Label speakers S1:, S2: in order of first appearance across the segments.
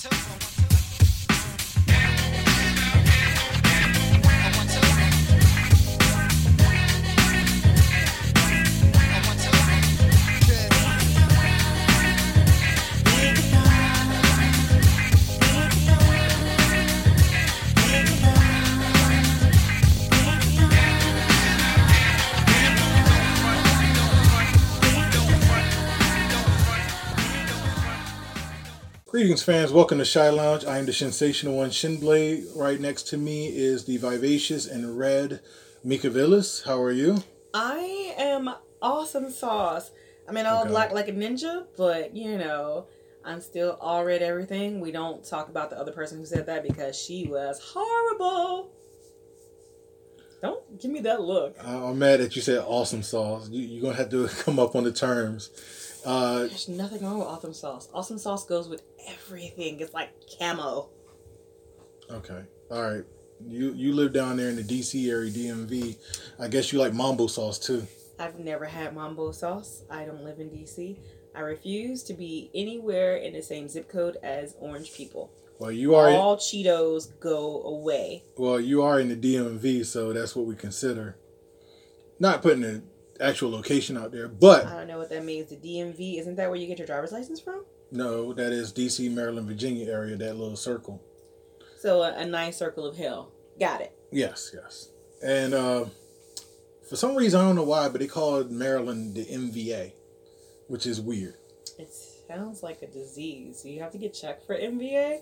S1: tiptoe. Greetings, fans. Welcome to Shy Lounge. I am the sensational one, Shinblade. Right next to me is the vivacious and red Mika Villas. How are you?
S2: I am awesome sauce. I mean, I'll
S1: Okay.
S2: black like a ninja, but you know, I'm still all red everything. We don't talk about the other person who said that because she was horrible. Don't give me that look.
S1: I'm mad that you said awesome sauce. You're going to have to come up on the terms. Uh,
S2: There's nothing wrong with awesome sauce. Awesome sauce goes with everything. It's like camo.
S1: okay. All right. You you live down there in the DC area, DMV. I guess you like mambo sauce too.
S2: I've never had mambo sauce. I don't live in DC. I refuse to be anywhere in the same zip code as orange people.
S1: Well, you are
S2: All Cheetos go away.
S1: well, you are in the DMV, so that's what we consider. Not putting the actual location out there, but
S2: I don't know what that means. The DMV, isn't that where you get your driver's license from?
S1: no, that is DC, Maryland, Virginia area. That little circle.
S2: So a, a nice circle of hell. Got it.
S1: Yes, yes. And uh, for some reason, I don't know why, but they called Maryland the MVA, which is weird.
S2: It sounds like a disease. You have to get checked for MVA.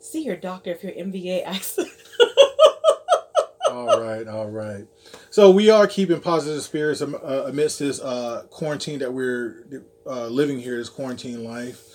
S2: See your doctor if your MVA acts.
S1: all right, all right. So we are keeping positive spirits uh, amidst this uh, quarantine that we're uh, living here, this quarantine life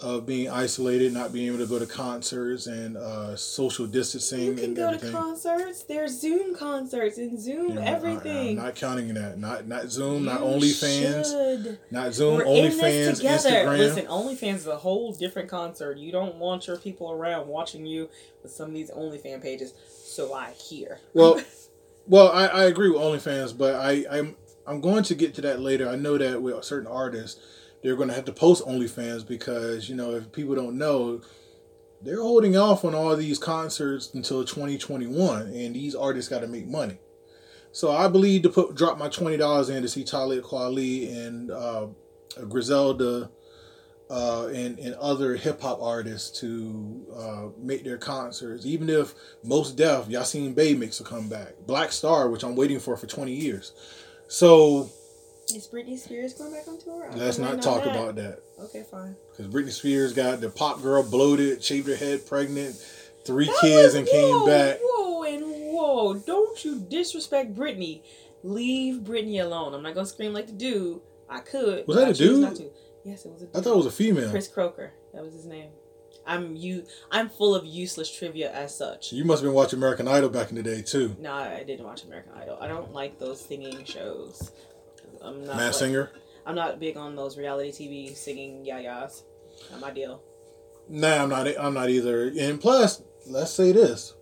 S1: of being isolated, not being able to go to concerts and uh, social distancing
S2: you can
S1: and
S2: go
S1: everything.
S2: to concerts. There's Zoom concerts and Zoom
S1: You know, I-
S2: everything.
S1: I, am not counting that. Not not Zoom, not
S2: You
S1: OnlyFans,
S2: should.
S1: not Zoom,
S2: We're in
S1: OnlyFans,
S2: this together.
S1: Instagram.
S2: Listen, OnlyFans is a whole different concert. You don't want your people around watching you with some of these OnlyFans pages. So I hear.
S1: Well, well, I, I agree with OnlyFans, but I, I'm I'm going to get to that later. I know that with certain artists, they're going to have to post OnlyFans because you know if people don't know, they're holding off on all these concerts until 2021, and these artists got to make money. So I believe to put drop my twenty dollars in to see Talib Kweli and uh, Griselda. Uh, and, and other hip hop artists to uh, make their concerts. Even if Mos Def, Yasin Bey makes a comeback. Black Star, which I'm waiting for for 20 years. So
S2: Is Britney Spears going back on tour? I
S1: let's
S2: didn't
S1: talk
S2: that.
S1: about that.
S2: Okay, fine.
S1: Because Britney Spears got the pop girl bloated, shaved her head, pregnant, three
S2: That
S1: kids,
S2: was-
S1: and came
S2: whoa,
S1: back.
S2: Whoa and whoa! Don't you disrespect Britney? Leave Britney alone. I'm not gonna scream like the dude. I could.
S1: Was that a dude?
S2: Yes, it was a dude.
S1: I thought it was a female.
S2: Chris Crocker. That was his name. I'm you. I'm full of useless trivia as such.
S1: You must have been watching American Idol back in the day, too.
S2: No, I didn't watch American Idol. I don't like those singing shows. I'm not.
S1: Mass
S2: like-
S1: Singer.
S2: I'm not big on those reality TV singing yayas. Not my deal.
S1: Nah, I'm not. I'm not either. And plus, let's say this: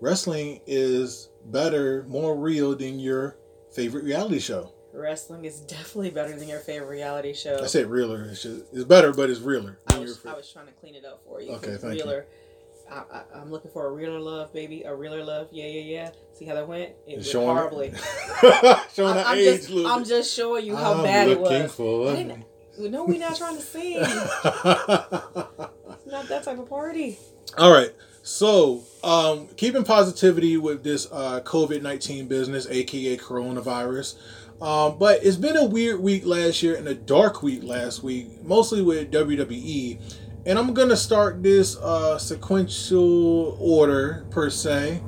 S1: wrestling is better, more real than your favorite reality show.
S2: Wrestling is definitely better than your favorite reality show.
S1: I said realer. It's, just, it's better, but it's realer.
S2: I was, I was trying to clean it up for you.
S1: Okay, thank you.
S2: realer, I, I, I'm looking for a realer love, baby. A realer love. Yeah, yeah, yeah. See how that went? It
S1: It's
S2: went horribly.
S1: showing
S2: I'm,
S1: the
S2: I'm
S1: age.
S2: just, I'm just showing you how
S1: I'm
S2: bad it was.
S1: For
S2: I No, we're not trying to sing. It's not that type of party.
S1: All right. So, um, keeping positivity with this uh, COVID 19 business, aka coronavirus. Um, but it's been a weird week last year and a dark week last week, mostly with WWE. And I'm going to start this uh, sequential order, per se.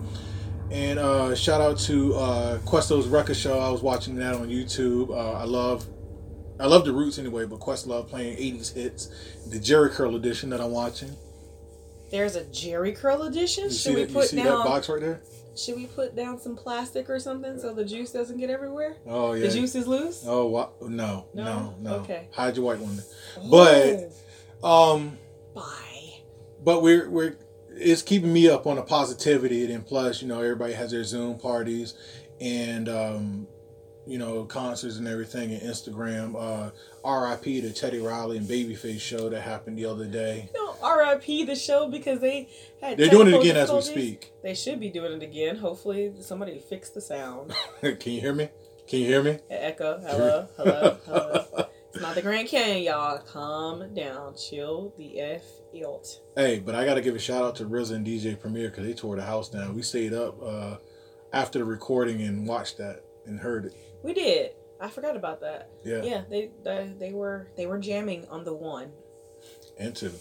S1: And uh, shout out to uh, Questo's Record Show. I was watching that on YouTube. Uh, I love. I love the roots anyway, but Questlove playing 80s hits. The Jheri Curl edition that I'm watching.
S2: There's a Jheri Curl edition.
S1: You
S2: Should
S1: see,
S2: we
S1: that, you
S2: put
S1: see that box right there?
S2: Should we put down some plastic or something so the juice doesn't get everywhere?
S1: Oh yeah.
S2: The juice is loose.
S1: Oh no, no,
S2: No?
S1: no.
S2: Okay.
S1: Hide your white one. But-
S2: Oh,
S1: Um,
S2: bye.
S1: but we're we're it's keeping me up on the positivity, and plus, you know, everybody has their Zoom parties, and um, you know, concerts and everything and Instagram. Uh, R.I.P. the Teddy Riley and Babyface show that happened the other day.
S2: No, R.I.P. the show because they had.
S1: They're doing it again as we speak.
S2: They should be doing it again. Hopefully, somebody fix the sound.
S1: Can you hear me? Can you hear me?
S2: Echo. Hello. Hello. Hello. It's not the Grand Canyon, y'all. Calm down. Chill the f out.
S1: Hey, but I got to give a shout out to RZA and DJ Premier because they tore the house down. We stayed up uh, after the recording and watched that and heard it.
S2: We did. I forgot about that.
S1: Yeah,
S2: Yeah, they they, they were they were jamming on the one.
S1: and two.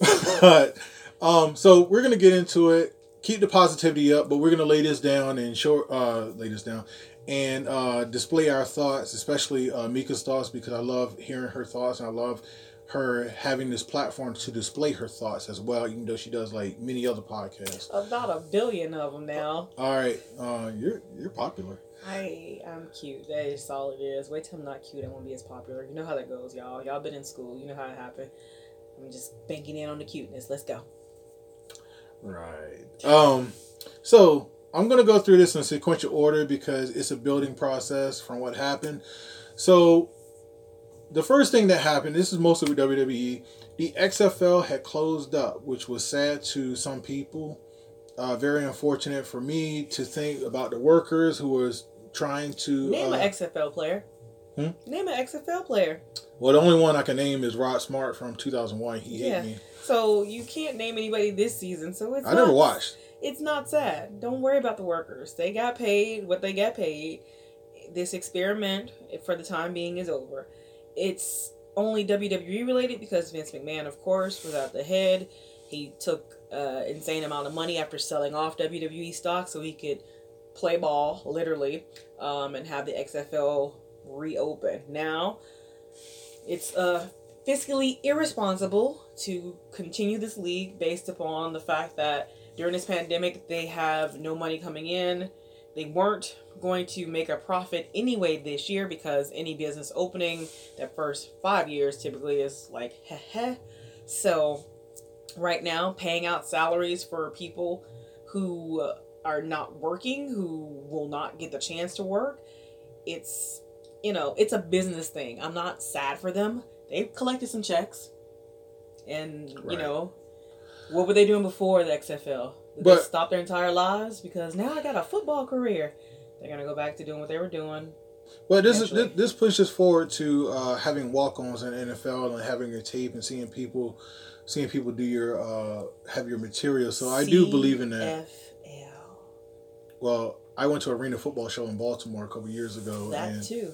S1: but um, so we're gonna get into it. Keep the positivity up, but we're gonna lay this down and show uh, lay this down and uh, display our thoughts, especially uh, Mika's thoughts, because I love hearing her thoughts and I love her having this platform to display her thoughts as well, even though she does like many other podcasts.
S2: About a billion of them now.
S1: All right, uh, you're you're popular.
S2: I I'm cute. That is all it is. Wait till I'm not cute. I won't be as popular. You know how that goes, y'all. Y'all been in school. You know how it happened. I'm just banking in on the cuteness. Let's go.
S1: Right. Um. So I'm gonna go through this in sequential order because it's a building process from what happened. So the first thing that happened, this is mostly with WWE. The XFL had closed up, which was sad to some people. Uh, very unfortunate for me to think about the workers who was trying to.
S2: Name
S1: uh,
S2: an XFL player.
S1: Hmm?
S2: Name an XFL player.
S1: well, the only one I can name is Rod Smart from 2001. He
S2: Yeah.
S1: hit me.
S2: So you can't name anybody this season. So it's
S1: I
S2: not,
S1: never watched.
S2: It's not sad. Don't worry about the workers. They got paid what they got paid. This experiment, for the time being, is over. It's only WWE related because Vince McMahon, of course, was at the head. He took uh, insane amount of money after selling off WWE stock so he could play ball, literally, um, and have the XFL reopen. Now, it's uh, fiscally irresponsible to continue this league based upon the fact that during this pandemic they have no money coming in. They weren't going to make a profit anyway this year because any business opening that first five years typically is like heh heh. So right now paying out salaries for people who uh, are not working, who will not get the chance to work, it's you know, it's a business thing. I'm not sad for them. They've collected some checks. And, you know, what were they doing before the XFL? Did
S1: But-
S2: they stop their entire lives? Because now I got a football career. They're going to go back to doing what they were doing.
S1: Well, this is this, this pushes forward to uh, having walk-ons in the NFL and having your tape and seeing people, seeing people do your uh, have your material. So I do believe in that. Well, I went to arena football show in Baltimore a couple years ago,
S2: That
S1: and
S2: too.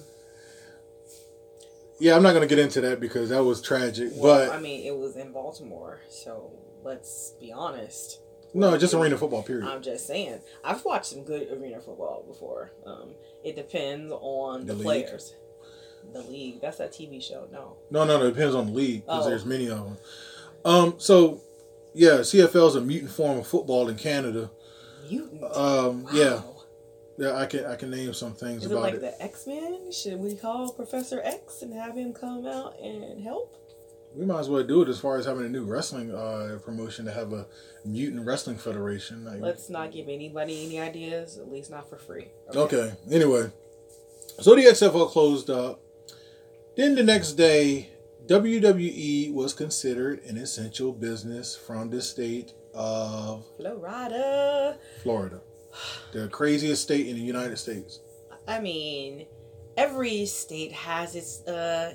S1: yeah, I'm not gonna get into that because that was tragic.
S2: Well,
S1: but
S2: I mean, it was in Baltimore, so let's be honest.
S1: no, just arena football. Period.
S2: I'm just saying. I've watched some good arena football before. Um, it depends on
S1: The
S2: the, players. The league. That's that TV show. No.
S1: No, no, no. It depends on the league because
S2: Oh.
S1: there's many of them. Um, so yeah, CFL is a mutant form of football in Canada.
S2: Mutant.
S1: Um,
S2: Wow.
S1: yeah, yeah. I can I can name some things
S2: Is it
S1: about
S2: like
S1: it.
S2: the X Men? Should we call Professor X and have him come out and help?
S1: We might as well do it as far as having a new wrestling uh, promotion to have a mutant wrestling federation. Like,
S2: Let's not give anybody any ideas, at least not for free.
S1: okay. Anyway, so the XFL closed up. Then the next day, WWE was considered an essential business from the state of
S2: Florida.
S1: Florida, the craziest state in the United States.
S2: I mean, every state has its uh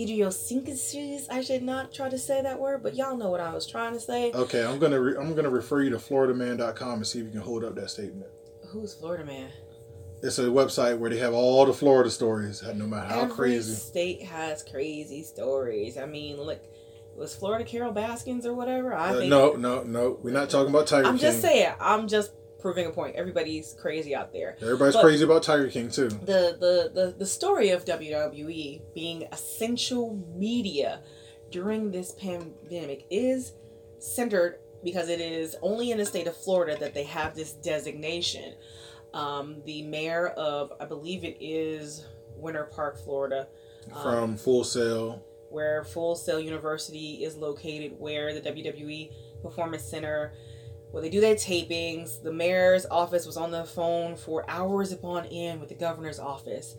S2: idiosyncrasies. I should not try to say that word, but y'all know what I was trying to say.
S1: Okay, I'm gonna re- I'm gonna refer you to FloridaMan.com and see if you can hold up that statement.
S2: Who's Florida man?
S1: It's a website where they have all the Florida stories, no matter how
S2: Every
S1: crazy.
S2: state has crazy stories. I mean, look, was Florida Carole Baskins or whatever? I
S1: Uh,
S2: think
S1: no, no, no. We're not talking about Tiger King.
S2: I'm just saying. I'm just proving a point. Everybody's crazy out there.
S1: Everybody's
S2: but-
S1: crazy about Tiger King too.
S2: The, the the the story of WWE being essential media during this pandemic is centered because it is only in the state of Florida that they have this designation. Um, the mayor of, I believe it is Winter Park, Florida, um,
S1: From Full Sail.
S2: Where Full Sail University is located, where the WWE Performance Center where they do their tapings. The mayor's office was on the phone for hours upon end with the governor's office,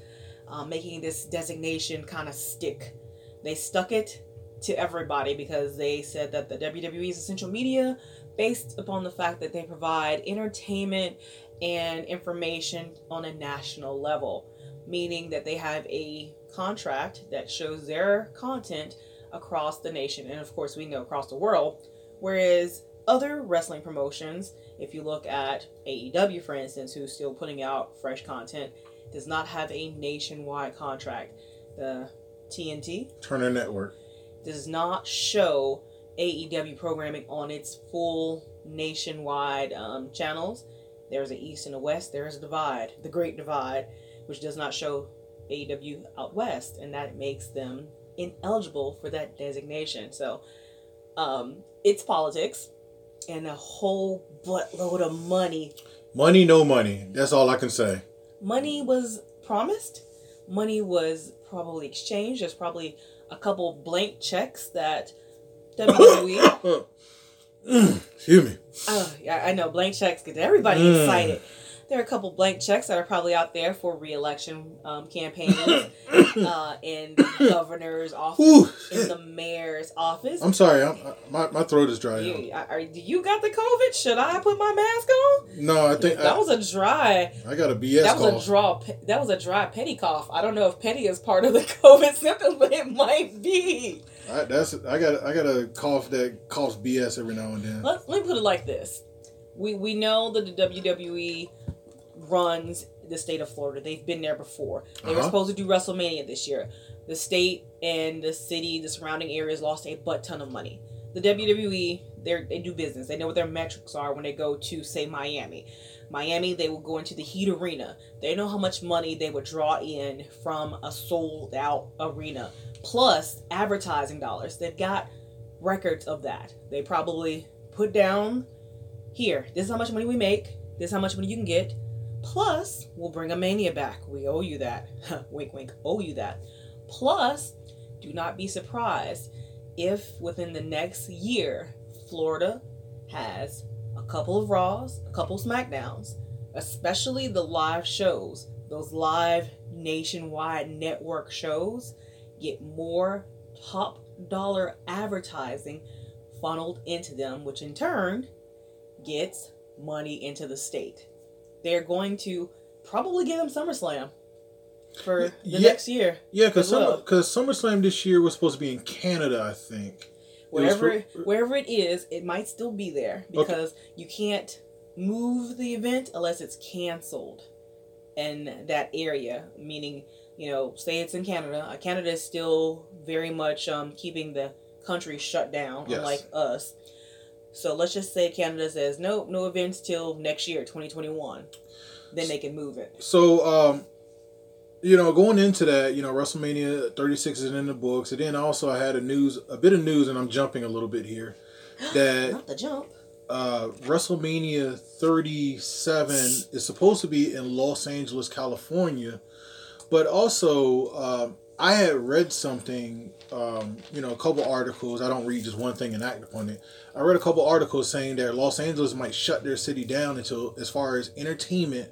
S2: um, making this designation kind of stick. They stuck it to everybody because they said that the WWE is essential media based upon the fact that they provide entertainment and information on a national level, meaning that they have a contract that shows their content across the nation and, of course, we know across the world. Whereas other wrestling promotions, if you look at AEW, for instance, who's still putting out fresh content, does not have a nationwide contract. The TNT,
S1: Turner Network.
S2: does not show AEW programming on its full nationwide um, channels. There's an east and a west. There's a divide, the Great Divide, which does not show AEW out west, and that makes them ineligible for that designation. So, um, it's politics and a whole buttload of money.
S1: Money, no money. That's all I can say.
S2: Money was promised. Money was probably exchanged. There's probably a couple blank checks that WWE.
S1: Excuse me.
S2: Oh, yeah, I know blank checks get everybody
S1: Mm.
S2: excited. There are a couple blank checks that are probably out there for re-election um, campaigns uh, in the governor's office,
S1: Ooh,
S2: in the mayor's office.
S1: I'm sorry. I'm, I, my, my throat is dry.
S2: You, are, you got the COVID? Should I put my mask on?
S1: No, I think
S2: that
S1: I,
S2: was a dry.
S1: I got a BS
S2: that was
S1: cough.
S2: a draw. That was a dry petty cough. I don't know if petty is part of the COVID symptoms, but it might be.
S1: I, that's I got I got a cough that coughs BS every now and then.
S2: Let, let me put it like this: we we know that the WWE runs the state of Florida. They've been there before. They were
S1: Uh-huh.
S2: supposed to do WrestleMania this year. The state and the city, the surrounding areas, lost a butt ton of money. The WWE, they they do business. They know what their metrics are when they go to say Miami. Miami, they will go into the Heat Arena. They know how much money they would draw in from a sold out arena, plus advertising dollars. They've got records of that. They probably put down here, this is how much money we make, this is how much money you can get. Plus, we'll bring a mania back. We owe you that. wink, wink, owe you that. Plus, do not be surprised if within the next year, Florida has a couple of Raws, a couple SmackDowns, especially the live shows, those live nationwide network shows, get more top dollar advertising funneled into them, which in turn gets money into the state. They're going to probably give them SummerSlam for the
S1: Yeah.
S2: next year.
S1: Yeah, because
S2: well.
S1: because SummerSlam this year was supposed to be in Canada, I think.
S2: Wherever
S1: for-
S2: wherever it is, it might still be there because you can't move the event unless it's canceled in that area. Meaning, you know, say it's in Canada. Uh, Canada is still very much um, keeping the country shut down,
S1: Yes.
S2: unlike us. So let's just say Canada says nope, no events till next year, twenty twenty one. Then they can move it.
S1: So, um, you know, going into that, you know, WrestleMania 36 is in the books, and then also I had a news, a bit of news, and I'm jumping a little bit here, that
S2: Not the jump.
S1: uh, WrestleMania 37 is supposed to be in Los Angeles, California, but also um, I had read something, um, you know, a couple articles. I don't read just one thing and act upon it. I read a couple articles saying that Los Angeles might shut their city down until, as far as entertainment,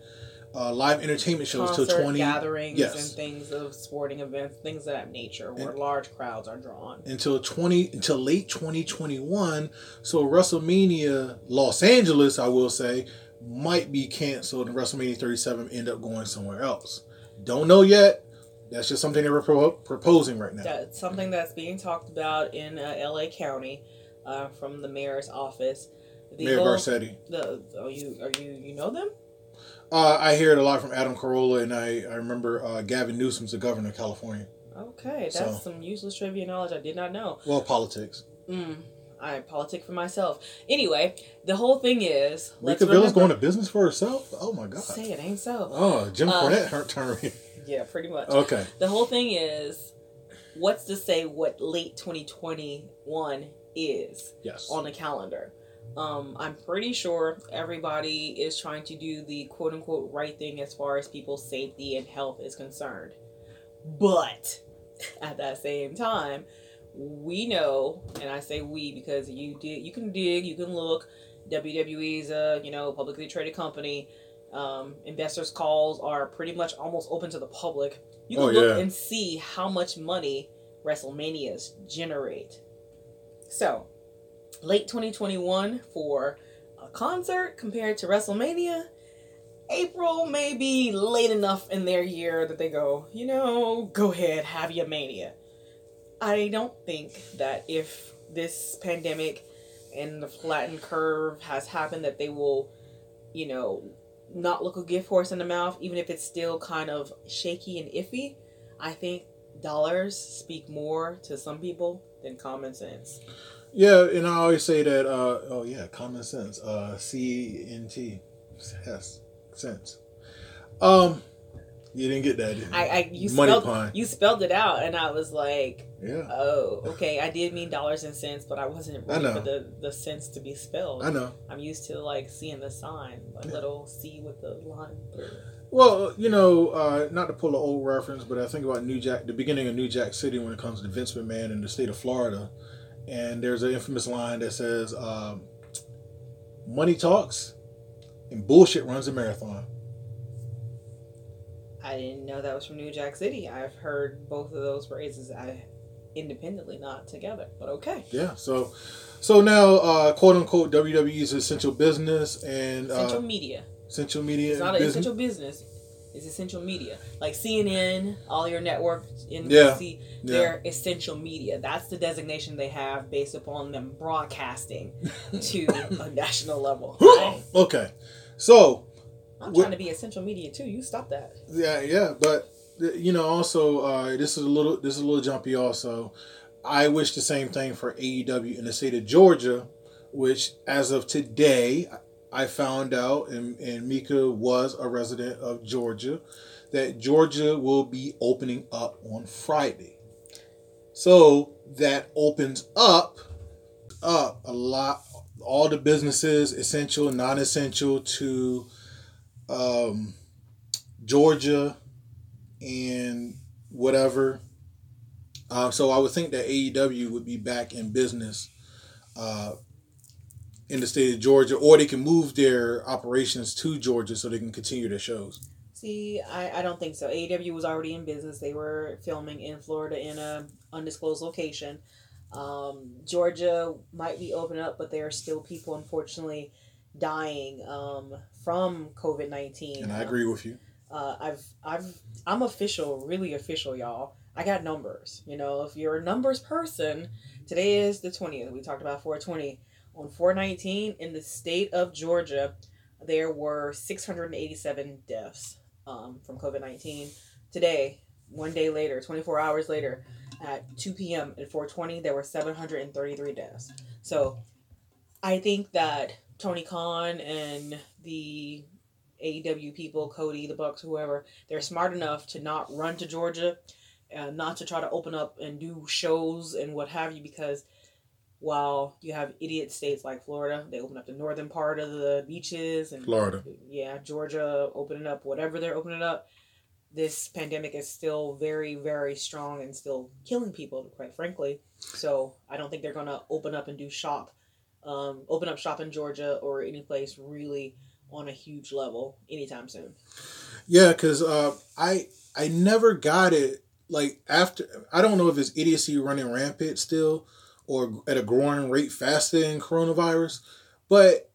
S1: uh, live entertainment shows till 20
S2: gatherings
S1: yes.
S2: and things of sporting events, things of that nature, where large crowds are drawn.
S1: until 20 until late 2021 so wrestlemania los angeles i will say might be canceled and wrestlemania 37 end up going somewhere else don't know yet that's just something they were pro- proposing right now
S2: That's something that's being talked about in uh, L.A. County uh, from the mayor's office. The
S1: mayor
S2: whole-
S1: garcetti
S2: The oh you are you you know them?
S1: uh, i hear it a lot from adam carolla and i, I remember uh, gavin newsom's the governor of california
S2: Okay, that's
S1: So-
S2: some useless trivia knowledge I did not know.
S1: well politics
S2: Mm, I politic for myself. Anyway, the whole thing is let's
S1: Rika Villa's
S2: remember-
S1: going to business for herself oh my god
S2: say it ain't so.
S1: oh jim
S2: Uh,
S1: cornette her turn
S2: Yeah, pretty much.
S1: okay
S2: The whole thing is what's to say what late 2021 is
S1: yes
S2: on the calendar. Um, I'm pretty sure everybody is trying to do the quote unquote right thing as far as people's safety and health is concerned. But at that same time, we know, and I say we because you did, you can dig, you can look. WWE is a you know publicly traded company. Um, investors' calls are pretty much almost open to the public. You can
S1: Oh,
S2: look
S1: yeah.
S2: and see how much money WrestleManias generate. So, late 2021 for a concert compared to WrestleMania. April may be late enough in their year that they go, you know, go ahead, have your mania. I don't think that if this pandemic and the flattened curve has happened, that they will, you know, not look a gift horse in the mouth, even if it's still kind of shaky and iffy. I think dollars speak more to some people than common sense.
S1: Yeah, and I always say that. Uh, oh yeah, common sense. Uh, C N T. Yes, sense. Um, you didn't get that. Did you?
S2: I, I you
S1: Money
S2: spelled you spelled it out, and I was like,
S1: yeah,
S2: oh, okay. I did mean dollars and cents, but I wasn't
S1: I
S2: ready
S1: know.
S2: for the the cents to be spelled.
S1: I know.
S2: I'm used to like seeing the sign, a
S1: Yeah.
S2: little C with the line through.
S1: Well, you know, uh, not to pull an old reference, but I think about New Jack, the beginning of New Jack City when it comes to Vince McMahon in the state of Florida, and there's an infamous line that says, um, "Money talks, and bullshit runs a marathon."
S2: I didn't know that was from New Jack City. I've heard both of those phrases I independently, not together. But okay.
S1: Yeah. So, so now, uh, quote unquote, WWE is essential business and uh,
S2: Essential media.
S1: essential media
S2: It's not an
S1: business.
S2: essential business. It's essential media. Like CNN, all your networks,
S1: Yeah.
S2: NBC,
S1: Yeah.
S2: they're essential media. That's the designation they have based upon them broadcasting to a national level.
S1: Okay. So
S2: I'm trying to be essential media too. You stop that.
S1: Yeah, yeah, but you know, also uh, this is a little this is a little jumpy. Also, I wish the same thing for AEW in the state of Georgia, which as of today, I found out, and, and Mika was a resident of Georgia, that Georgia will be opening up on Friday. So that opens up up a lot all the businesses, essential, non-essential, to um, Georgia and whatever. Uh, so I would think that AEW would be back in business uh, in the state of Georgia, or they can move their operations to Georgia so they can continue their shows.
S2: See, I, I don't think so. AEW was already in business. They were filming in Florida in a undisclosed location. Um, Georgia might be open up, but there are still people, unfortunately, dying um, from COVID nineteen.
S1: And I agree with you.
S2: Uh, I've I've I'm official, really official, y'all. I got numbers. You know, if you're a numbers person, today is the twentieth. We talked about four twenty. On four nineteen in the state of Georgia, there were six hundred and eighty seven deaths um, from COVID nineteen. Today, one day later, twenty four hours later, at two p.m. at four twenty, there were seven hundred and thirty three deaths. So, I think that Tony Khan and the AEW people, Cody, the Bucks, whoever, they're smart enough to not run to Georgia, uh, not to try to open up and do shows and what have you, because while you have idiot states like Florida, they open up the northern part of the beaches and
S1: Florida.
S2: yeah, Georgia opening up whatever they're opening up. This pandemic is still very, very strong and still killing people, quite frankly. So I don't think they're gonna open up and do shop, um, open up shop in Georgia or any place really on a huge level anytime soon.
S1: Yeah, because uh, I I never got it. Like after I don't know if it's idiocy running rampant still, or at a growing rate faster than coronavirus, but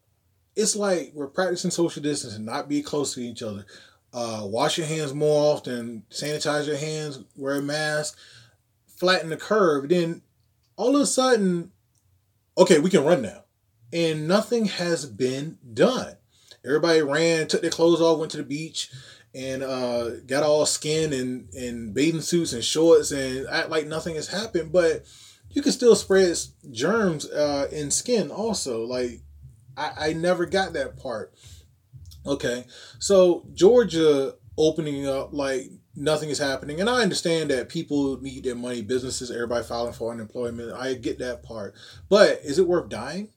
S1: it's like we're practicing social distancing, not be close to each other. Uh, wash your hands more often, sanitize your hands, wear a mask, flatten the curve. Then all of a sudden, okay, we can run now, and nothing has been done. Everybody ran, took their clothes off, went to the beach, and uh, got all skin and, and bathing suits and shorts and act like nothing has happened. But you can still spread germs uh, in skin also. Like, I, I never got that part. Okay. So, Georgia opening up like nothing is happening. And I understand that people need their money, businesses, everybody filing for unemployment. I get that part. But is it worth dying?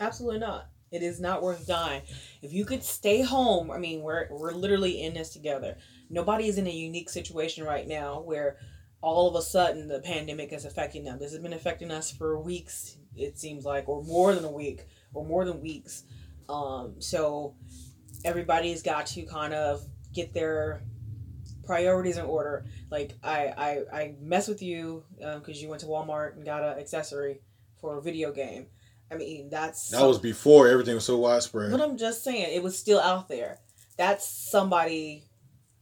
S2: Absolutely not. It is not worth dying. If you could stay home, I mean, we're we're literally in this together. Nobody is in a unique situation right now where all of a sudden the pandemic is affecting them. This has been affecting us for weeks, it seems like, or more than a week, or more than weeks. Um, so everybody's got to kind of get their priorities in order. Like I, I, I mess with you because um, you went to Walmart and got an accessory for a video game. I mean, that's
S1: that was before everything was so widespread.
S2: But I'm just saying, it was still out there. That's somebody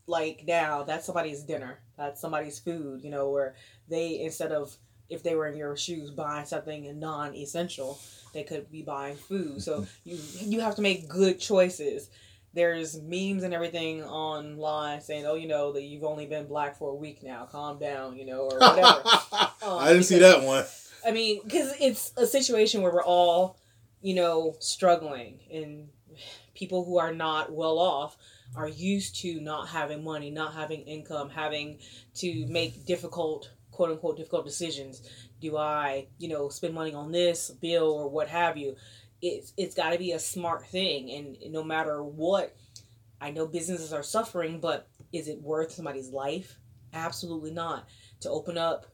S2: like now. That's somebody's dinner. That's somebody's food. You know, where they instead of if they were in your shoes buying something non-essential, they could be buying food. So you you have to make good choices. There's memes and everything online saying, "Oh, you know that you've only been black for a week now. Calm down," you know, or whatever.
S1: um, I didn't see that one.
S2: I mean, because it's a situation where we're all, you know, struggling, and people who are not well off are used to not having money, not having income, having to make difficult, quote unquote, difficult decisions. Do I, you know, spend money on this bill or what have you? It's it's got to be a smart thing, and no matter what, I know businesses are suffering, but is it worth somebody's life? Absolutely not. To open up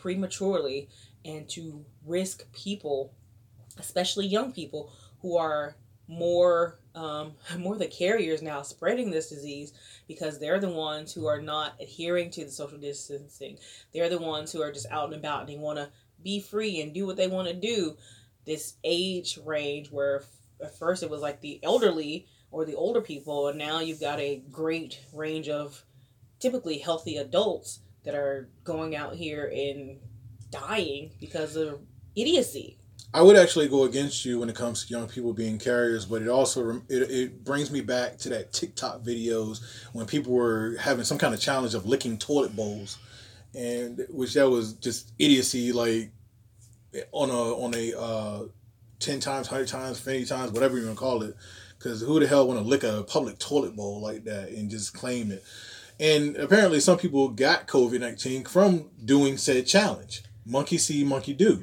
S2: prematurely and to risk people, especially young people who are more um, more the carriers now spreading this disease because they're the ones who are not adhering to the social distancing. They're the ones who are just out and about and they want to be free and do what they want to do. This age range where at first it was like the elderly or the older people, and now you've got a great range of typically healthy adults that are going out here and dying because of idiocy.
S1: I would actually go against you when it comes to young people being carriers, but it also it, it brings me back to that TikTok videos when people were having some kind of challenge of licking toilet bowls, and which that was just idiocy, like on a on a uh, ten times, hundred times, fifty times, whatever you want to call it, because who the hell want to lick a public toilet bowl like that and just claim it? And apparently, some people got COVID nineteen from doing said challenge. Monkey see, monkey do.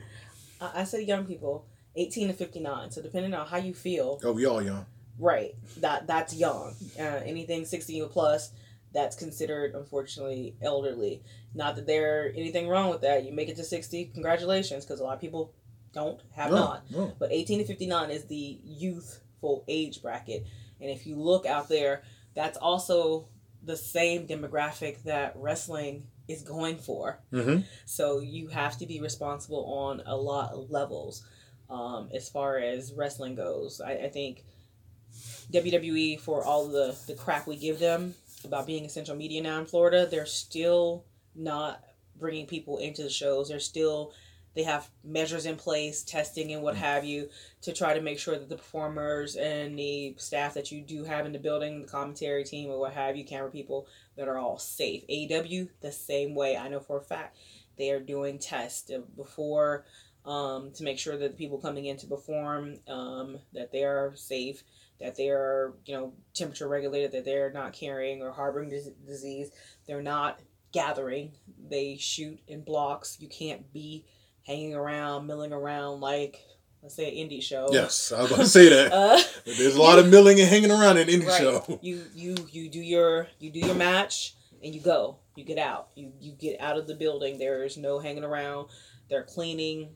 S2: I said young people, 18 to 59. So depending on how you feel.
S1: Oh, we all young.
S2: Right. That that's young. Uh, anything 60 or plus, that's considered unfortunately elderly. Not that there anything wrong with that. You make it to 60, congratulations, because a lot of people don't have no, not. No. But 18 to 59 is the youthful age bracket. And if you look out there, that's also the same demographic that wrestling is going for. Mm-hmm. So you have to be responsible on a lot of levels um, as far as wrestling goes. I, I, think WWE, for all the, the crap we give them about being essential media now in Florida, they're still not bringing people into the shows. They're still they have measures in place, testing and what have you, to try to make sure that the performers and the staff that you do have in the building, the commentary team or what have you, camera people, that are all safe. AEW, the same way. I know for a fact they are doing tests before um, to make sure that the people coming in to perform um, that they are safe, that they are you know temperature regulated, that they're not carrying or harboring disease. They're not gathering. They shoot in blocks. You can't be hanging around, milling around like let's say an indie show.
S1: Yes, I was going to say that. uh, There's a lot of milling and hanging around in indie right. show.
S2: You you you do your you do your match and you go. You get out. You you get out of the building. There's no hanging around. They're cleaning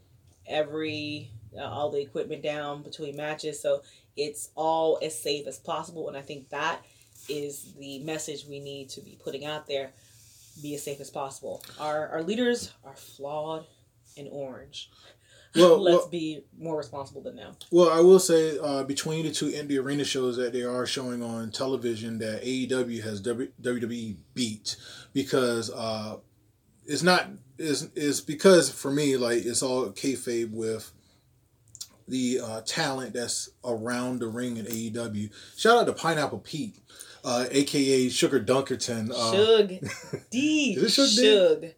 S2: every uh, all the equipment down between matches, so it's all as safe as possible. And I think that is the message we need to be putting out there. Be as safe as possible. Our our leaders are flawed and orange. Well, let's well, be more responsible than them.
S1: Well, I will say uh, between the two indie arena shows that they are showing on television, that AEW has WWE beat because uh, it's not is is because for me like it's all kayfabe with the uh, talent that's around the ring in AEW. Shout out to Pineapple Pete, uh, aka Sugar Dunkerton. Uh,
S2: Shug D. is it Shug, Shug. D?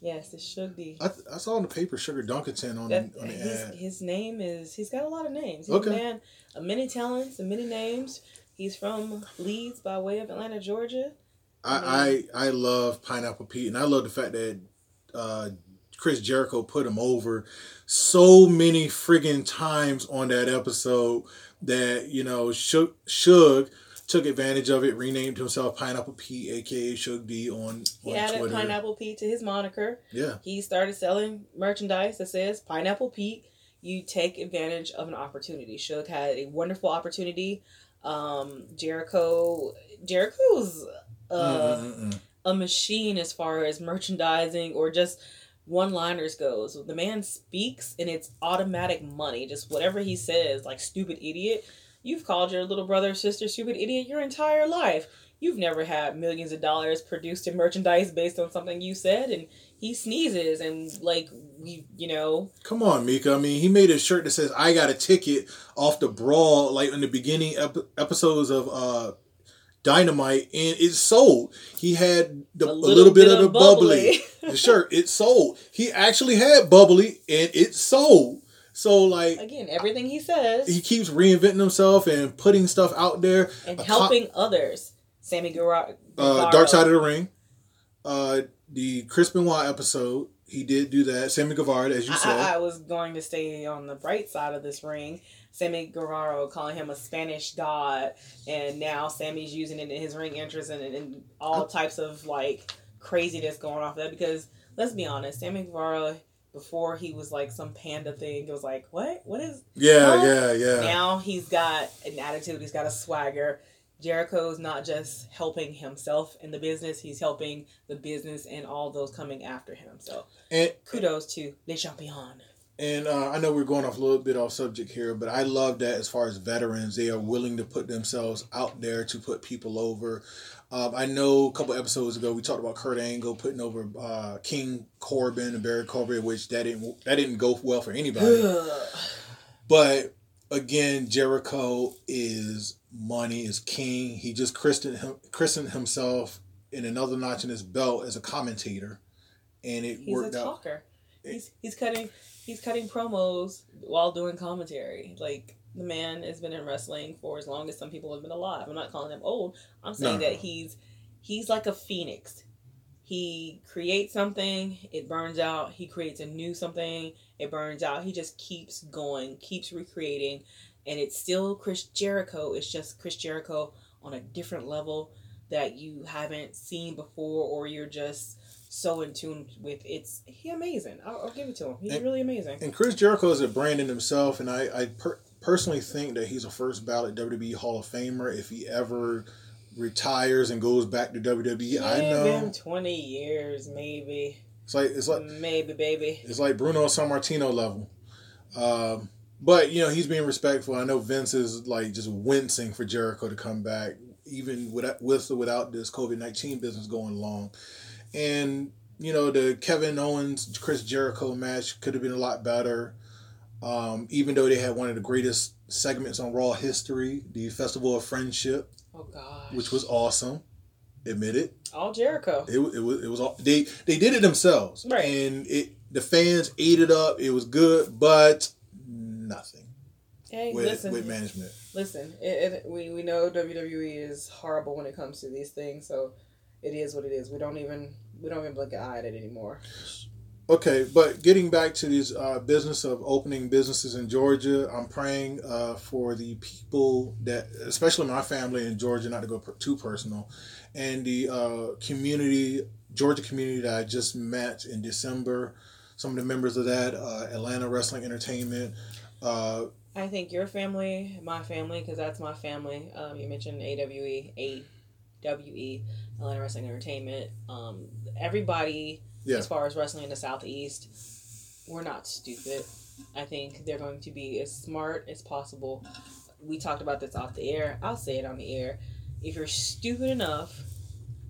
S2: Yes, it should be.
S1: I, I saw in the paper Sugar Dunkerton on, that, on the
S2: his,
S1: ad.
S2: His name is he's got a lot of names. He's okay. a man of many talents and many names. He's from Leeds by way of Atlanta, Georgia.
S1: I, I, I love Pineapple Pete and I love the fact that uh, Chris Jericho put him over so many friggin' times on that episode that, you know, Shug, Shug took advantage of it, renamed himself Pineapple Pete, aka Suge D, on, on He
S2: added
S1: Twitter.
S2: Pineapple Pete to his moniker.
S1: Yeah,
S2: He started selling merchandise that says Pineapple Pete. You take advantage of an opportunity. Suge had a wonderful opportunity. Um, Jericho, Jericho's uh, a machine as far as merchandising or just one liners goes. The man speaks and it's automatic money. Just whatever he says, like stupid idiot. You've called your little brother or sister stupid idiot your entire life. You've never had millions of dollars produced in merchandise based on something you said and he sneezes and like we you know
S1: Come on, Mika. I mean, he made a shirt that says "I got a ticket" off the brawl, like in the beginning ep- episodes of uh, Dynamite, and it sold. He had the, a, little, bit, of the bubbly. the shirt. It sold. He actually had bubbly, and it sold. So like
S2: Again, everything he says
S1: he keeps reinventing himself and putting stuff out there.
S2: and
S1: A co-
S2: helping others. Sammy Guevara.
S1: uh, Dark Side of the Ring, uh, the Chris Benoit episode. He did do that. Sammy Guevara, as you
S2: I,
S1: said.
S2: I, I was going to stay on the bright side of this ring. Sammy Guerrero calling him a Spanish god, and now Sammy's using it in his ring entrance and, and all types of like craziness going off of that. Because let's be honest, Sammy Guevara before he was like some panda thing, it was like what? What is?
S1: yeah,
S2: Huh?
S1: yeah, yeah.
S2: Now he's got an attitude. He's got a swagger. Jericho's not just helping himself in the business; he's helping the business and all those coming after him. So
S1: and
S2: kudos to Les Champions.
S1: And uh, I know we're going off a little bit off subject here, but I love that as far as veterans, they are willing to put themselves out there to put people over. Um, I know a couple episodes ago we talked about Kurt Angle putting over uh, King Corbin and Barry Corbin, which that didn't that didn't go well for anybody. But again, Jericho is money is king. He just christened him, christened himself in another notch in his belt as a commentator, and it
S2: he's a
S1: worked out.
S2: He's he's cutting he's cutting promos while doing commentary. Like the man has been in wrestling for as long as some people have been alive. I'm not calling him old. I'm saying
S1: No.
S2: that he's he's like a phoenix. He creates something, it burns out. He creates a new something, it burns out. He just keeps going, keeps recreating, and it's still Chris Jericho. It's just Chris Jericho on a different level that you haven't seen before, or you're just so in tune with. It's he amazing. I'll, I'll give it to him. He's
S1: And-
S2: really amazing.
S1: And Chris Jericho is a brand in himself, and I, I per- personally think that he's a first ballot WWE Hall of Famer if he ever retires and goes back to WWE. I know
S2: him twenty years, maybe,
S1: it's like it's like
S2: maybe, baby.
S1: it's like Bruno Sammartino level. Um, but you know he's being respectful. I know Vince is like just wincing for Jericho to come back, even with with or without this COVID nineteen business going along. And you know the Kevin Owens Chris Jericho match could have been a lot better. Um, even though they had one of the greatest segments on Raw history, the Festival of Friendship,
S2: Oh
S1: which was awesome. Admit it.
S2: all Jericho.
S1: It, it was it was all they they did it themselves,
S2: Right.
S1: And it the fans ate it up. It was good, but nothing
S2: Hey,
S1: with
S2: listen,
S1: with management.
S2: listen. It, it, we we know WWE is horrible when it comes to these things, so it is what it is. We don't even we don't even blink an eye at it anymore.
S1: Okay, but getting back to this uh, business of opening businesses in Georgia, I'm praying uh, for the people that, especially my family in Georgia, not to go too personal, and the uh, community, Georgia community that I just met in December. Some of the members of that, uh, Atlanta Wrestling Entertainment. Uh,
S2: I think your family, my family, because that's my family. Um, you mentioned AWE, AWE, Atlanta Wrestling Entertainment. Um, everybody,
S1: Yeah.
S2: as far as wrestling in the Southeast, we're not stupid. I think they're going to be as smart as possible. We talked about this off the air. I'll say it on the air. If you're stupid enough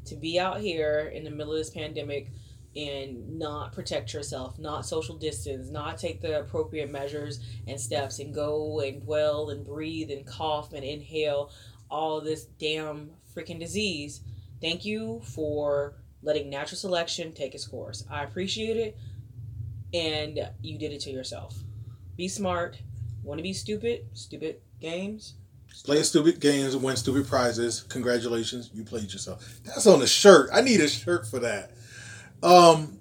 S2: to be out here in the middle of this pandemic and not protect yourself, not social distance, not take the appropriate measures and steps and go and dwell and breathe and cough and inhale all this damn freaking disease. Thank you for letting natural selection take its course. I appreciate it. And you did it to yourself. Be smart. Want to be stupid? Stupid games.
S1: Play stupid games and win stupid prizes. Congratulations, you played yourself. That's on the shirt. I need a shirt for that. Um,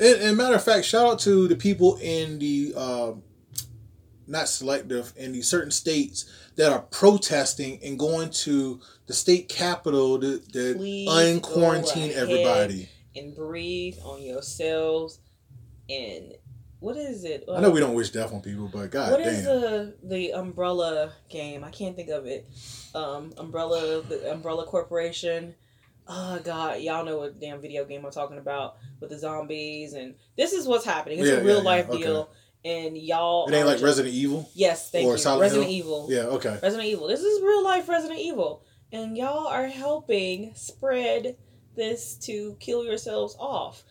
S1: and, and matter of fact, shout out to the people in the uh, not selective in these certain states that are protesting and going to the state capitol to, to
S2: Please
S1: unquarantine everybody.
S2: and breathe on yourselves and what is it?
S1: I know we don't wish death on people, but god
S2: What
S1: damn.
S2: is the the umbrella game? I can't think of it. Um, umbrella, the umbrella corporation. Oh god, y'all know what damn video game I'm talking about with the zombies and this is what's happening. It's
S1: Yeah,
S2: a real
S1: yeah,
S2: life
S1: yeah, okay.
S2: And y'all.
S1: it ain't like
S2: just-
S1: Resident Evil?
S2: Yes, thank
S1: or
S2: you.
S1: Silent
S2: Resident
S1: Hill?
S2: Evil.
S1: Yeah, okay.
S2: Resident Evil. This is real life Resident Evil, and y'all are helping spread this to kill yourselves off.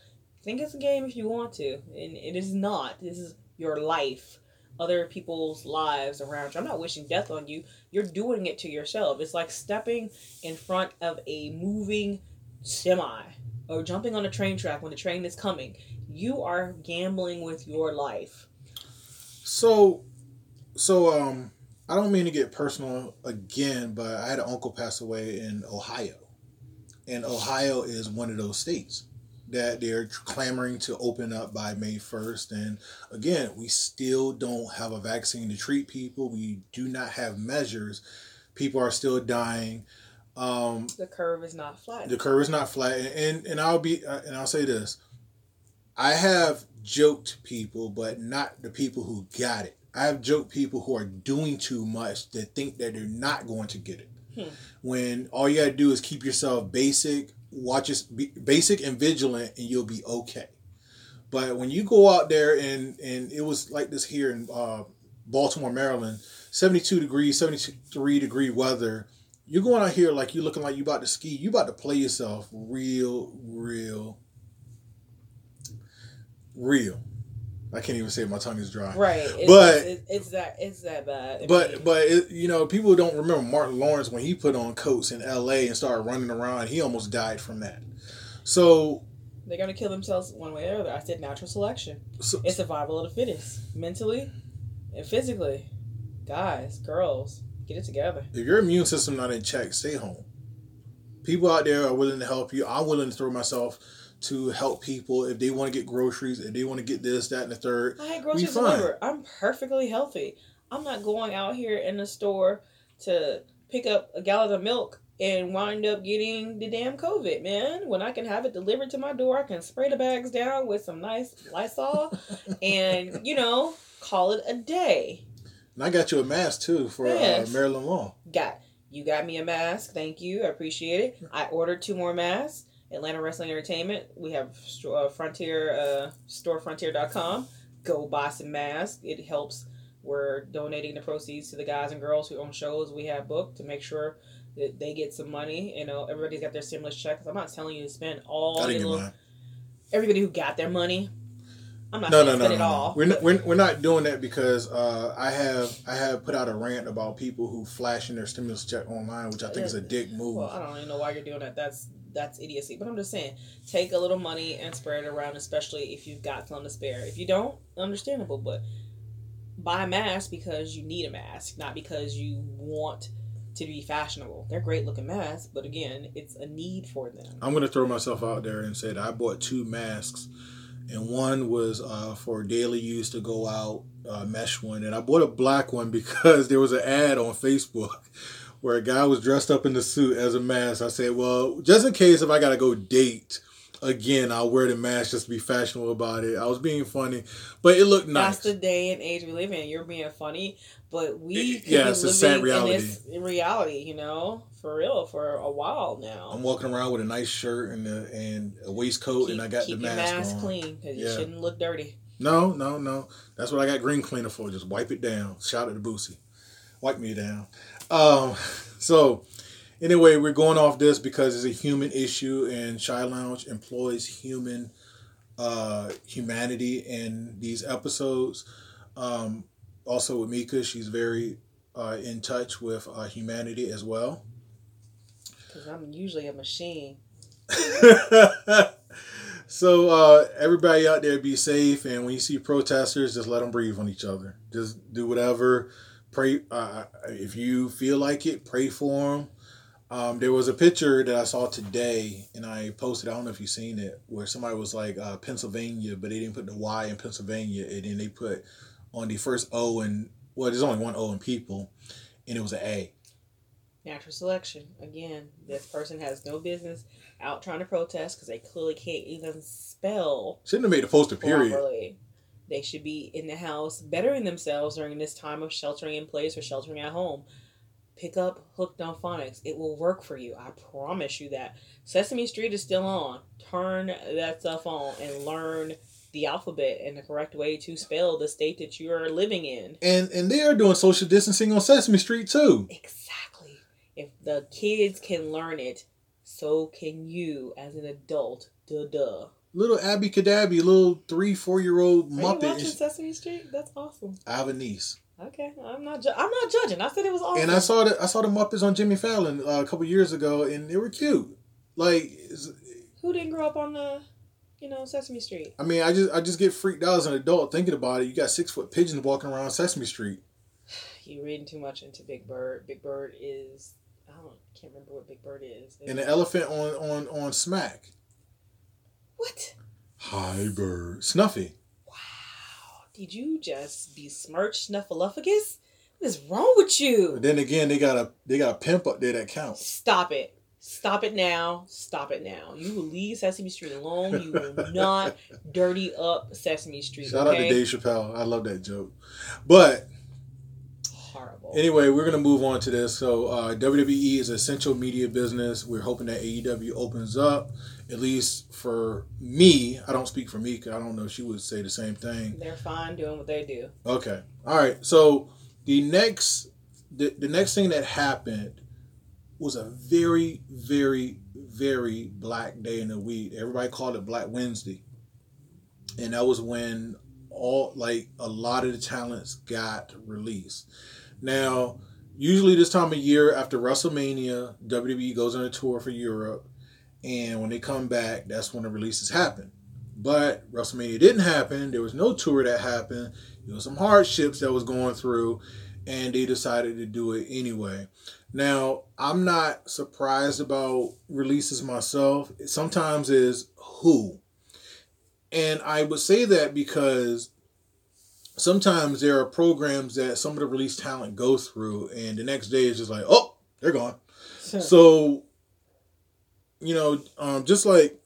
S2: Think it's a game if you want to, and it is not. This is your life, other people's lives around you. I'm not wishing death on you. You're doing it to yourself. It's like stepping in front of a moving semi or jumping on a train track when the train is coming. You are gambling with your life.
S1: So, so um, I don't mean to get personal again, but I had an uncle pass away in Ohio, and Ohio is one of those states that they're clamoring to open up by May first. And again, we still don't have a vaccine to treat people. We do not have measures. People are still dying. Um,
S2: The curve is not flat.
S1: the curve is not flat and and, and i'll be uh, and i'll say this i have joked people but not the people who got it i have joked people who are doing too much that think that they're not going to get it
S2: Hmm.
S1: when all you gotta do is keep yourself basic watch us be basic and vigilant and you'll be okay but when you go out there and and it was like this here in uh, baltimore maryland 72 degrees 73 degree weather you're going out here like you're looking like you about to ski. You about to play yourself real, real, real. I can't even say it, my tongue is dry.
S2: Right. It's,
S1: But-
S2: it's, it's that it's that bad. I
S1: But
S2: mean,
S1: but it, you know people don't remember Martin Lawrence when he put on coats in L.A. and started running around. He almost died from that. So,
S2: they're gonna kill themselves one way or the other. I said natural selection.
S1: so
S2: It's survival of the fittest, mentally and physically. Guys, girls, get it together.
S1: if your immune system not in check, stay home. People out there are willing to help you. I'm willing to throw myself to help people if they want to get groceries, if they want to get this, that, and the third.
S2: I had groceries delivered. I'm perfectly healthy. I'm not going out here in the store to pick up a gallon of milk and wind up getting the damn COVID, man. When I can have it delivered to my door, I can spray the bags down with some nice Lysol and, you know, call it a day.
S1: And I got you a mask too for
S2: Yes.
S1: uh, Maryland Law.
S2: Got you got me a mask. Thank you. I appreciate it. I ordered two more masks. Atlanta Wrestling Entertainment. We have uh, Frontier uh, storefrontier.com. Go buy some masks. It helps. We're donating the proceeds to the guys and girls who own shows we have booked to make sure that they get some money. You know, everybody's got their stimulus checks. I'm not telling you to spend all
S1: I didn't get
S2: little, everybody who got their money. I'm not
S1: No, no, no, no, no.
S2: all.
S1: We're not, we're, we're not doing that because uh, I have I have put out a rant about people who flashing their stimulus check online, which I think is a dick move.
S2: Well, I don't even know why you're doing that. That's that's idiocy. But I'm just saying, take a little money and spread it around, especially if you've got some to spare. If you don't, understandable. But buy a mask because you need a mask, not because you want to be fashionable. They're great looking masks, but again, it's a need for them.
S1: I'm gonna throw myself out there and say that I bought two masks, and one was uh, for daily use to go out, uh, mesh one, and I bought a black one because there was an ad on Facebook where a guy was dressed up in the suit as a mask. I said, well, just in case if I gotta go date again, I'll wear the mask just to be fashionable about it. I was being funny, but it looked nice.
S2: That's the day and age we live in. You're being funny, but we
S1: It- yeah,
S2: be
S1: it's a sad
S2: living in this reality, you know, for real, for a while now.
S1: I'm walking around with a nice shirt and a, and a waistcoat,
S2: keep,
S1: and I got the mask,
S2: mask clean because
S1: Yeah.
S2: you shouldn't look dirty.
S1: No, no, no. That's what I got green cleaner for. Just wipe it down. Shout out to Boosie. Wipe me down. Um, so anyway, we're going off this because it's a human issue and Shy Lounge employs human uh humanity in these episodes. Um also with Mika, she's very uh in touch with uh humanity as well.
S2: Because I'm usually a machine.
S1: so uh, everybody out there be safe and when you see protesters just let them breathe on each other just do whatever pray uh, if you feel like it pray for them um, there was a picture that i saw today and i posted i don't know if you've seen it where somebody was like uh, pennsylvania but they didn't put the y in pennsylvania and then they put on the first o and Well, there's only one O in people, and it was an A.
S2: Natural selection. Again, this person has no business out trying to protest because they clearly can't even spell
S1: Shouldn't have made the poster. Period.
S2: properly. They should be in the house bettering themselves during this time of sheltering in place or sheltering at home. Pick up Hooked on Phonics. It will work for you. I promise you that. Sesame Street is still on. Turn that stuff on and learn the alphabet and the correct way to spell the state that you are living in.
S1: And and they are doing social distancing on Sesame Street too.
S2: Exactly. If the kids can learn it, so can you as an adult. Duh duh.
S1: Little Abby Cadabby, little three, four year old
S2: Are you
S1: Muppet.
S2: watching Sesame Street? That's awesome.
S1: I have a niece,
S2: Okay, I'm not. Ju- I'm not judging. I said it was awesome.
S1: and I saw the I saw the Muppets on Jimmy Fallon uh, a couple years ago, and they were cute. Like,
S2: Who didn't grow up on the, you know, Sesame Street?
S1: I mean, I just I just get freaked out as an adult thinking about it. You got six foot pigeons walking around Sesame Street.
S2: You reading too much into Big Bird. Big Bird is. I don't. Can't remember what Big Bird is.
S1: and the elephant on on on Smack.
S2: What?
S1: Hi, bird. Snuffy.
S2: Wow. Did you just besmirch Snuffleupagus? What is wrong with you?
S1: But then again, they got a they got a pimp up there that counts.
S2: Stop it. Stop it now. Stop it now. You will leave Sesame Street alone. You will not dirty up Sesame Street.
S1: Shout out to? Dave Chappelle. I love that joke. But
S2: Horrible.
S1: anyway, we're gonna move on to this. So uh, WWE is essential media business. We're hoping that AEW opens up, at least for me. I don't speak for Mika. I don't know. if She would say the same thing.
S2: They're fine doing what they do.
S1: Okay. All right. So the next the, the next thing that happened was a very, very, very black day in the week. Everybody called it Black Wednesday. And that was when all like a lot of the talents got released. Now, usually this time of year after WrestleMania, WWE goes on a tour for Europe. And when they come back, that's when the releases happen. But WrestleMania didn't happen. There was no tour that happened. There was some hardships that was going through, and they decided to do it anyway. Now, I'm not surprised about releases myself. Sometimes is who. And I would say that because sometimes there are programs that some of the release talent go through, and the next day is just like, oh, they're gone. So, you know, um, just like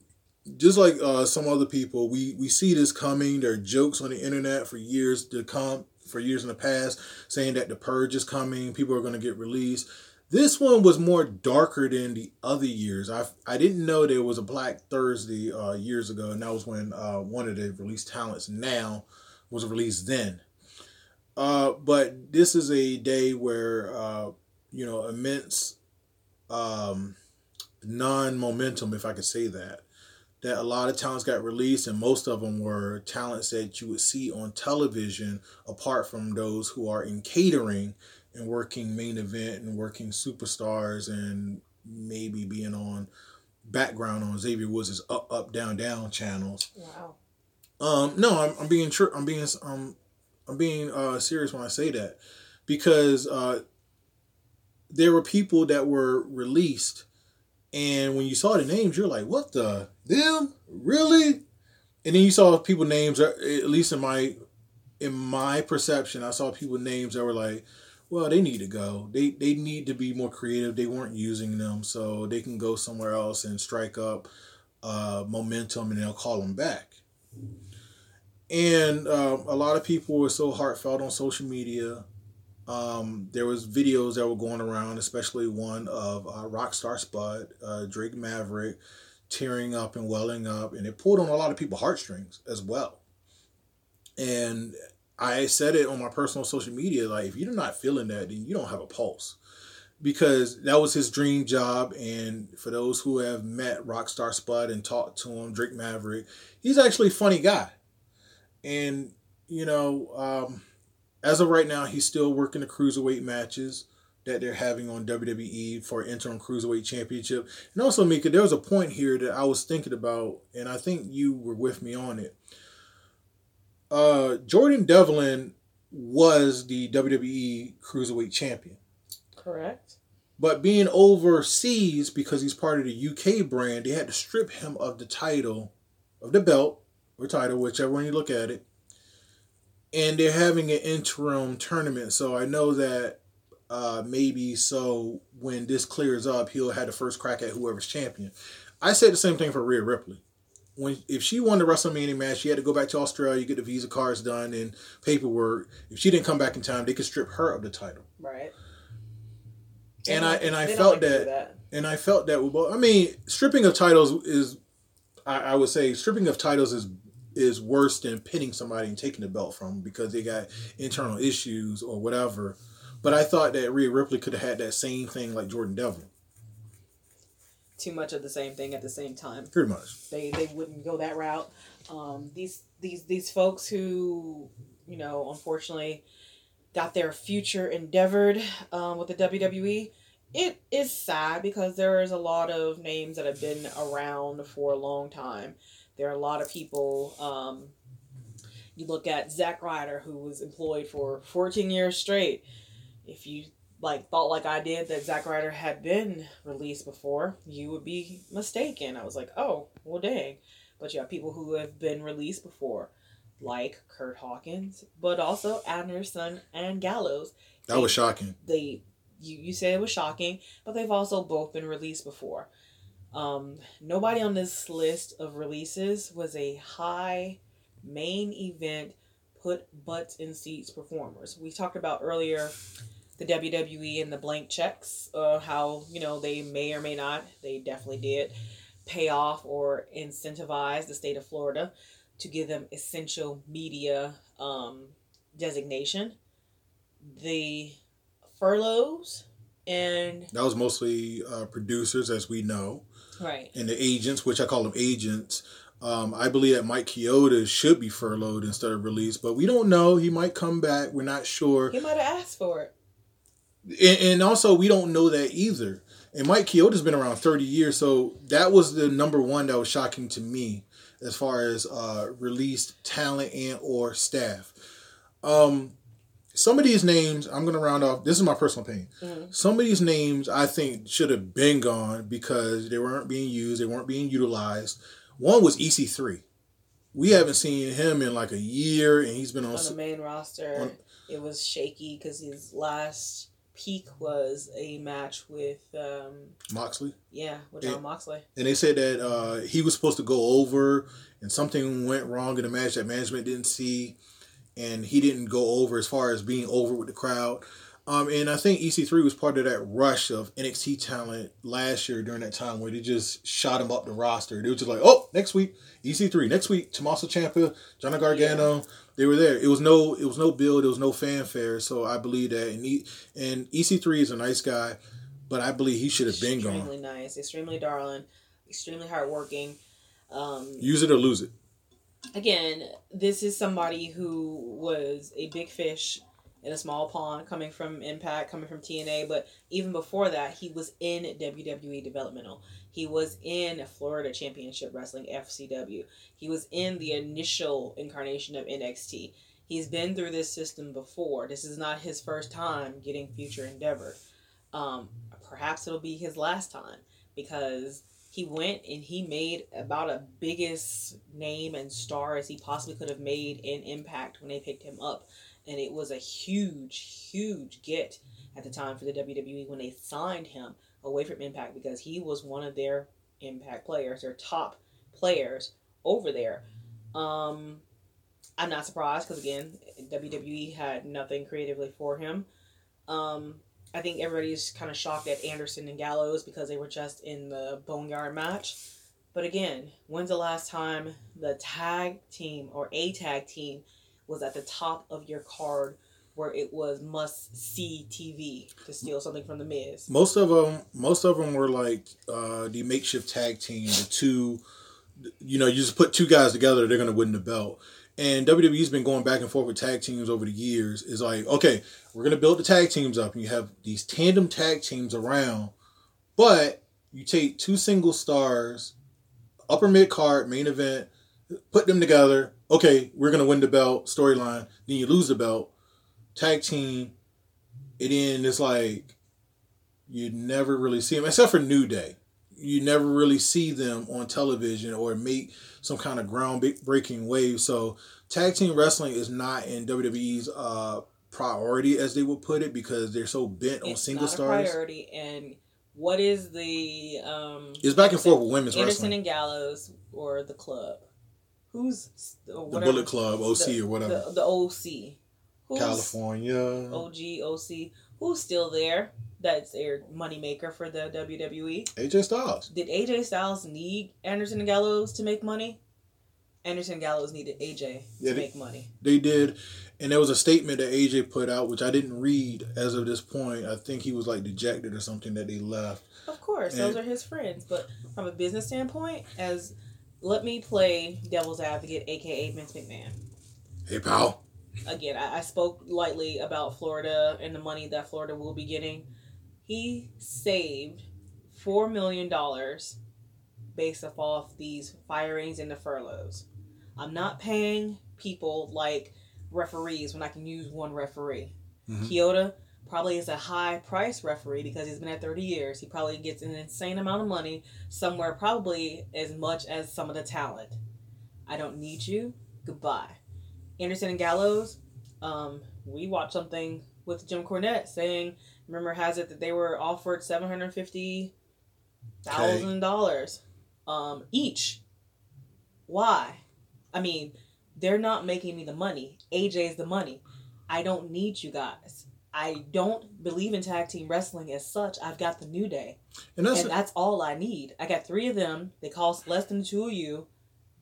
S1: just like uh, some other people, we we see this coming. There are jokes on the internet for years to come, for years in the past, saying that the purge is coming. People are going to get released. This one was more darker than the other years. I I didn't know there was a Black Thursday uh, years ago, and that was when uh, one of the released talents now was released then. Uh, but this is a day where uh, you know immense um, non momentum, if I could say that. That a lot of talents got released, and most of them were talents that you would see on television, apart from those who are in catering and working main event and working superstars and maybe being on background on Xavier Woods' up up down down channels.
S2: wow.
S1: Um, no, I'm, I'm being true. I'm being um, I'm being uh, serious when I say that because uh, there were people that were released, and when you saw the names, you're like, "What the them really?" And then you saw people names. uh, At least in my in my perception, I saw people names that were like, "Well, they need to go. They they need to be more creative. They weren't using them, so they can go somewhere else and strike up uh, momentum, and they'll call them back." and um, a lot of people were so heartfelt on social media. Um, there was videos that were going around, especially one of uh, Rockstar Spud, uh, Drake Maverick, tearing up and welling up, and it pulled on a lot of people's heartstrings as well. And I said it on my personal social media, like if you're not feeling that, then you don't have a pulse, because that was his dream job. And for those who have met Rockstar Spud and talked to him, Drake Maverick, he's actually a funny guy and you know, um, as of right now, he's still working the cruiserweight matches that they're having on WWE for interim cruiserweight championship. And also, Mika, there was a point here that I was thinking about, and I think you were with me on it. Uh, Jordan Devlin was the WWE cruiserweight champion.
S2: Correct.
S1: But being overseas because he's part of the UK brand, they had to strip him of the title, of the belt or title, whichever one you look at it. And they're having an interim tournament. So I know that uh, maybe so when this clears up, he'll have the first crack at whoever's champion. I said the same thing for Rhea Ripley. When if she won the WrestleMania match, she had to go back to Australia, get the visa cards done and paperwork. If she didn't come back in time, they could strip her of the title.
S2: Right.
S1: And I and I felt
S2: like
S1: that,
S2: that.
S1: and I felt that. Well, I mean, stripping of titles is, I, I would say, stripping of titles is is worse than pinning somebody and taking the belt from them because they got internal issues or whatever. But I thought that Rhea Ripley could have had that same thing like Jordan Devlin,
S2: Too much of the same thing at the same time.
S1: pretty much.
S2: They they wouldn't go that route. Um, these these these folks who you know unfortunately got their future endeavored um, with the WWE. It is sad because there is a lot of names that have been around for a long time. There are a lot of people. Um, you look at Zack Ryder, who was employed for 14 years straight. If you like thought like I did that Zack Ryder had been released before, you would be mistaken. I was like, oh, well, dang. But you have people who have been released before, like Kurt Hawkins, but also Anderson and Gallows.
S1: That was shocking.
S2: They, you, you said it was shocking, but they've also both been released before. Um, nobody on this list of releases was a high main event put butts in seats performers. We talked about earlier the WWE and the blank checks, uh, how you know they may or may not, they definitely did pay off or incentivize the state of Florida to give them essential media um, designation. The furloughs and
S1: That was mostly uh, producers, as we know,
S2: right,
S1: and the agents, which I call them agents. Um, I believe that Mike Chioda should be furloughed instead of released, but we don't know. He might come back. We're not sure.
S2: he might have asked for it.
S1: and, and also we don't know that either. And Mike Chioda's been around thirty years, so that was the number one that was shocking to me as far as uh, released talent and or staff. Um, some of these names I'm gonna round off. This is my personal opinion.
S2: Mhm.
S1: Some of these names I think should have been gone because they weren't being used, they weren't being utilized. One was EC3. We haven't seen him in like a year, and he's been on.
S2: on the main roster.
S1: on-
S2: it was shaky because his last peak was a match with, um,
S1: Moxley.
S2: yeah, with. Jon Moxley.
S1: and they said that uh, he was supposed to go over and something went wrong in the match that management didn't see and he didn't go over as far as being over with the crowd. Um, and i think ec3 was part of that rush of nxt talent last year during that time where they just shot him up the roster. They were just like oh next week ec3 next week tommaso ciampa johnny gargano. They were there. It was no it was no build. It was no fanfare. So i believe that. And, he, and ec3 is a nice guy but i believe he should have been gone.
S2: Extremely nice, extremely darling, extremely hardworking. Um,
S1: use it or lose it
S2: again, this is somebody who was a big fish in a small pond, coming from Impact, coming from TNA. But even before that, he was in WWE developmental. He was in Florida Championship Wrestling (FCW). He was in the initial incarnation of NXT. He's been through this system before. This is not his first time getting future endeavor. Um, perhaps it'll be his last time because he went and he made about a biggest name and star as he possibly could have made in Impact when they picked him up. And it was a huge, huge get at the time for the WWE when they signed him away from Impact because he was one of their Impact players, their top players over there. Um, I'm not surprised because again, WWE had nothing creatively for him. Um, I think everybody's kind of shocked at Anderson and Gallows because they were just in the Boneyard match. But again, when's the last time the tag team or a tag team was at the top of your card where it was must see TV to steal something from the Miz?
S1: Most of them, most of them were like uh, the makeshift tag team. The two, you know, you just put two guys together, they're gonna win the belt. And WWE's been going back and forth with tag teams over the years. Is like, okay, we're gonna build the tag teams up, and you have these tandem tag teams around, but you take two single stars, upper mid card, main event, put them together. Okay, we're gonna win the belt storyline. Then you lose the belt, tag team, and then it's like you never really see them except for New Day. You never really see them on television or make some kind of groundbreaking wave. So tag team wrestling is not in WWE's uh, priority, as they would put it, because they're so bent on
S2: It's
S1: single
S2: not a
S1: stars.
S2: priority. And what is the um?
S1: It's back and forth with women's
S2: Anderson
S1: wrestling.
S2: and Gallows or the club? Who's
S1: The Bullet Club, OC,
S2: the-
S1: or whatever.
S2: The, the OC. Who's
S1: California.
S2: OG OC. Who's still there? That's their moneymaker for the WWE.
S1: AJ Styles.
S2: Did AJ Styles need Anderson and Gallows to make money? Anderson and Gallows needed AJ to
S1: they-
S2: make money.
S1: They did. And there was a statement that AJ put out, which I didn't read as of this point. I think he was like dejected or something that they left.
S2: Of course,
S1: And-
S2: those are his friends. But from a business standpoint, as let me play devil's advocate, aka Vince McMahon.
S1: Hey, pal.
S2: Again, I, I spoke lightly about Florida and the money that Florida will be getting. He saved four million dollars based off of these firings and the furloughs. I'm not paying people like referees when I can use one referee.
S1: Mhm.
S2: Chioda probably is a high price referee because he's been at 30 years. He probably gets an insane amount of money, somewhere probably as much as some of the talent. I don't need you. Goodbye. Anderson and Gallows, um, we watched something with Jim Cornette saying, remember has it that they were offered seven hundred fifty thousand dollars um each. Why? I mean, they're not making me the money. AJ's the money. I don't need you guys. I don't believe in tag team wrestling as such. I've got the New Day.
S1: And that's
S2: and that's all I need. I got three of them. They cost less than the two of you.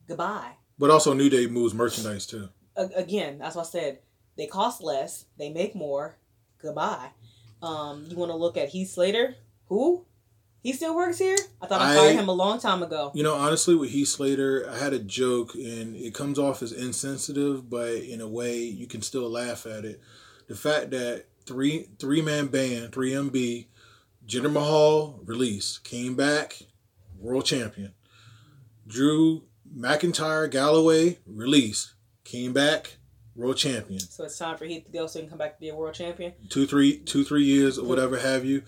S2: Goodbye.
S1: but also New Day moves merchandise too.
S2: Again, that's what I said. They cost less. They make more. Goodbye. Um, you want to look at Heath Slater? Who? He still works here? I thought I,
S1: I-
S2: fired him a long time ago.
S1: You know, honestly, with Heath Slater, I had a joke, and it comes off as insensitive, but in a way, you can still laugh at it. The fact that three three man band, three MB, Jinder Mahal release came back, world champion. Drew McIntyre Galloway released, came back, world champion.
S2: So it's time for Heath to go so he can come back to be a world champion.
S1: two three two three years or whatever have you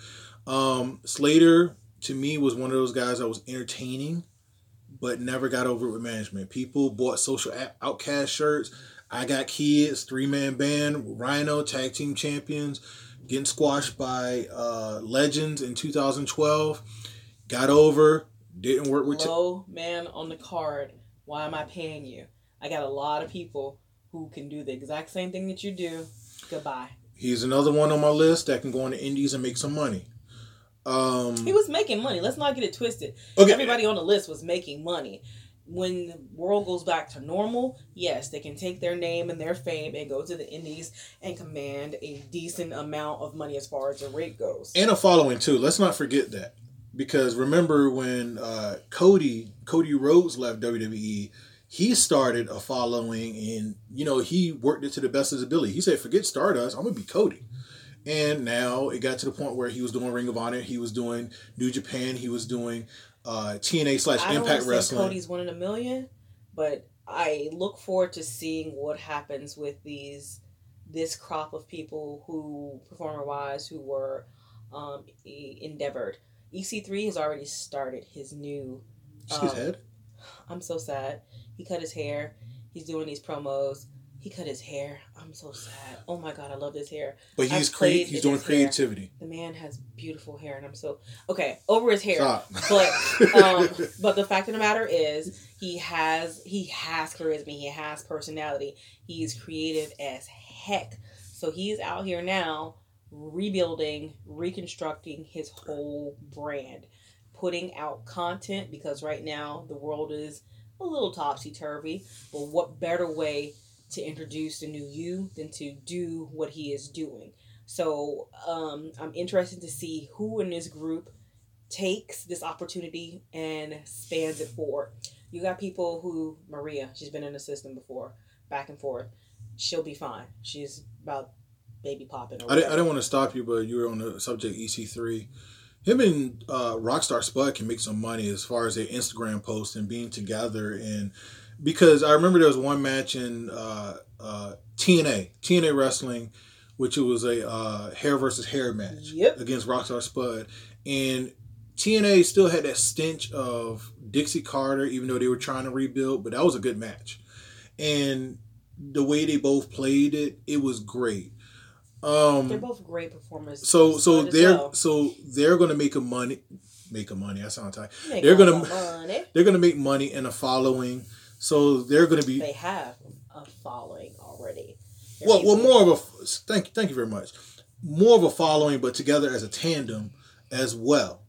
S1: um slater to me was one of those guys that was entertaining but never got over it with management people bought social outcast shirts i got kids three-man band Rhyno tag team champions getting squashed by uh legends in 2012 got over didn't work with
S2: Low man on the card. Why am I paying you? I got a lot of people who can do the exact same thing that you do. Goodbye.
S1: he's another one on my list that can go on the indies and make some money um
S2: He was making money. Let's not get it twisted.
S1: okay
S2: Everybody on the list was making money. When the world goes back to normal, yes, they can take their name and their fame and go to the indies and command a decent amount of money as far as the rate goes.
S1: and a following too. Let's not forget that because remember when uh, Cody Cody Rhodes left WWE, he started a following and you know he worked it to the best of his ability. He said, "Forget Stardust, I'm gonna be Cody." And now it got to the point where he was doing Ring of Honor, he was doing New Japan, he was doing uh, TNA slash
S2: I don't
S1: Impact Wrestling.
S2: Cody's one in a million, but I look forward to seeing what happens with these this crop of people who performer wise who were um, e- endeavored. EC3 has already started his new.
S1: See his
S2: um,
S1: head?
S2: I'm so sad. He cut his hair. He's doing these promos. He cut his hair. I'm so sad. Oh my god, I love this hair.
S1: But he's cre- he's doing
S2: his hair.
S1: creativity.
S2: The man has beautiful hair, and I'm so okay over his hair.
S1: Stop.
S2: But um, but the fact of the matter is, he has he has charisma. He has personality. He is creative as heck. So he's out here now, rebuilding, reconstructing his whole brand, putting out content because right now the world is a little topsy turvy. But what better way to introduce the new you than to do what he is doing? So um, I'm interested to see who in this group takes this opportunity and spans it forward. You got people who Maria, she's been in the system before, back and forth. She'll be fine. She's about baby popping.
S1: I didn't, I didn't want to stop you, but you were on the subject EC3. Him and uh, Rockstar Spud can make some money as far as their Instagram posts and being together. And because I remember there was one match in uh, uh, TNA, TNA Wrestling, which it was a uh, hair versus hair match
S2: Yep.
S1: against Rockstar Spud. And TNA still had that stench of Dixie Carter, even though they were trying to rebuild, but that was a good match. And the way they both played it, it was great. Um,
S2: they're both great performers.
S1: so so they're
S2: well.
S1: so they're gonna make a money make a money. I sound tight.
S2: Make
S1: they're gonna-
S2: money.
S1: They're gonna make money in a following. So they're gonna be
S2: They have a following already. They're
S1: well, well, more of a thank you, thank you very much. More of a following, but together as a tandem as well.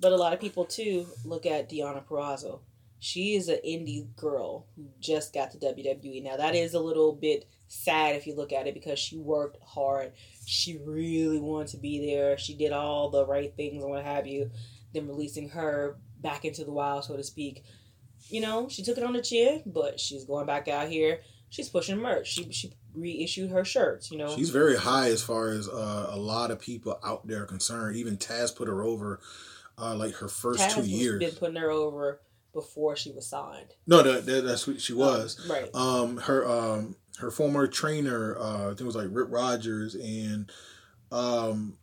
S2: But a lot of people too look at Deonna Purrazzo. She is an indie girl who just got to WWE. Now that is a little bit sad if you look at it because she worked hard. She really wanted to be there. She did all the right things and what have you. Then releasing her back into the wild, so to speak. You know, she took it on the chin, but she's going back out here. She's pushing merch. She she reissued her shirts. You know,
S1: She's very high as far as uh, a lot of people out there are concerned. Even Taz put her over uh, like her first
S2: Taz
S1: two years.
S2: been putting her over before she was signed.
S1: No, that, that, that's what she was.
S2: Um, right.
S1: Um, her um, her former trainer, uh, I think it was like Rip Rogers, and um,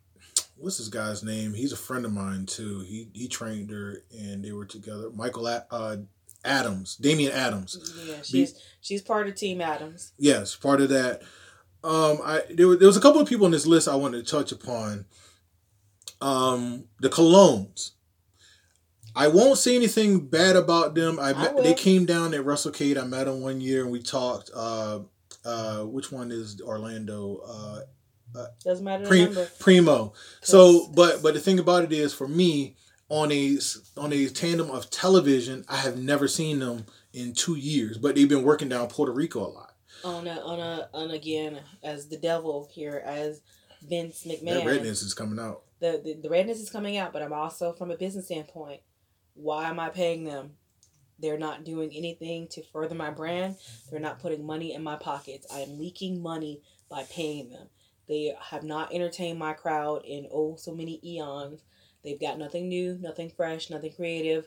S1: what's this guy's name? He's a friend of mine too. He he trained her, and they were together. Michael A- uh, Adams, Damian Adams.
S2: Yeah, she's she's part of Team Adams.
S1: Yes, part of that. Um, I there was, there was a couple of people on this list I wanted to touch upon. Um, the Colons. I won't say anything bad about them. I, met, they came down at WrestleCade. I met them one year and we talked. Uh, uh, which one is Orlando? Uh,
S2: Doesn't matter
S1: Primo. So, but but the thing about it is, for me, on a on a tandem of television, I have never seen them in two years. But they've been working down Puerto Rico a lot.
S2: On a on a on again as the devil here as Vince
S1: That
S2: McMahon.
S1: redness is coming out.
S2: The, the the redness is coming out, but I'm also from a business standpoint. Why am I paying them? They're not doing anything to further my brand. They're not putting money in my pockets. I am leaking money by paying them. They have not entertained my crowd in oh so many eons. They've got nothing new, nothing fresh, nothing creative.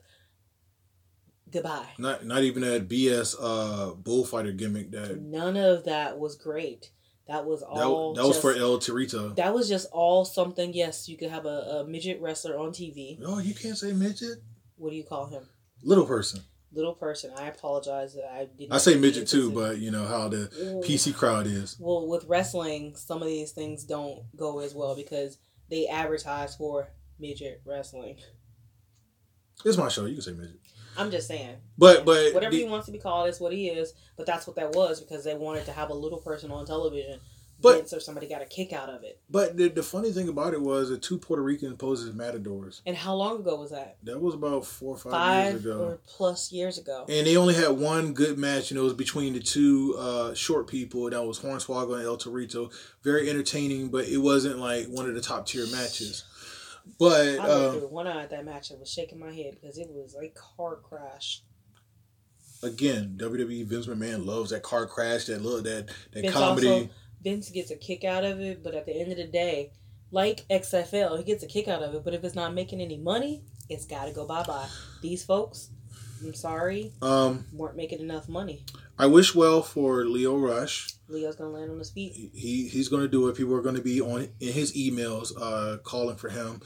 S2: Goodbye.
S1: Not not even that BS uh bullfighter gimmick that
S2: None of that was great. That was all.
S1: that was
S2: just-
S1: for El Torito.
S2: That was just all something. Yes, you could have a, a midget wrestler on TV.
S1: No, you can't say midget.
S2: What do you call him?
S1: Little person.
S2: Little person. I apologize that I didn't.
S1: I say midget too, but you know how the PC crowd is.
S2: Well, with wrestling, some of these things don't go as well because they advertise for midget wrestling.
S1: It's my show. You can say midget.
S2: I'm just saying.
S1: But but
S2: whatever
S1: the-
S2: he wants to be called is what he is. But that's what that was because they wanted to have a little person on television.
S1: But-
S2: Vince or somebody got a kick out of it.
S1: but the, the funny thing about it was the two Puerto Ricans posed as matadors.
S2: And how long ago was that?
S1: That was about four or five,
S2: Five
S1: years ago.
S2: or plus years ago.
S1: And they only had one good match, and it was between the two uh, short people. That was Hornswoggle and El Torito. Very entertaining, but it wasn't like one of the top tier matches. But
S2: I
S1: uh,
S2: looked through one eye at that match and was shaking my head because it was like car crash.
S1: again, WWE Vince McMahon loves that car crash, that look, that that
S2: Vince
S1: comedy.
S2: also Vince gets a kick out of it, but at the end of the day, like XFL, he gets a kick out of it. But if it's not making any money, it's got to go bye bye. These folks, I'm sorry,
S1: um,
S2: weren't making enough money.
S1: I wish well for Lio Rush.
S2: Lio's gonna land on his feet.
S1: He he's going to do it. People are going to be on in his emails uh, calling for him.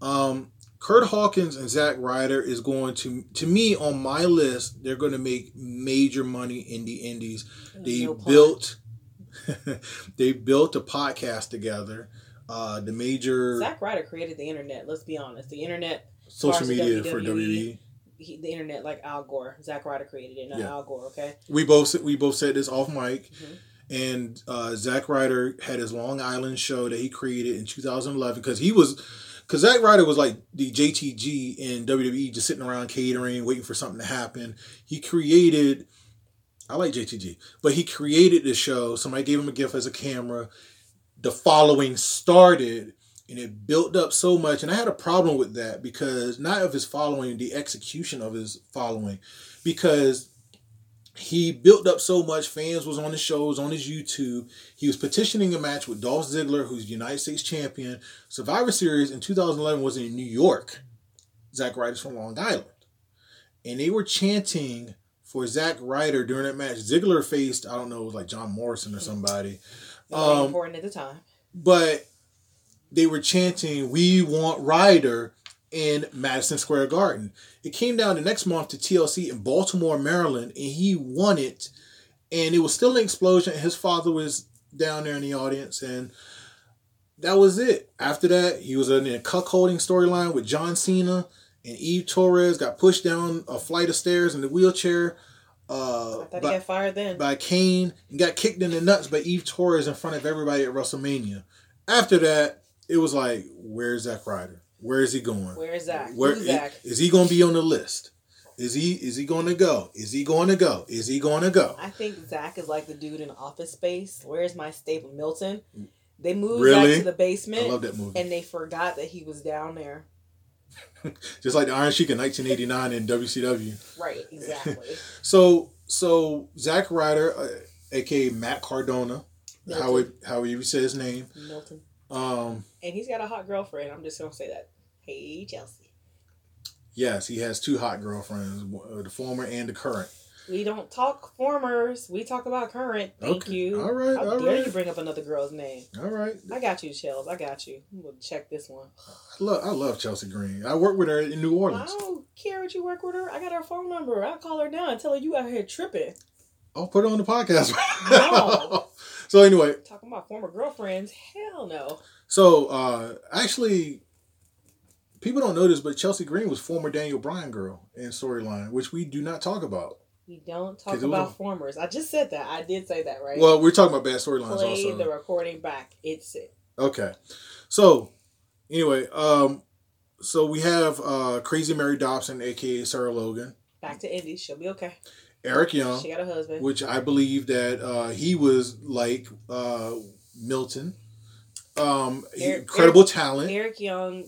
S1: Um, Kurt Hawkins and Zack Ryder is going to to me on my list. They're going to make major money in the indies. They
S2: No
S1: built they built a podcast together. Uh, the major
S2: Zack Ryder created the internet. Let's be honest. The internet,
S1: social media for
S2: WWE.
S1: WWE.
S2: he, the internet, like Al Gore. Zack Ryder created it, not
S1: Yeah.
S2: Al Gore. Okay.
S1: We both we both said this off mic.
S2: Mhm.
S1: and uh, Zack Ryder had his Long Island show that he created in 2011 because he was because Zack Ryder was like the JTG in WWE, just sitting around catering, waiting for something to happen. He created. I like JTG, but he created the show. Somebody gave him a gift as a camera. The following started, and it built up so much. And I had a problem with that because not of his following, the execution of his following, because he built up so much. Fans was on his shows, on his YouTube. He was petitioning a match with Dolph Ziggler, who's United States champion. Survivor Series in 2011 was in New York. Zack Ryder's from Long Island. And they were chanting for Zack Ryder during that match. Ziggler faced, I don't know, it was like John Morrison or somebody.
S2: Nobody
S1: Um,
S2: important at the time.
S1: But they were chanting, We want Ryder. in Madison Square Garden. It came down the next month to TLC in Baltimore, Maryland, and he won it. And it was still an explosion. His father was down there in the audience, and that was it. After that, he was in a cuckolding storyline with John Cena, and Eve Torres got pushed down a flight of stairs in the wheelchair. Uh,
S2: I
S1: by,
S2: got fired then.
S1: by Kane and got kicked in the nuts by Eve Torres in front of everybody at WrestleMania. After that, it was like, where's Zack Ryder? Where is he going?
S2: Where is Zach?
S1: Where
S2: Who's Zach?
S1: is he going to be on the list? Is he is he going to go? Is he going to go? Is he going to go?
S2: I think Zach is like the dude in Office Space. Where's my staple? Milton. They moved
S1: Really?
S2: Zach to the
S1: I
S2: basement,
S1: love that movie.
S2: and they forgot that he was down there.
S1: Just like the Iron Sheik in 1989 in WCW.
S2: Right, exactly.
S1: So so Zack Ryder, uh, aka Matt Cardona, how it how you say his name.
S2: Milton.
S1: Um,
S2: And he's got a hot girlfriend. I'm just gonna say that. Hey, Chelsea.
S1: yes, he has two hot girlfriends, uh, the former and the current.
S2: We don't talk formers. We talk about current. Thank
S1: Okay.
S2: you.
S1: All right,
S2: How
S1: all
S2: dare
S1: right.
S2: you bring up another girl's name?
S1: All right,
S2: I got you, Chels. I got you. We'll check this one.
S1: I love I love Chelsea Green. I work with her in New Orleans.
S2: I don't care what you work with her. I got her phone number. I'll call her now and tell her you out here tripping.
S1: I'll put it on the podcast.
S2: No.
S1: so anyway,
S2: Talking about former girlfriends. Hell no.
S1: so uh actually, people don't know this, but Chelsea Green was former Daniel Bryan girl in storyline, which we do not talk about.
S2: We don't talk
S1: was
S2: about formers. I just said that. I did say that, right?
S1: Well, we're talking about bad storylines
S2: Play
S1: also.
S2: the recording back. It's it.
S1: Okay. So anyway, um so we have uh Crazy Mary Dobson, aka Sarah Logan,
S2: Back to Indy. She'll be okay.
S1: Eric Young,
S2: She got a husband.
S1: which I believe that uh he was like uh Milton. Um
S2: Eric-
S1: incredible talent.
S2: Eric Young.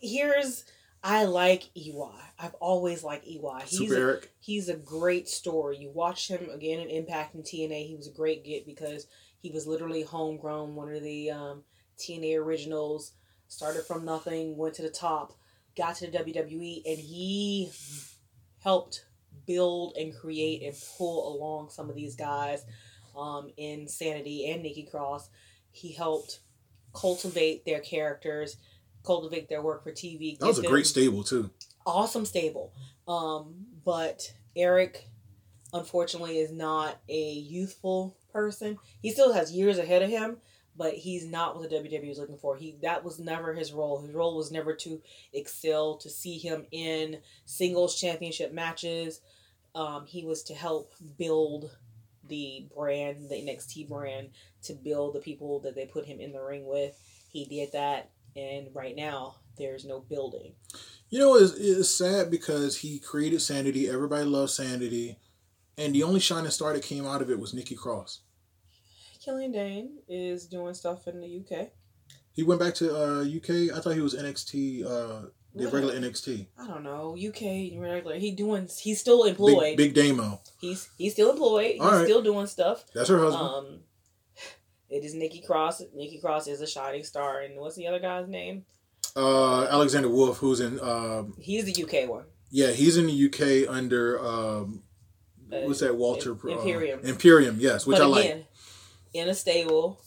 S2: Here's I like EY. I've always liked EY. He's
S1: Super
S2: a,
S1: Eric.
S2: he's a great story. You watch him again in Impact and TNA. He was a great get because he was literally homegrown, one of the um, TNA originals. Started from nothing, went to the top, got to the WWE, and he helped build and create and pull along some of these guys um, in Sanity and Nikki Cross. He helped cultivate their characters, cultivate their work for TV.
S1: That was a
S2: give
S1: great stable too.
S2: Awesome stable. Um, but Eric, unfortunately, is not a youthful person. He still has years ahead of him, but he's not what the WWE is looking for. He that was never his role. His role was never to excel, to see him in singles championship matches. Um, he was to help build the brand, the NXT brand, to build the people that they put him in the ring with. He did that, and right now there's no building.
S1: You know, it's, it's sad because he created Sanity. Everybody loves Sanity. And the only shining star that came out of it was Nikki Cross.
S2: Killian Dain is doing stuff in the UK.
S1: He went back to uh, UK. I thought he was NXT, uh, the
S2: What?
S1: regular NXT.
S2: I don't know UK regular. He doing. He's still employed.
S1: Big, Big Damo.
S2: He's he's still employed. He's
S1: All right.
S2: still doing stuff.
S1: That's her husband.
S2: Um, it is Nikki Cross. Nikki Cross is a shining star, and what's the other guy's name?
S1: Uh, Alexander Wolfe, who's in, um,
S2: He's the UK one.
S1: yeah, he's in the UK under, um,
S2: Uh,
S1: what's that, Walter?
S2: Im-
S1: uh,
S2: Imperium.
S1: Imperium, yes, which
S2: but
S1: I like.
S2: in a stable,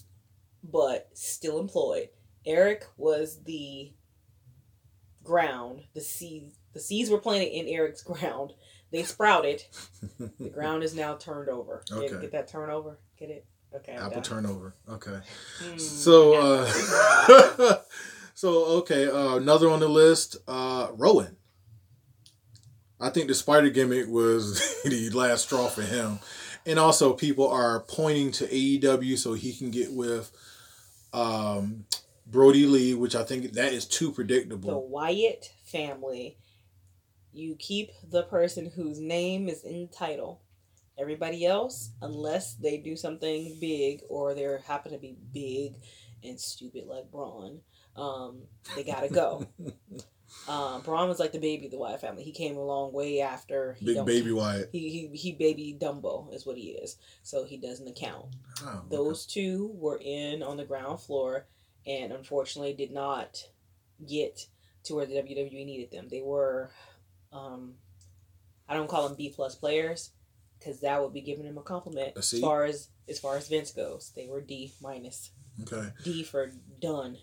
S2: but still employed. Eric was the ground. The seeds. The seeds were planted in Eric's ground. They sprouted. the ground is now turned over. Get,
S1: Okay.
S2: get that turnover. Get it? Okay.
S1: Apple turnover. Okay.
S2: Hmm,
S1: So, uh, so okay, uh, another on the list, uh, Rowan. I think the spider gimmick was the last straw for him, and also people are pointing to AEW so he can get with um, Brodie Lee, which I think that is too predictable. the.
S2: Wyatt family. You keep the person whose name is in the title. Everybody else, unless they do something big or they happen to be big and stupid like Braun, um, they gotta go. um, Braun was like the baby of the Wyatt family. He came along way after. He
S1: Big baby Wyatt.
S2: He, he he baby Dumbo is what he is. So he doesn't account.
S1: Oh, okay.
S2: Those two were in on the ground floor and unfortunately did not get to where the WWE needed them. They were, um, I don't call them B plus players because that would be giving them a compliment
S1: A
S2: as far as as far as Vince goes. They were D minus.
S1: okay.
S2: D for done.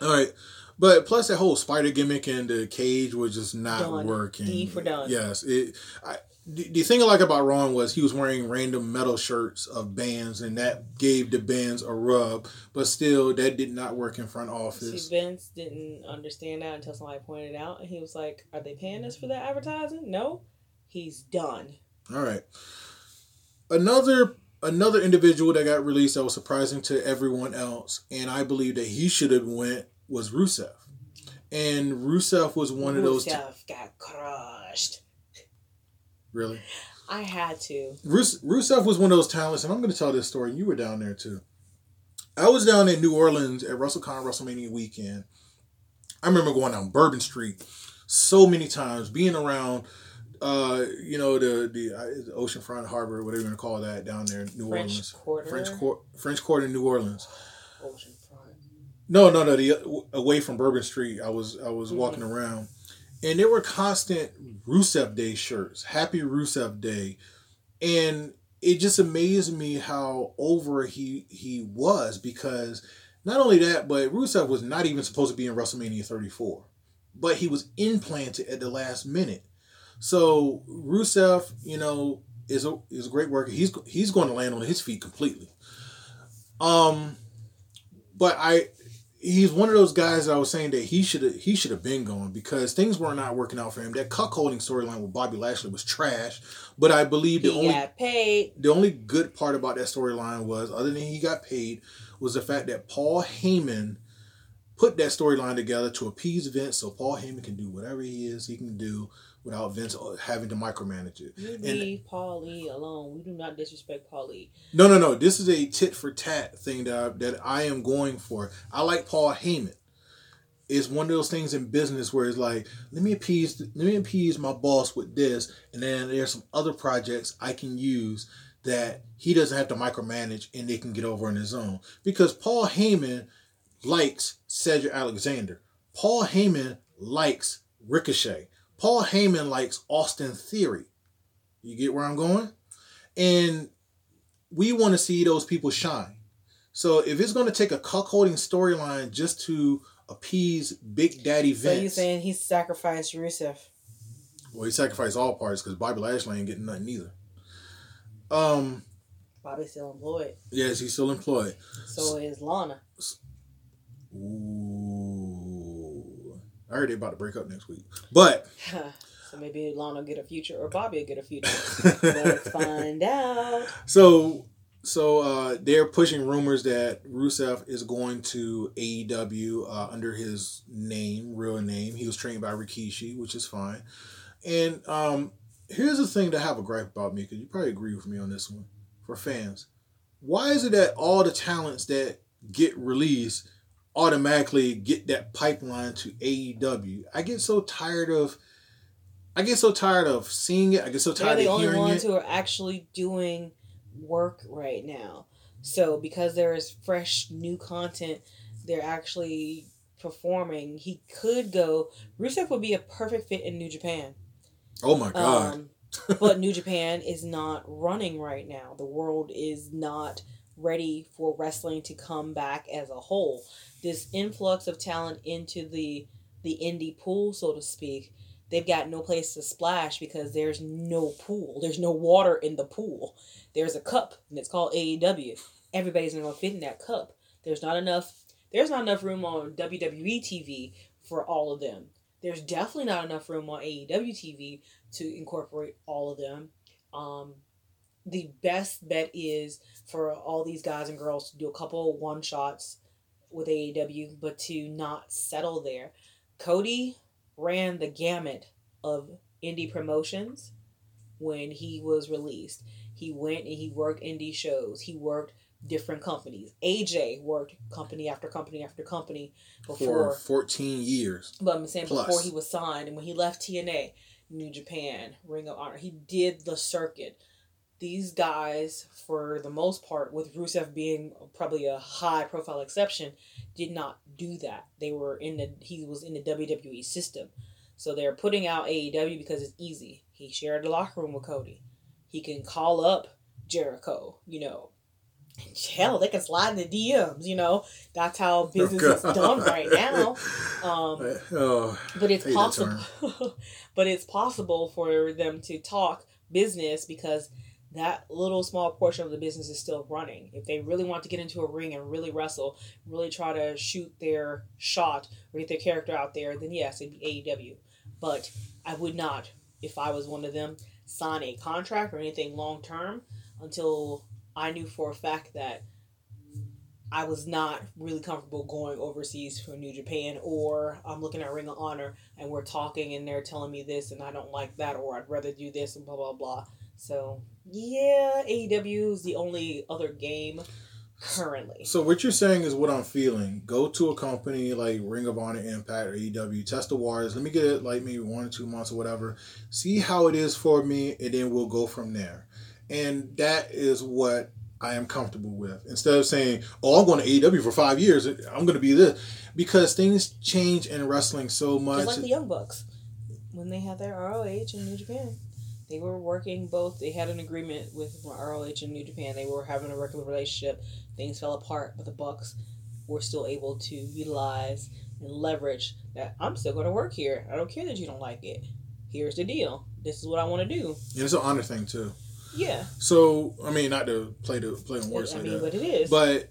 S1: All right. But plus that whole spider gimmick and the cage was just not
S2: Done.
S1: working.
S2: D for done.
S1: Yes. It I the, the thing I like about Ron was he was wearing random metal shirts of bands and that gave the bands a rub, but still that did not work in front
S2: See,
S1: office.
S2: Vince didn't understand that until somebody pointed it out, and he was like, "Are they paying us for that advertising?" No, he's done.
S1: All right. Another another individual that got released that was surprising to everyone else, and I believe that he should have went was Rusev. And Rusev was one of those.
S2: Rusev got crushed.
S1: really?
S2: I had to.
S1: Rus- Rusev was one of those talents, and I'm going to tell this story. You were down there too. I was down in New Orleans at WrestleCon WrestleMania weekend. I remember going down Bourbon Street so many times, being around, uh, you know, the the, uh, oceanfront harbor, whatever you want to call that, down there in New
S2: French
S1: Orleans,
S2: Quarter.
S1: French Quarter, French Quarter in New Orleans.
S2: Oceanfront.
S1: No, no, no. The away from Bourbon Street, I was I was
S2: Mhm.
S1: walking around, and there were constant Rusev Day shirts. Happy Rusev Day, and it just amazed me how over he he was because not only that, but Rusev was not even supposed to be in WrestleMania 34, but he was implanted at the last minute. So Rusev, you know, is a is a great worker. He's he's going to land on his feet completely. Um, but I he's one of those guys that I was saying that he should have he should have been going because things were not working out for him. That cuckolding storyline with Bobby Lashley was trash. But I believe the
S2: He
S1: only the only good part about that storyline was, other than he got paid, was the fact that Paul Heyman put that storyline together to appease Vince, so Paul Heyman can do whatever he is he can do without Vince uh, having to micromanage it.
S2: You leave Paul Lee alone. We do not disrespect Paul Lee.
S1: No, no, no. This is a tit for tat thing that I, that I am going for. I like Paul Heyman. It's one of those things in business where it's like, let me appease, let me appease my boss with this, and then there's some other projects I can use that he doesn't have to micromanage, and they can get over on his own. Because Paul Heyman likes Cedric Alexander. Paul Heyman likes Ricochet. Paul Heyman likes Austin Theory. You get where I'm going? And we want to see those people shine. So if it's going to take a cuckolding storyline just to appease Big Daddy Vince.
S2: So you saying he sacrificed Rusev?
S1: well, he sacrificed all parts because Bobby Lashley ain't getting nothing either. Um,
S2: Bobby's still employed.
S1: yes, he's still employed.
S2: So is Lana.
S1: Ooh, I heard they about to break up next week, but
S2: so maybe Lana will get a future or Bobby will get a future. Let's find out.
S1: So so uh, they're pushing rumors that Rusev is going to AEW uh, under his name, real name. He was trained by Rikishi, which is fine. And um, here's the thing to have a gripe about me, because you probably agree with me on this one. For fans, why is it that all the talents that get released automatically get that pipeline to AEW? I get so tired of. I get so tired of seeing it. I get so
S2: They're
S1: tired
S2: the
S1: of
S2: only
S1: hearing
S2: ones
S1: it.
S2: who are actually doing work right now. So because there is fresh new content, they're actually performing. He could go. Rusev would be a perfect fit in New Japan.
S1: Oh my god.
S2: Um, but New Japan is not running right now. The world is not ready for wrestling to come back as a whole. This influx of talent into the the indie pool, so to speak, they've got no place to splash because there's no pool. There's no water in the pool. There's a cup and it's called AEW. Everybody's not gonna fit in that cup. There's not enough there's not enough room on WWE TV for all of them. There's definitely not enough room on AEW TV to incorporate all of them. Um, the best bet is for all these guys and girls to do a couple one shots with AEW, but to not settle there. Cody ran the gamut of indie promotions when he was released. He went and he worked indie shows. He worked different companies. AJ worked company after company after company before
S1: for 14 years.
S2: but I'm saying
S1: Plus.
S2: before he was signed and when he left TNA, New Japan, Ring of Honor, he did the circuit. These guys, for the most part, with Rusev being probably a high profile exception, did not do that. They were in the he was in the WWE system. So they're putting out AEW because it's easy. He shared the locker room with Cody. He can call up Jericho, you know. hell, they can slide in the DMs. You know, that's how business is done right now. Um,
S1: oh,
S2: but it's possible. but it's possible for them to talk business because that little small portion of the business is still running. If they really want to get into a ring and really wrestle, really try to shoot their shot or get their character out there, then yes, it'd be AEW. But I would not, if I was one of them, sign a contract or anything long term until I knew for a fact that I was not really comfortable going overseas for New Japan, or I'm looking at Ring of Honor and we're talking and they're telling me this and I don't like that, or I'd rather do this and blah blah blah. So yeah, AEW is the only other game currently.
S1: So what you're saying is what I'm feeling. Go to a company like Ring of Honor, Impact, or AEW, test the waters. Let me get it like maybe one or two months or whatever. See how it is for me, and then we'll go from there. And that is what I am comfortable with. Instead of saying, "Oh, I'm going to AEW for five years. I'm going to be this," because things change in wrestling so much.
S2: Just like the Young Bucks when they had their ROH in New Japan. They were working both. They had an agreement with ROH and New Japan. They were having a working relationship. Things fell apart, but the Bucks were still able to utilize and leverage that. I'm still going to work here. I don't care that you don't like it. Here's the deal. This is what I want to do.
S1: And it's an honor thing too.
S2: Yeah.
S1: So I mean, not to play the play on words
S2: I
S1: like
S2: mean,
S1: that,
S2: but it is.
S1: but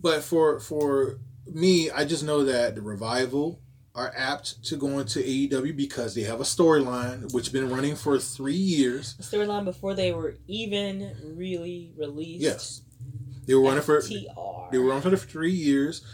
S1: but for for me, I just know that the revival are apt to go into AEW because they have a storyline which has been running for three years.
S2: the storyline before they were even really released.
S1: Yes, they were running for
S2: TR.
S1: they were running for three years.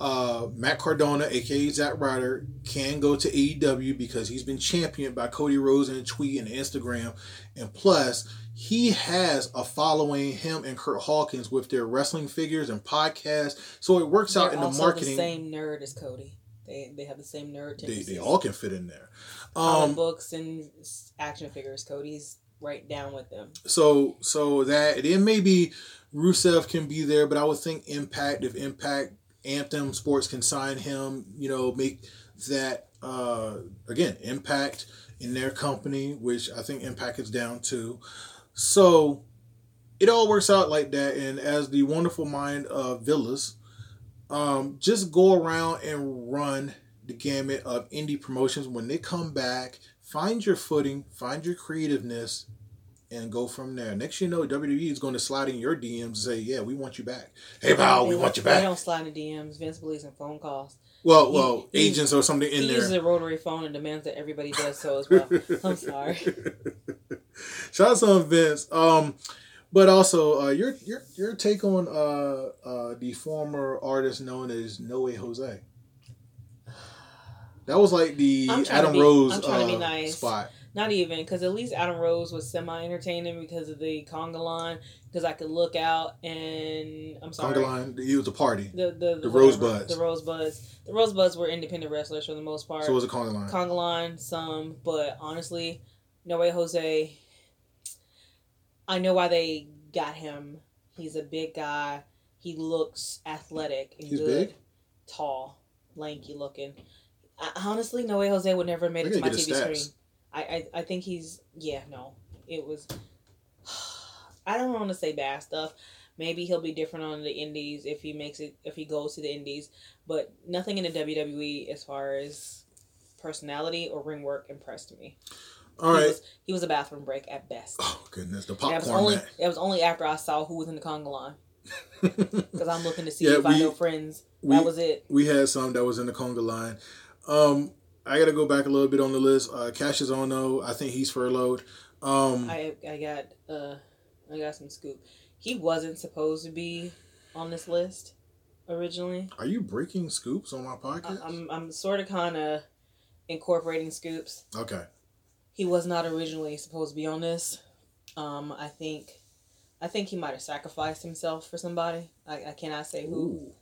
S1: Uh, Matt Cardona, aka Zack Ryder, can go to AEW because he's been championed by Cody Rhodes and tweet and Instagram, and plus he has a following him and Curt Hawkins with their wrestling figures and podcasts. So it works out
S2: They're
S1: in the marketing.
S2: The same nerd as Cody. They they have the same nerd.
S1: they,
S2: tendencies.
S1: they all can fit in there. Um,
S2: books and action figures. Cody's right down with them.
S1: so so that then maybe Rusev can be there, but I would think Impact if Impact Anthem Sports can sign him, you know, make that uh again Impact in their company, which I think Impact is down to. So it all works out like that, and as the wonderful mind of Villas, um, just go around and run the gamut of indie promotions. When they come back, find your footing, find your creativeness, and go from there. Next, you know, WWE is going to slide in your DMs and say, "Yeah, we want you back. Hey, pal, we want you back."
S2: They
S1: back."
S2: don't slide in DMs. Vince believes in phone calls.
S1: Well,
S2: He-
S1: well,
S2: he-
S1: agents or something in
S2: he uses
S1: there.
S2: a rotary phone and demands that everybody does so as well. I'm sorry.
S1: Shout out to Vince. Um, but also, uh, your your your take on uh uh the former artist known as Noe Jose. That was like the
S2: I'm trying to
S1: Adam
S2: be-
S1: Rose
S2: I'm trying to be
S1: uh,
S2: nice.
S1: spot.
S2: Not even because at least Adam Rose was semi entertaining because of the conga line. Because I could look out and I'm sorry.
S1: Conga line. It was a party.
S2: The the, the,
S1: The Rosebuds.
S2: The Rosebuds. The Rosebuds were independent wrestlers for the most part.
S1: So it was a conga line.
S2: Conga line, some, but honestly, No Way Jose. I know why they got him. He's a big guy. He looks athletic and
S1: He's
S2: good,
S1: big?
S2: tall, lanky looking. I, honestly, No Way Jose would never have made it to my TV screen. I, I I think he's yeah no. It was. I don't want to say bad stuff. Maybe he'll be different on the indies if he makes it if he goes to the indies, but nothing in the WWE as far as personality or ring work impressed me.
S1: All
S2: he
S1: right.
S2: was he was a bathroom break at best.
S1: Oh goodness, the
S2: And that was
S1: popcorn
S2: only it was only after I saw who was in the conga line because I'm looking to see
S1: Yeah,
S2: if I know friends.
S1: we-
S2: that was it.
S1: we had some that was in the conga line. Um, I got to go back a little bit on the list. Uh, on though. I think he's furloughed. Um,
S2: I I got uh I got some scoop. He wasn't supposed to be on this list originally.
S1: are you breaking scoops on my
S2: I,
S1: podcast?
S2: I'm I'm sort of kind of incorporating scoops.
S1: okay.
S2: He was not originally supposed to be on this. Um, I think, I think he might have sacrificed himself for somebody. I, I cannot say who,
S1: Ooh.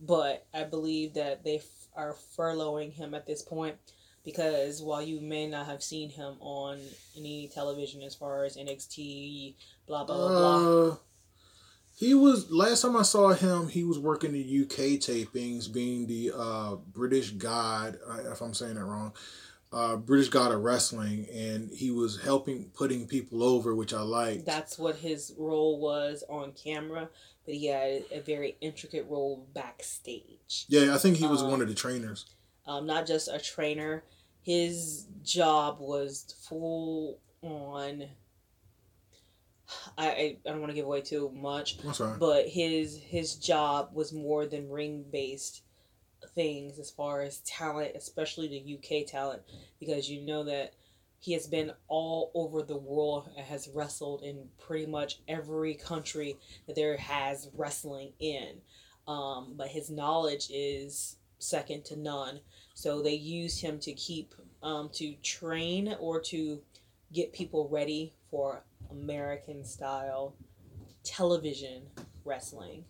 S2: but I believe that they f- are furloughing him at this point because while you may not have seen him on any television as far as NXT, blah blah blah, blah.
S1: Uh, he was last time I saw him. He was working the UK tapings, being the uh, British God. If I'm saying it wrong, uh, British God of wrestling, and he was helping putting people over, which I liked.
S2: that's what his role was on camera. but he had a very intricate role backstage.
S1: Yeah, I think he was
S2: Um,
S1: one of the trainers.
S2: Um, not just a trainer. His job was full on. I I, I don't want to give away too much, but his his job was more than ring based things as far as talent, especially the UK talent, because you know that he has been all over the world and has wrestled in pretty much every country that there has wrestling in. Um, but his knowledge is second to none. So they used him to keep um, to train or to get people ready for American style television wrestling.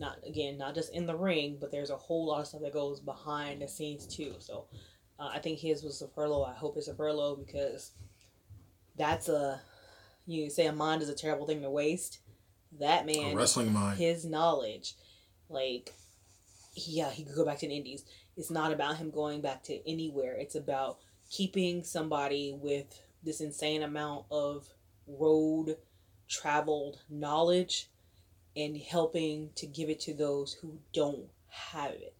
S2: Not again, not just in the ring, but there's a whole lot of stuff that goes behind the scenes too. So uh, I think his was a furlough. I hope it's a furlough because that's a you say a mind is a terrible thing to waste. That
S1: A
S2: man,
S1: wrestling mind.
S2: his knowledge, like yeah, he could go back to the Indies. It's not about him going back to anywhere. It's about keeping somebody with this insane amount of road traveled knowledge and helping to give it to those who don't have it.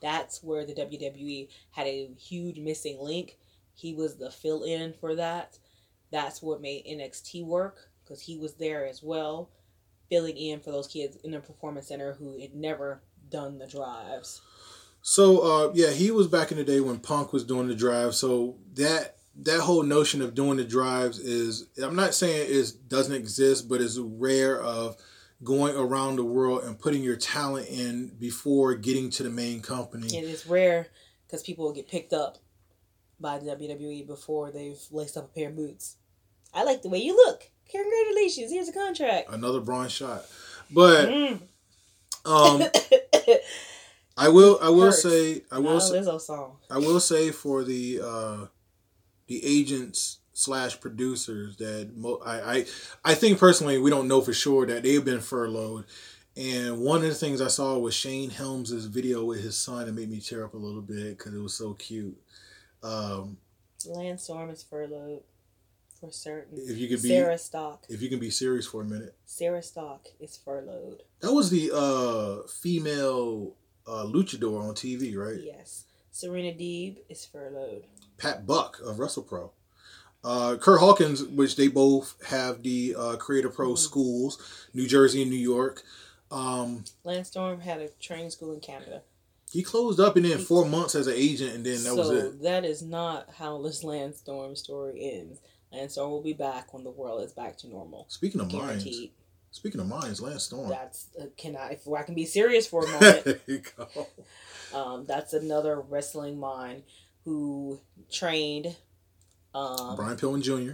S2: That's where the WWE had a huge missing link. He was the fill in for that. That's what made NXT work because he was there as well, filling in for those kids in the performance center who had never done the drives.
S1: So uh, yeah, he was back in the day when Punk was doing the drive. So that that whole notion of doing the drives is I'm not saying it doesn't exist, but it's rare of going around the world and putting your talent in before getting to the main company.
S2: It's rare because people will get picked up by the WWE before they've laced up a pair of boots. I like the way you look. Congratulations, here's a contract.
S1: Another bronze shot, but
S2: Mm.
S1: um, I will I will
S2: Hurts.
S1: say I will
S2: Not a
S1: say. I will say for the uh, the agents slash producers that mo- I, I I think personally we don't know for sure that they've been furloughed. And one of the things I saw was Shane Helms' video with his son. It made me tear up a little bit because it was so cute. Um,
S2: Lance Storm is furloughed for certain.
S1: if you could be
S2: Sarah Stock.
S1: if you can be serious for a minute,
S2: Sarah Stock is furloughed.
S1: that was the uh, female uh, luchador on TV, right?
S2: Yes. Serena Deeb is furloughed.
S1: Pat Buck of WrestlePro. Uh, Curt Hawkins, which they both have the uh, Create A Pro
S2: Mhm.
S1: schools, New Jersey and New York. Um,
S2: Lance Storm had a training school in Canada.
S1: he closed up and then four months as an agent, and then that
S2: so
S1: was it.
S2: that is not how this Lance Storm story ends. Lance Storm will be back when the world is back to normal.
S1: Speaking of minds,
S2: Guaranteed.
S1: speaking of minds, Lance Storm.
S2: That's uh, can I if I can be serious for a moment.
S1: there you go.
S2: um, that's another wrestling mind who trained, um,
S1: Brian Pillman Jr.,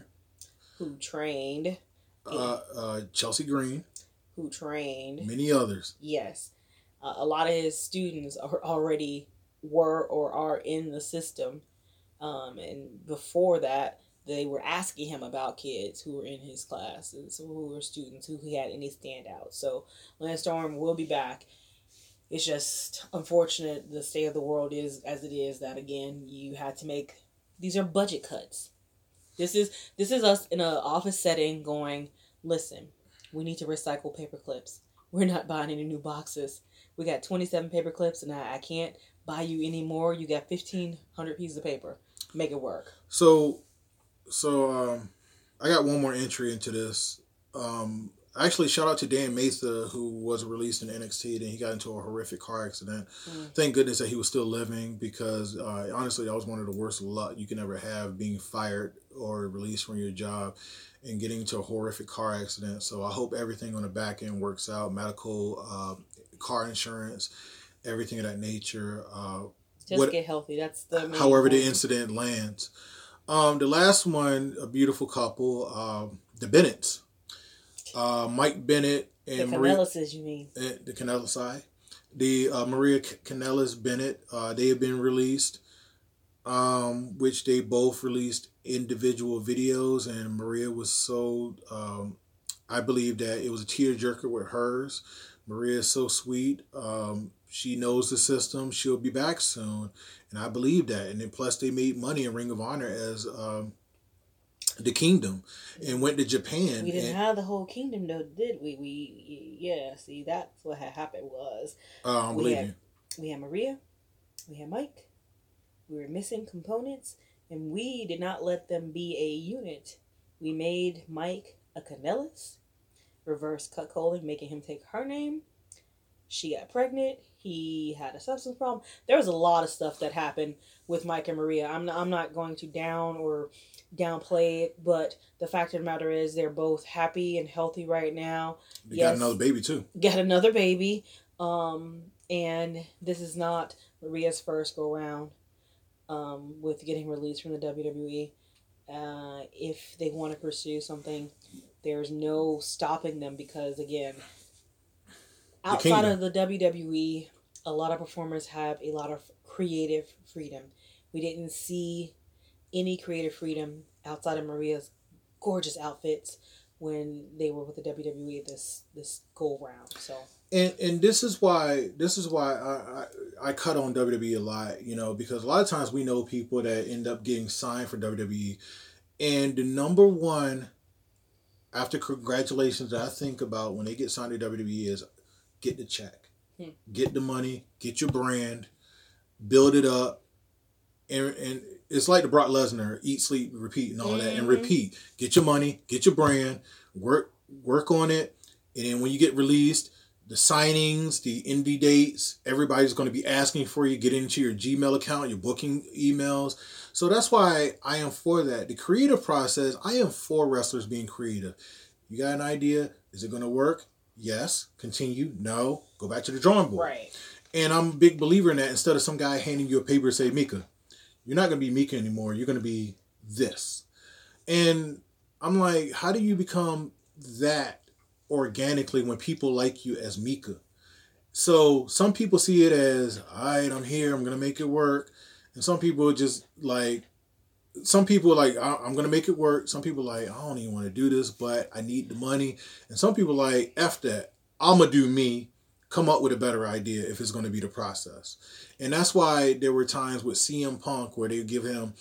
S2: who trained,
S1: uh, uh, Chelsea Green,
S2: who trained.
S1: many others.
S2: Yes, uh, a lot of his students are already were or are in the system, um, and before that, they were asking him about kids who were in his classes, who were students, who he had any standouts. So Lance Storm will be back. It's just unfortunate the state of the world is as it is. That again, you had to make these are budget cuts. This is this is us in an office setting going. Listen, we need to recycle paper clips. We're not buying any new boxes. We got 27 paper clips and I, I can't buy you any more. You got 1,500 pieces of paper. Make it work.
S1: So, so um, I got one more entry into this. Um, actually, shout out to Dan Matha who was released in NXT. and he got into a horrific car accident.
S2: Mm.
S1: Thank goodness that he was still living because uh, honestly, that was one of the worst luck you can ever have being fired or released from your job and getting into a horrific car accident. So I hope everything on the back end works out. Medical, uh, car insurance, everything of that nature. Uh,
S2: Just
S1: What-
S2: get healthy. That's the main
S1: however the incident lands. Um, the last one, a beautiful couple, um, the Bennetts, uh, Mike Bennett
S2: The
S1: and Maria,
S2: Kanellises, you mean?
S1: eh, the Kanellis, the uh, Maria Kanellis Bennett, uh, they have been released, um, which they both released individual videos, and Maria was so, um, I believe that it was a tearjerker with hers. Maria is so sweet. Um, she knows the system. She'll be back soon, and I believe that. And then plus, they made money in Ring of Honor as um, the kingdom and went to Japan.
S2: We didn't
S1: and,
S2: have the whole kingdom though, did we? We yeah. See, that's what had happened was
S1: uh,
S2: we had-
S1: you.
S2: we had Maria, we had Mike, we were missing components, and we did not let them be a unit. We made Mike a Kanellis, reverse cuckolding, making him take her name. She got pregnant. He had a substance problem. There was a lot of stuff that happened with Mike and Maria. I'm not, I'm not going to down or downplay it, but the fact of the matter is they're both happy and healthy right now
S1: They
S2: yes.
S1: got another baby too.
S2: got another baby um and this is not maria's first go round um with getting released from the wwe uh if they want to pursue something there's no stopping them because again outside
S1: kingdom.
S2: of the wwe a lot of performers have a lot of creative freedom we didn't see any creative freedom outside of maria's gorgeous outfits when they were with the WWE this this go round. So
S1: and and this is why this is why I, I I cut on WWE a lot, you know, because a lot of times we know people that end up getting signed for WWE, and the number one after congratulations that I think about when they get signed to WWE is get the check,
S2: Hmm.
S1: get the money, get your brand, build it up, and and it's like the Brock Lesnar eat, sleep, repeat, and all that, and
S2: Mhm.
S1: repeat. Get your money, get your brand, work work on it, and then when you get released, the signings, the indie dates, everybody's going to be asking for you. Get into your Gmail account, your booking emails. So that's why I am for that. The creative process, I am for wrestlers being creative. You got an idea? Is it going to work? Yes. Continue. No. Go back to the drawing board.
S2: right,
S1: And I'm a big believer in that. Instead of some guy handing you a paper and say, Mika, you're not going to be Mika anymore. You're going to be this. And I'm like, how do you become that organically when people like you as Mika? So some people see it as, all right, I'm here. I'm to make it work. And some people just like, some people like, I- I'm going to make it work. Some people like, I don't even want to do this, but I need the money. And some people like, F that. I'm to do me come up with a better idea if it's to be the process. And that's why there were times with CM Punk where they give him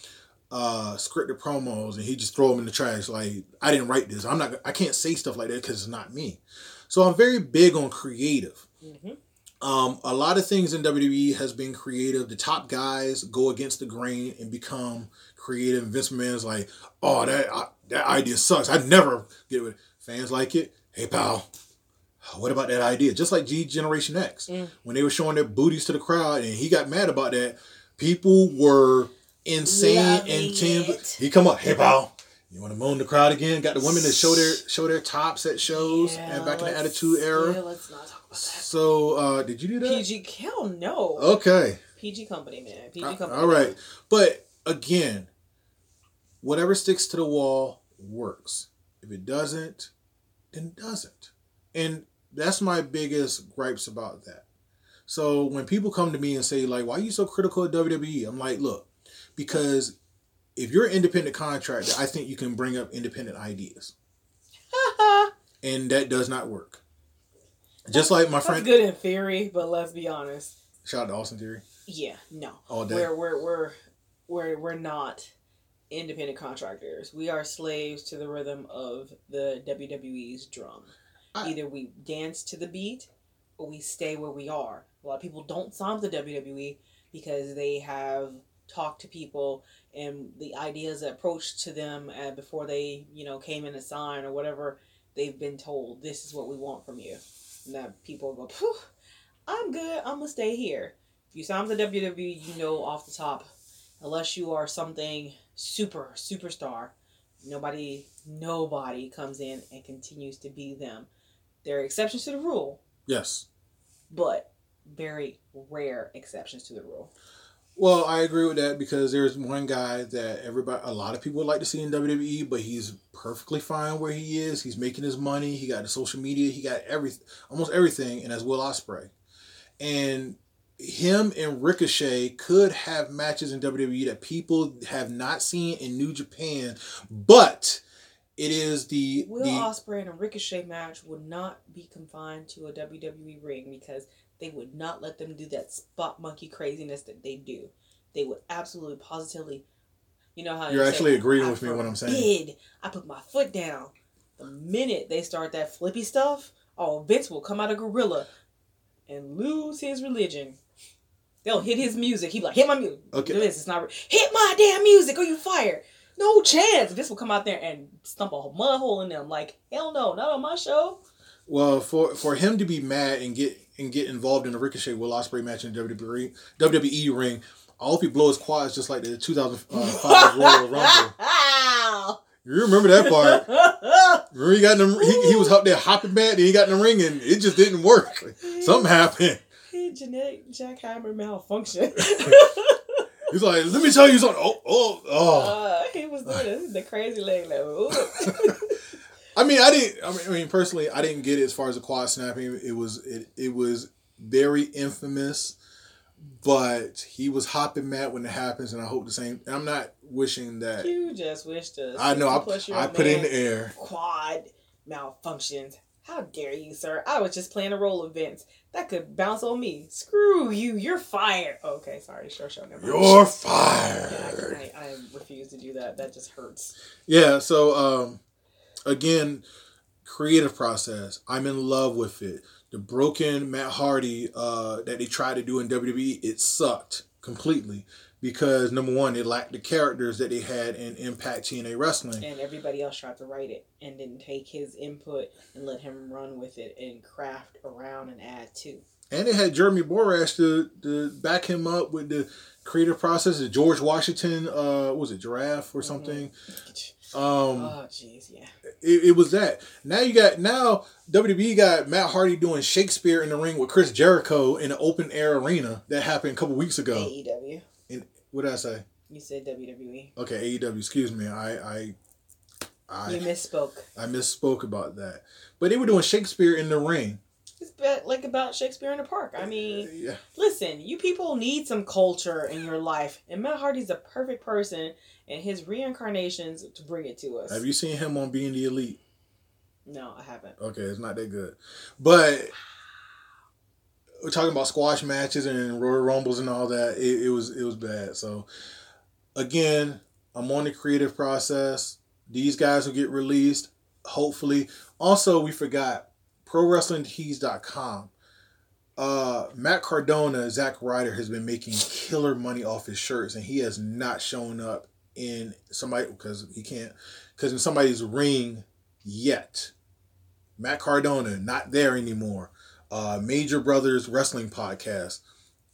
S1: uh, scripted promos and he just throw them in the trash. Like, I didn't write this. I'm not, I can't say stuff like that because it's not me. So I'm very big on creative.
S2: hmm
S1: Um, a lot of things in WWE has been creative. The top guys go against the grain and become creative. Vince McMahon's like, oh, that I, that idea sucks. I'd never get it. with Fans like it. Hey, pal, what about that idea? Just like G Generation X,
S2: Mm.
S1: when they were showing their booties to the crowd, and he got mad about that. People were insane
S2: Loving
S1: and Tim,
S2: it.
S1: he come up, hey, pal. You want to moan the crowd again? Got the women that show their show their tops at shows and back in the Attitude Era.
S2: Yeah, let's not talk about that.
S1: So, uh, did you do that?
S2: PG, hell no.
S1: Okay.
S2: PG company, man. PG company.
S1: All right. But again, whatever sticks to the wall works. If it doesn't, then it doesn't. And that's my biggest gripes about that. So when people come to me and say, like, why are you so critical of WWE? I'm like, look, because if you're an independent contractor, I think you can bring up independent ideas. And that does not work. Just like my
S2: That's
S1: friend
S2: good in theory, but let's be honest.
S1: shout out to Austin Theory
S2: Yeah, no.
S1: all day.
S2: We're we're we're we're we're not independent contractors. We are slaves to the rhythm of the WWE's drum.
S1: I-
S2: Either we dance to the beat or we stay where we are. A lot of people don't sign with the WWE because they have talked to people and the ideas that approached to them uh, before they, you know, came in to sign or whatever, they've been told this is what we want from you. And that people go, Phew, I'm good. I'm gonna stay here. If you sign with the WWE, you know off the top, unless you are something super superstar, nobody nobody comes in and continues to be them. There are exceptions to the rule,
S1: Yes.
S2: but very rare exceptions to the rule.
S1: Well, I agree with that because there's one guy that everybody, a lot of people would like to see in WWE, but he's perfectly fine where he is. He's making his money. He got the social media. He got everything, almost everything, and that's Will Ospreay. And him and Ricochet could have matches in WWE that people have not seen in New Japan, but it is the
S2: Will
S1: the
S2: Ospreay in a Ricochet match would not be confined to a WWE ring because they would not let them do that spot monkey craziness that they do. They would absolutely positively You know how
S1: You're actually
S2: say,
S1: agreeing
S2: "I
S1: with me what I'm saying."
S2: forbid." I put my foot down. The minute they start that flippy stuff, oh, Vince will come out of gorilla and lose his religion. They'll hit his music. He be like, hit my music.
S1: Okay.
S2: It's not hit my damn music or you fired. No chance. Vince will come out there and stump a mud hole in them. Like, hell no, not on my show.
S1: Well, for for him to be mad and get and get involved in a Ricochet Will Ospreay match in WWE WWE ring, I hope he blows his quads just like the 2005 Royal Rumble. You remember that part? Remember he got in the, he, he was up there hopping back, and he got in the ring, and it just didn't work. Something happened.
S2: He genetic jackhammer malfunction.
S1: He's like, "Let me tell you something." Oh, oh, oh.
S2: Uh, he was doing this, the crazy leg ooh.
S1: I mean, I didn't. I mean, I mean, personally, I didn't get it as far as the quad snapping. It was it, it was very infamous, but he was hopping mad when it happens, and I hope the same. I'm not wishing that.
S2: you just wished us.
S1: I know. I, I put it in the air.
S2: Quad malfunctions. How dare you, sir? I was just playing a role of Vince. That could bounce on me. Screw you. You're fired. Okay, sorry. Sure, show. Never mind.
S1: You're
S2: Yeah,
S1: fired.
S2: I, I, I refuse to do that. That just hurts.
S1: Yeah. So, um, again, creative process. I'm in love with it. The broken Matt Hardy uh, that they tried to do in WWE, it sucked completely because number one, it lacked the characters that they had in Impact TNA Wrestling.
S2: And everybody else tried to write it and didn't take his input and let him run with it and craft around and add to.
S1: And it had Jeremy Borash to, to back him up with the creative process. The George Washington, uh, was it Giraffe or
S2: Mhm.
S1: something? Um,
S2: Oh, jeez, yeah.
S1: it, it was that. Now you got now WWE got Matt Hardy doing Shakespeare in the ring with Chris Jericho in an open air arena that happened a couple weeks ago.
S2: AEW.
S1: What did I say?
S2: You said WWE.
S1: Okay, AEW. Excuse me. I I
S2: you
S1: I,
S2: misspoke.
S1: I misspoke about that. But they were doing Shakespeare in the ring.
S2: It's like about Shakespeare in the Park. I mean,
S1: yeah.
S2: listen, you people need some culture in your life, and Matt Hardy's a perfect person and his reincarnations to bring it to us.
S1: Have you seen him on Being the Elite?
S2: No, I haven't.
S1: Okay, it's not that good. But we're talking about squash matches and Royal Rumbles and all that. It, it was it was bad. So again, I'm on the creative process. These guys will get released, hopefully. Also, we forgot ProWrestlingTees.com. Uh, Matt Cardona, Zack Ryder has been making killer money off his shirts, and he has not shown up in somebody because he can't because in somebody's ring yet. Matt Cardona, not there anymore. Uh, Major Brothers Wrestling Podcast,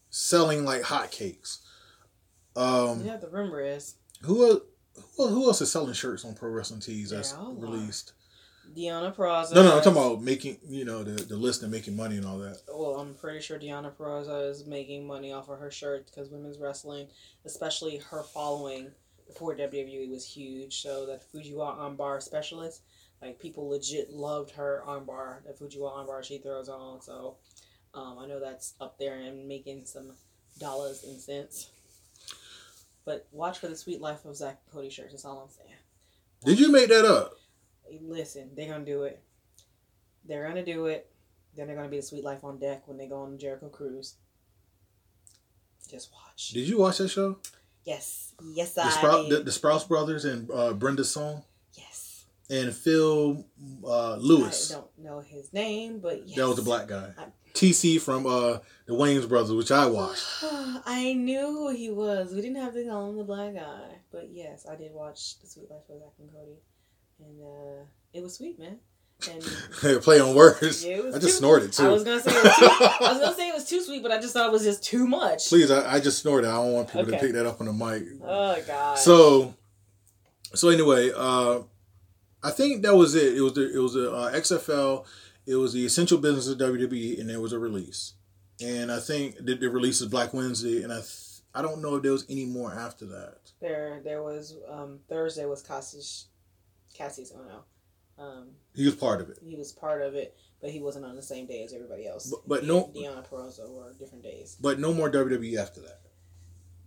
S1: selling like hotcakes. Um,
S2: yeah, the rumor is
S1: who, who who else is selling shirts on Pro Wrestling Tees that's
S2: They're
S1: released?
S2: Deonna Purrazzo.
S1: No, no, I'm talking about making you know the the list and making money and all that.
S2: Well, I'm pretty sure Deonna Purrazzo is making money off of her shirt because women's wrestling, especially her following before WWE was huge. So that Fujiwara armbar specialist, like people legit loved her armbar, the Fujiwara armbar she throws on. So um, I know that's up there and making some dollars and cents. But watch for the sweet life of Zach Cody shirts. That's all I'm saying.
S1: Did you make that up?
S2: Listen, they're gonna do it. They're gonna do it. Then they're gonna be the sweet life on deck when they go on Jericho cruise. Just watch.
S1: Did you watch that show?
S2: Yes, yes,
S1: The,
S2: I
S1: Sprout, the, the Sprouse Brothers and uh, Brenda Song
S2: yes.
S1: and Phil uh, Lewis.
S2: I don't know his name, but yes.
S1: That was the black guy.
S2: I-
S1: TC from uh, the Wayans Brothers, which I watched.
S2: I knew who he was. We didn't have to call him the black guy, but yes, I did watch the Sweet Life of Zach and Cody, and uh, it was sweet, man. And
S1: Play on words.
S2: Yeah, it was
S1: I just
S2: too-
S1: snorted too.
S2: I was gonna say it was too, I was gonna say it was too sweet, but I just thought it was just too much.
S1: Please, I, I just snorted. I don't want people to pick that up on the mic.
S2: Oh god.
S1: So, so anyway, uh, I think that was it. It was the it was the uh, XFL. It was the essential business of WWE, and there was a release. And I think the, the release is Black Wednesday, and I th- I don't know if there was any more after that.
S2: There, there was um, Thursday was Cassie's, Cassie's. Oh no, um,
S1: He was part of it.
S2: he was part of it, but he wasn't on the same day as everybody else.
S1: But- but no-
S2: Deonna Purrazzo were different days.
S1: But no more WWE after that.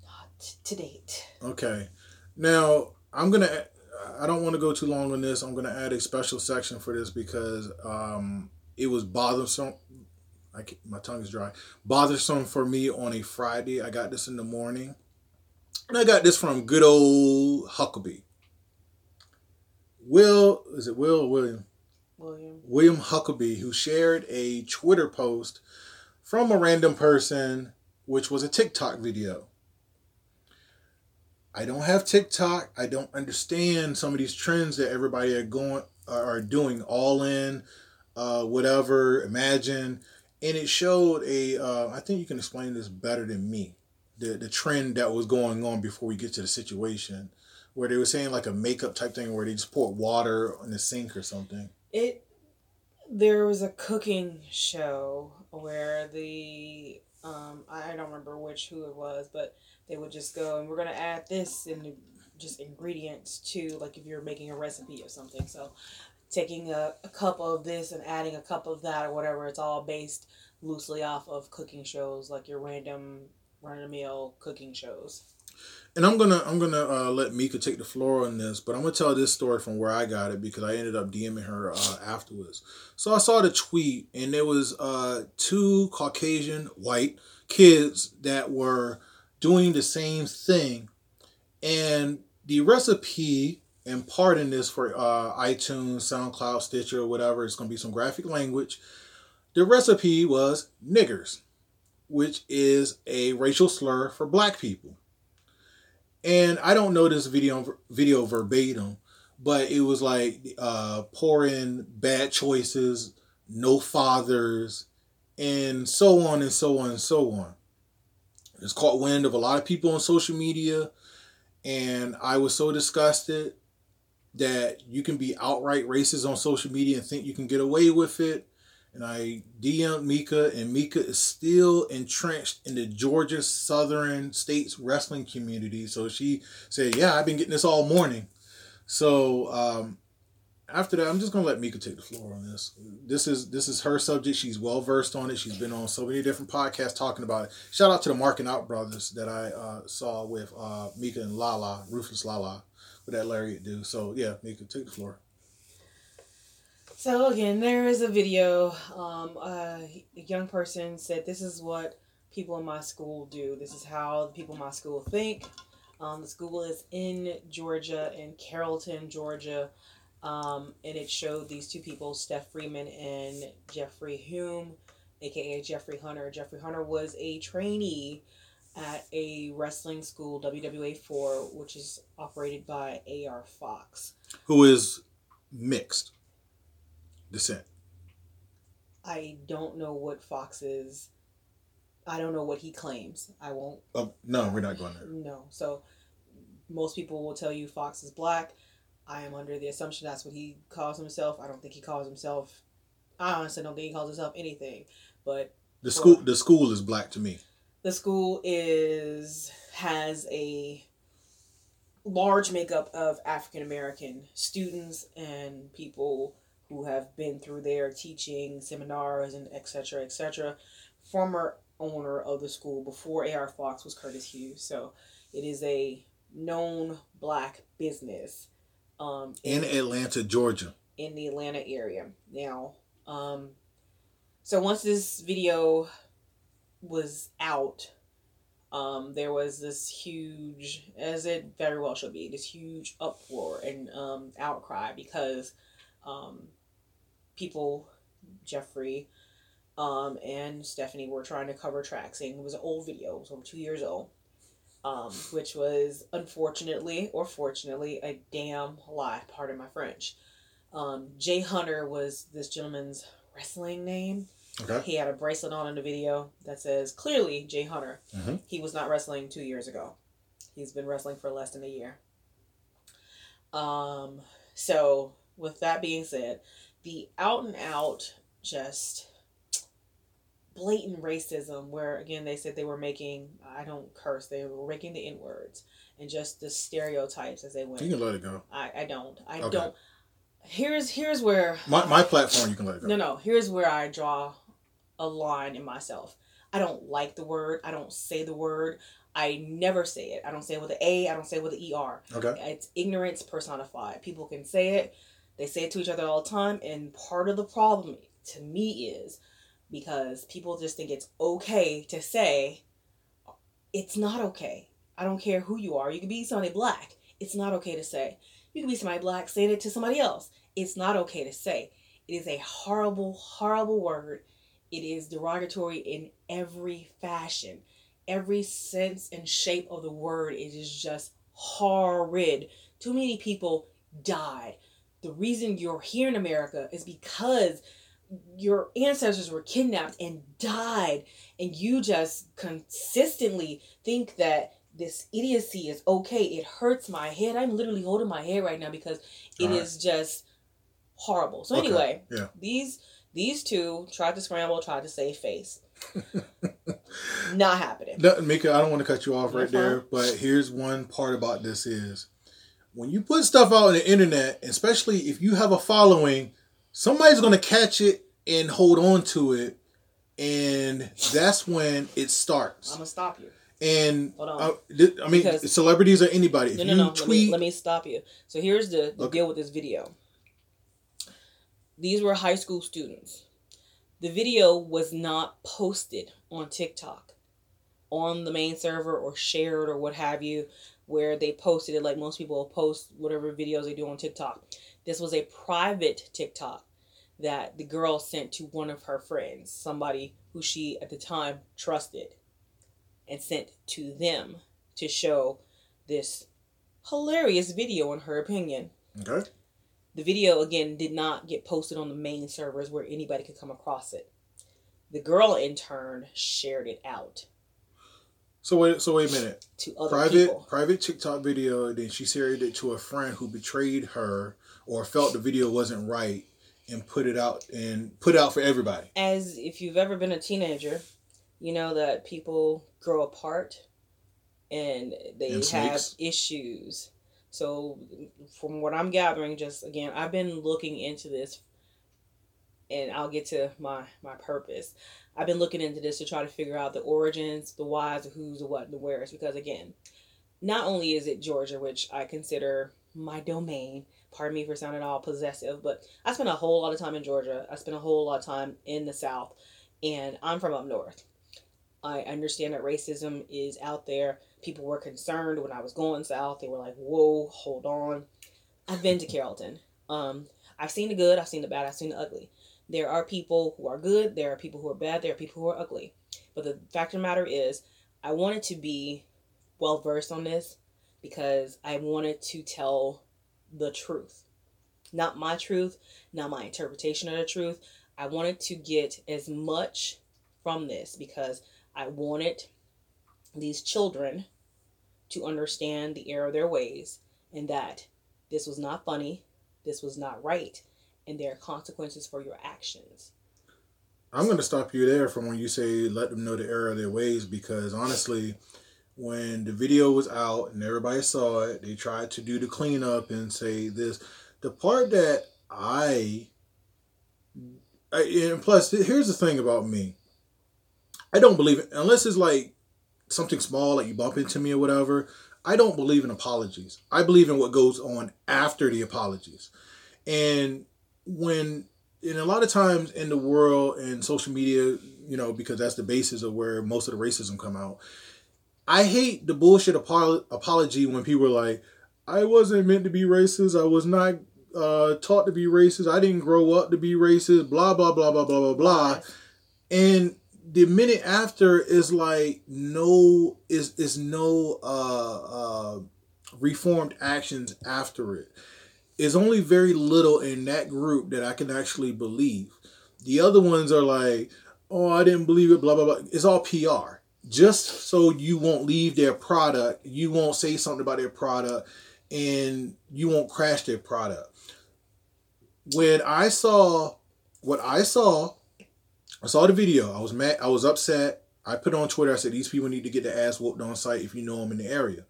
S2: Not to date.
S1: Okay. Now I'm gonna. I don't want to go too long on this. I'm gonna add a special section for this because um, it was bothersome. I my tongue is dry. Bothersome for me on a Friday. I got this in the morning, And I got this from good old Huckabee. Will, is it Will or William?
S2: William.
S1: William Huckabee, who shared a Twitter post from a random person, which was a TikTok video. I don't have TikTok. I don't understand some of these trends that everybody are going are doing all in, uh, whatever, imagine. And it showed a. Uh, I think you can explain this better than me. The the trend that was going on before we get to the situation, where they were saying like a makeup type thing, where they just pour water in the sink or something.
S2: It there was a cooking show where the um I don't remember which who it was, but they would just go and we're gonna add this and just ingredients to like if you're making a recipe or something. So taking a, a cup of this and adding a cup of that or whatever, it's all based loosely off of cooking shows like your random run of meal cooking shows.
S1: And I'm gonna I'm gonna uh, let Mika take the floor on this, but I'm gonna tell this story from where I got it because I ended up DMing her uh, afterwards. So I saw the tweet, and there was uh, two Caucasian white kids that were doing the same thing, and the recipe. And pardon this for uh, iTunes, SoundCloud, Stitcher, whatever. It's gonna be some graphic language. The recipe was niggers, which is a racial slur for black people and I don't know this video video verbatim, but it was like uh, pour in bad choices, no fathers, and so on and so on and so on. It's caught wind of a lot of people on social media, and I was so disgusted that you can be outright racist on social media and think you can get away with it and I DM'd Mika, and Mika is still entrenched in the Georgia Southern States wrestling community. So she said, "Yeah, I've been getting this all morning." So um, after that, I'm just gonna let Mika take the floor on this. This is this is her subject. She's well versed on it. She's been on so many different podcasts talking about it. Shout out to the Marking Out brothers that I uh, saw with uh, Mika and Lala, Ruthless Lala, with that lariat do. So yeah, Mika, take the floor.
S2: So again, there is a video. Um, a young person said, "This is what people in my school do. This is how the people in my school think." Um, the school is in Georgia, in Carrollton, Georgia, um, and it showed these two people, Steph Freeman and Jeffrey Hume, aka Jeffrey Hunter. Jeffrey Hunter was a trainee at a wrestling school, WWA four, which is operated by AR Fox,
S1: who is mixed descent?
S2: I don't know what Fox is. I don't know what he claims. I won't.
S1: Oh, no, we're not going there.
S2: No. So most people will tell you Fox is black. I am under the assumption that's what he calls himself. I don't think he calls himself. I honestly don't think he calls himself anything. But
S1: the school, the school is black to me.
S2: The school is has a large makeup of African American students and people who have been through there teaching seminars and etc. etc. Former owner of the school before AR Fox was Curtis Hughes. So it is a known black business
S1: um, in, in Atlanta, Georgia.
S2: In the Atlanta area. Now, um, so once this video was out, um, there was this huge, as it very well should be, this huge uproar and um, outcry because um, people, Jeffrey, um, and Stephanie were trying to cover tracks, saying it was an old video, it was over two years old, um, which was unfortunately or fortunately a damn lie. Pardon my French. Um, Jay Hunter was this gentleman's wrestling name. Okay. He had a bracelet on in the video that says clearly Jay Hunter. Mm-hmm. He was not wrestling two years ago. He's been wrestling for less than a year. Um, so with that being said, the out and out just blatant racism where again they said they were making I don't curse, they were making the N words and just the stereotypes as they went.
S1: You can let it go.
S2: I, I don't. I okay. don't here's here's where
S1: my, my platform you can let it go.
S2: No no, here's where I draw a line in myself. I don't like the word. I don't say the word. I never say it. I don't say it with an A. I don't say it with an ER. Okay. It's ignorance personified. People can say it. They say it to each other all the time. And part of the problem to me is because people just think it's okay to say it's not okay. I don't care who you are. You can be somebody black. It's not okay to say. You can be somebody black saying it to somebody else. It's not okay to say. It is a horrible, horrible word. It is derogatory in every fashion. Every sense and shape of the word it is just horrid. Too many people died. The reason you're here in America is because your ancestors were kidnapped and died and you just consistently think that this idiocy is okay it hurts my head i'm literally holding my head right now because it right. is just horrible so okay. anyway
S1: yeah.
S2: these these two tried to scramble tried to save face not happening
S1: no, mika i don't want to cut you off right there but here's one part about this is when you put stuff out on the internet especially if you have a following somebody's to catch it and hold on to it and that's when it starts
S2: i'm gonna stop you
S1: and uh, I mean, because, celebrities or anybody.
S2: No, no, no. Tweet, let, me, let me stop you. So here's the, the okay. deal with this video. These were high school students. The video was not posted on TikTok, on the main server, or shared, or what have you, where they posted it like most people post whatever videos they do on TikTok. This was a private TikTok that the girl sent to one of her friends, somebody who she at the time trusted and sent to them to show this hilarious video in her opinion.
S1: Okay.
S2: The video again did not get posted on the main servers where anybody could come across it. The girl in turn shared it out.
S1: So wait, so wait a minute.
S2: To other
S1: private,
S2: people.
S1: private TikTok video. Then she shared it to a friend who betrayed her or felt the video wasn't right, and put it out and put it out for everybody.
S2: As if you've ever been a teenager, you know that people grow apart and they and have issues. So, from what I'm gathering, just again, I've been looking into this, and I'll get to my my purpose. I've been looking into this to try to figure out the origins, the whys, the who's, the what, the wheres. Because again, not only is it Georgia, which I consider my domain. Pardon me for sounding all possessive, but I spent a whole lot of time in Georgia. I spent a whole lot of time in the South, and I'm from up north. I understand that racism is out there. People were concerned when I was going south. They were like, "Whoa, hold on." I've been to Carrollton. Um, I've seen the good, I've seen the bad, I've seen the ugly. There are people who are good, there are people who are bad, there are people who are ugly. But the fact of the matter is, I wanted to be well versed on this because I wanted to tell the truth. Not my truth, not my interpretation of the truth. I wanted to get as much from this because I wanted these children to understand the error of their ways and that this was not funny, this was not right, and there are consequences for your actions.
S1: I'm going to stop you there from when you say let them know the error of their ways because honestly, when the video was out and everybody saw it, they tried to do the cleanup and say this. The part that I, I and plus, here's the thing about me I don't believe it unless it's like something small, like you bump into me or whatever. I don't believe in apologies. I believe in what goes on after the apologies. And when, and a lot of times in the world and social media, you know, because that's the basis of where most of the racism come out. I hate the bullshit apology when people are like, I wasn't meant to be racist. I was not uh, taught to be racist. I didn't grow up to be racist. Blah blah blah blah blah blah blah. And the minute after is like no is is no uh uh reformed actions after it is only very little in that group that I can actually believe. The other ones are like, oh, I didn't believe it, blah blah blah. It's all PR. Just so you won't leave their product, you won't say something about their product, and you won't crash their product. When I saw what I saw I saw the video. I was mad. I was upset. I put on Twitter. I said these people need to get their ass whooped on site if you know them in the area.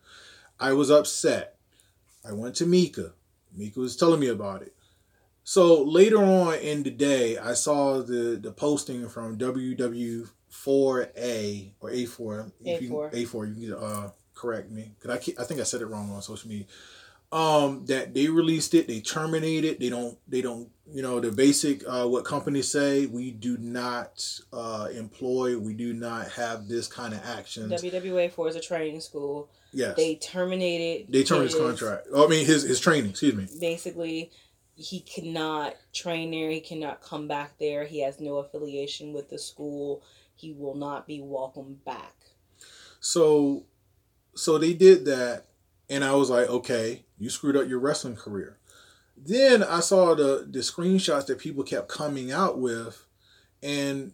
S1: I was upset. I went to Mika. Mika was telling me about it. So later on in the day, I saw the the posting from WW4A or A4.
S2: A4.
S1: You, A4. You can uh, correct me because I I think I said it wrong on social media um, that they released it, they terminated. It, they don't. They don't. You know the basic uh, what companies say. We do not uh, employ. We do not have this kind of actions.
S2: WWA four is a training school.
S1: Yes.
S2: They terminated.
S1: They terminated his contract. Oh, I mean his his training. Excuse me.
S2: Basically, he cannot train there. He cannot come back there. He has no affiliation with the school. He will not be welcome back.
S1: So, so they did that, and I was like, okay, you screwed up your wrestling career. Then I saw the the screenshots that people kept coming out with, and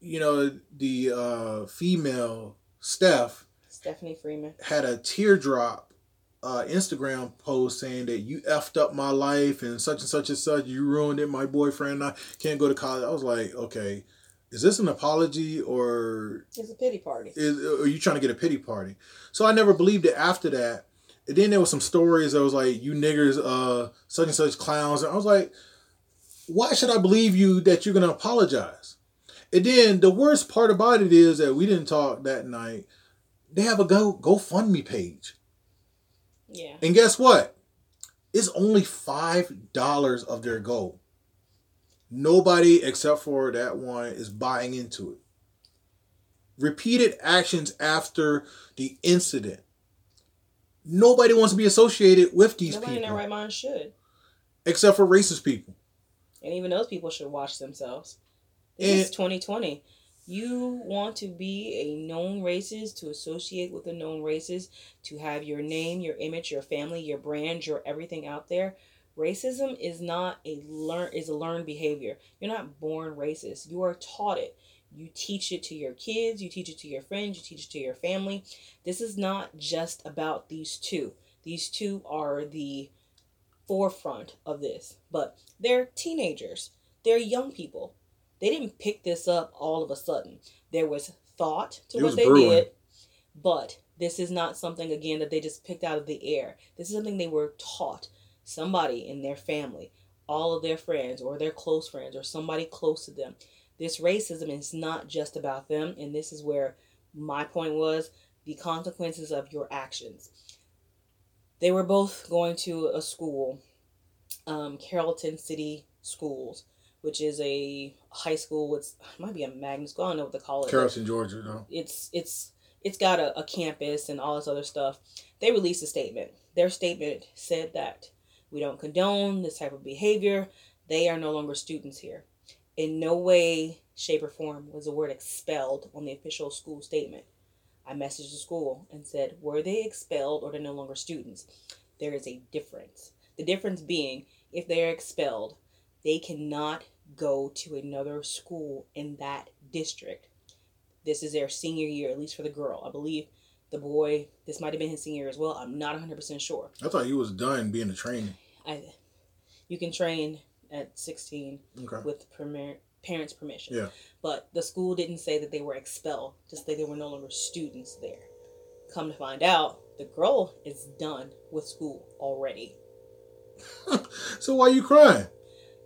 S1: you know the uh, female Steph
S2: Stephanie Freeman
S1: had a teardrop uh, Instagram post saying that you effed up my life and such and such and such. You ruined it. My boyfriend I can't go to college. I was like, okay, is this an apology or
S2: it's a pity party?
S1: Is are you trying to get a pity party? So I never believed it after that. And then there was some stories that was like, you niggers, uh, such and such clowns. And I was like, why should I believe you that you're gonna apologize? And then the worst part about it is that we didn't talk that night. They have a go GoFundMe page.
S2: Yeah.
S1: And guess what? It's only five dollars of their goal. Nobody except for that one is buying into it. Repeated actions after the incident. Nobody wants to be associated with these
S2: Nobody
S1: people.
S2: in their right mind should.
S1: Except for racist people.
S2: And even those people should watch themselves. This
S1: And-
S2: is 2020. You want to be a known racist, to associate with a known racist, to have your name, your image, your family, your brand, your everything out there. Racism is not a learn is a learned behavior. You're not born racist. You are taught it. You teach it to your kids, you teach it to your friends, you teach it to your family. This is not just about these two. These two are the forefront of this, but they're teenagers. They're young people. They didn't pick this up all of a sudden. There was thought to
S1: It
S2: what they
S1: brewing.
S2: did, but this is not something again that they just picked out of the air. This is something they were taught. Somebody in their family, all of their friends or their close friends or somebody close to them. This racism is not just about them, and this is where my point was the consequences of your actions. They were both going to a school, um, Carrollton City Schools, which is a high school. It's it might be a magnet school. I don't know what to call it.
S1: Carrollton, Georgia, though.
S2: It's it's it's got a, a campus and all this other stuff. They released a statement. Their statement said that we don't condone this type of behavior. They are no longer students here. In no way, shape, or form was the word expelled on the official school statement. I messaged the school and said, were they expelled or they're no longer students? There is a difference. The difference being, if they're expelled, they cannot go to another school in that district. This is their senior year, at least for the girl. I believe the boy, this might have been his senior year as well. I'm not 100% sure.
S1: I thought he was done being a trainee.
S2: I, you can train at 16
S1: Okay.
S2: with premier, parents' permission.
S1: Yeah.
S2: But the school didn't say that they were expelled, just that they were no longer students there. Come to find out, the girl is done with school already.
S1: So why are you crying?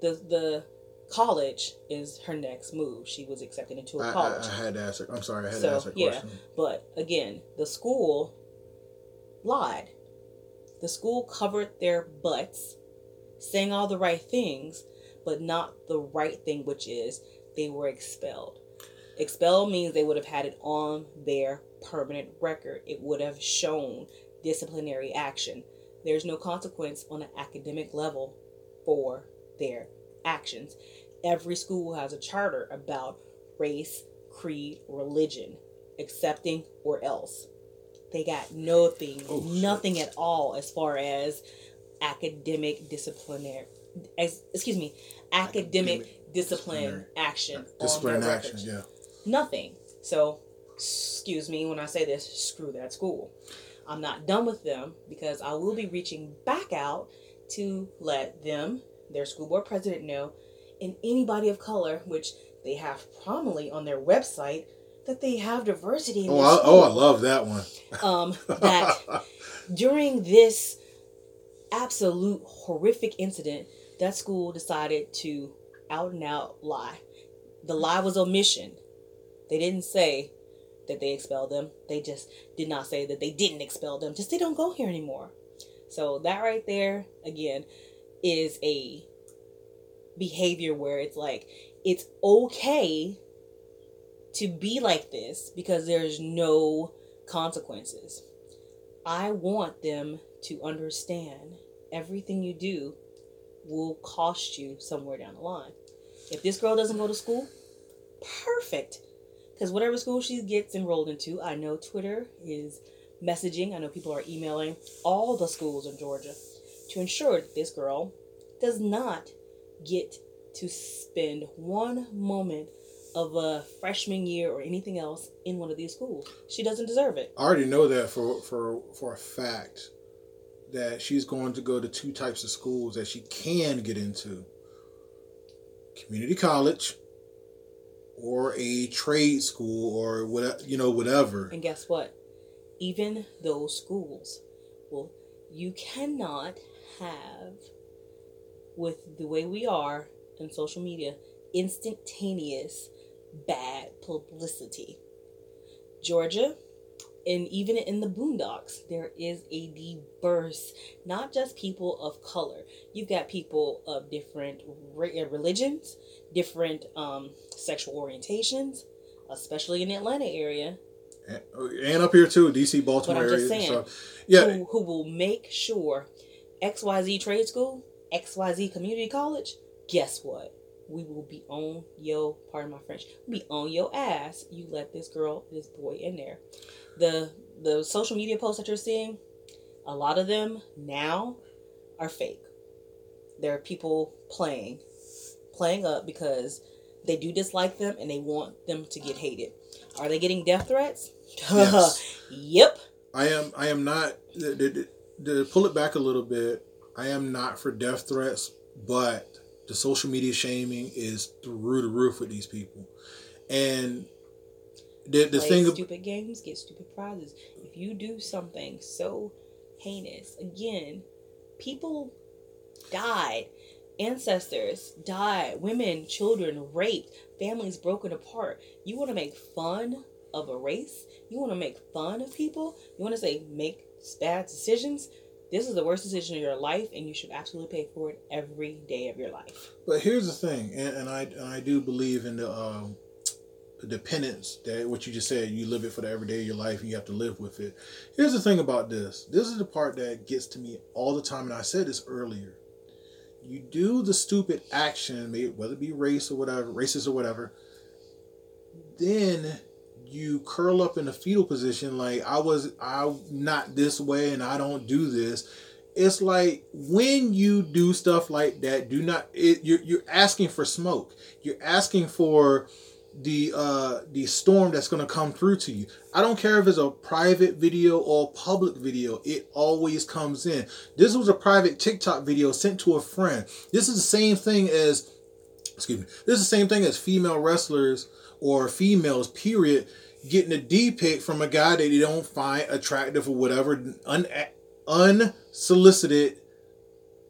S2: The the college is her next move. She was accepted into a
S1: I, I,
S2: college.
S1: I had to ask. Her, I'm sorry, I had
S2: So,
S1: to ask that
S2: yeah.
S1: question.
S2: But again, the school lied. The school covered their butts, saying all the right things, but not the right thing, which is they were expelled. Expelled means they would have had it on their permanent record. It would have shown disciplinary action. There's no consequence on an academic level for their actions. Every school has a charter about race, creed, religion, accepting or else. They got nothing,
S1: Oh, shit.
S2: nothing at all as far as academic disciplinary, ex- excuse me, academic,
S1: Academic
S2: discipline
S1: disciplinary-
S2: action.
S1: Discipline
S2: on their
S1: action,
S2: records.
S1: yeah.
S2: Nothing. So, excuse me when I say this, screw that school. I'm not done with them because I will be reaching back out to let them, their school board president, know, and anybody of color, which they have prominently on their website, that they have diversity in
S1: Oh, I, oh, I love that one.
S2: Um, that during this absolute horrific incident, that school decided to out and out lie. The lie was omission. They didn't say that they expelled them. They just did not say that they didn't expel them. Just they don't go here anymore. So that right there, again, is a behavior where it's like it's okay to be like this because there's no consequences. I want them to understand everything you do will cost you somewhere down the line. If this girl doesn't go to school, perfect. Because whatever school she gets enrolled into, I know Twitter is messaging, I know people are emailing all the schools in Georgia to ensure that this girl does not get to spend one moment of a freshman year or anything else in one of these schools. She doesn't deserve it.
S1: I already know that for for for a fact that she's going to go to two types of schools that she can get into. Community college or a trade school or what you know whatever.
S2: And guess what? Even those schools, well, you cannot have with the way we are in social media instantaneous bad publicity. Georgia, and even in the boondocks, there is a diverse, not just people of color. You've got people of different uh, religions, different um, sexual orientations, especially in the Atlanta area.
S1: And, up here too, DC, Baltimore area. Saying, so,
S2: yeah. Who, who will make sure XYZ trade school, XYZ community college, guess what? we will be on your pardon my French, be on your ass. You let this girl, this boy in there. The the social media posts that you're seeing, a lot of them now are fake. There are people playing, playing up because they do dislike them and they want them to get hated. Are they getting death threats? Yes. yep.
S1: I am. I am not. To, to pull it back a little bit, I am not for death threats, but the social media shaming is through the roof with these people, and the the
S2: Play
S1: thing
S2: stupid games get stupid prizes. If you do something so heinous, again, people died, ancestors died, women, children raped, families broken apart. You want to make fun of a race? You want to make fun of people? You want to say make bad decisions? this is the worst decision of your life and you should absolutely pay for it every day of your life.
S1: But here's the thing and, and i and i do believe in the um the dependence that what you just said you live it for the everyday of your life and you have to live with it. Here's the thing about this. This is the part that gets to me all the time and i said this earlier. You do the stupid action whether it be race or whatever racist or whatever then you curl up in a fetal position like I was I'm not this way and I don't do this. It's like when you do stuff like that, do not it, you're you're asking for smoke. You're asking for the uh the storm that's going to come through to you. I don't care if it's a private video or public video, it always comes in. This was a private TikTok video sent to a friend. This is the same thing as excuse me. This is the same thing as female wrestlers or females period getting a D pic from a guy that they don't find attractive or whatever, un, unsolicited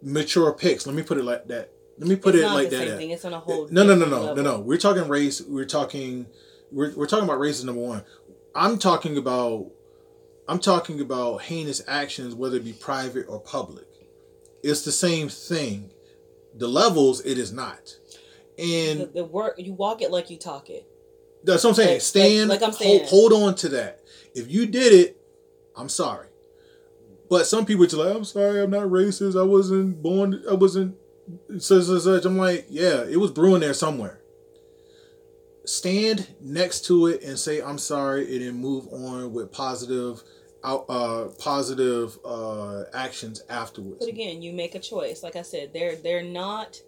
S1: mature pics. Let me put it like that. Let me put
S2: it's
S1: it like
S2: that.
S1: Same
S2: thing. It's on a whole.
S1: No, no, no, no, level. no, no. We're talking race. We're talking. We're, we're talking about race number one. I'm talking about. I'm talking about heinous actions, whether it be private or public. It's the same thing. The levels, it is not. And
S2: the, the work you walk it like you talk it.
S1: That's what I'm saying. Like, Stand. Like, like I'm saying. Hold, hold, on to that. If you did it, I'm sorry. But some people are like, I'm sorry, I'm not racist. I wasn't born. I wasn't such and such. I'm like, yeah, it was brewing there somewhere. Stand next to it and say, I'm sorry, and then move on with positive uh, positive uh, actions afterwards.
S2: But again, you make a choice. Like I said, they're they're not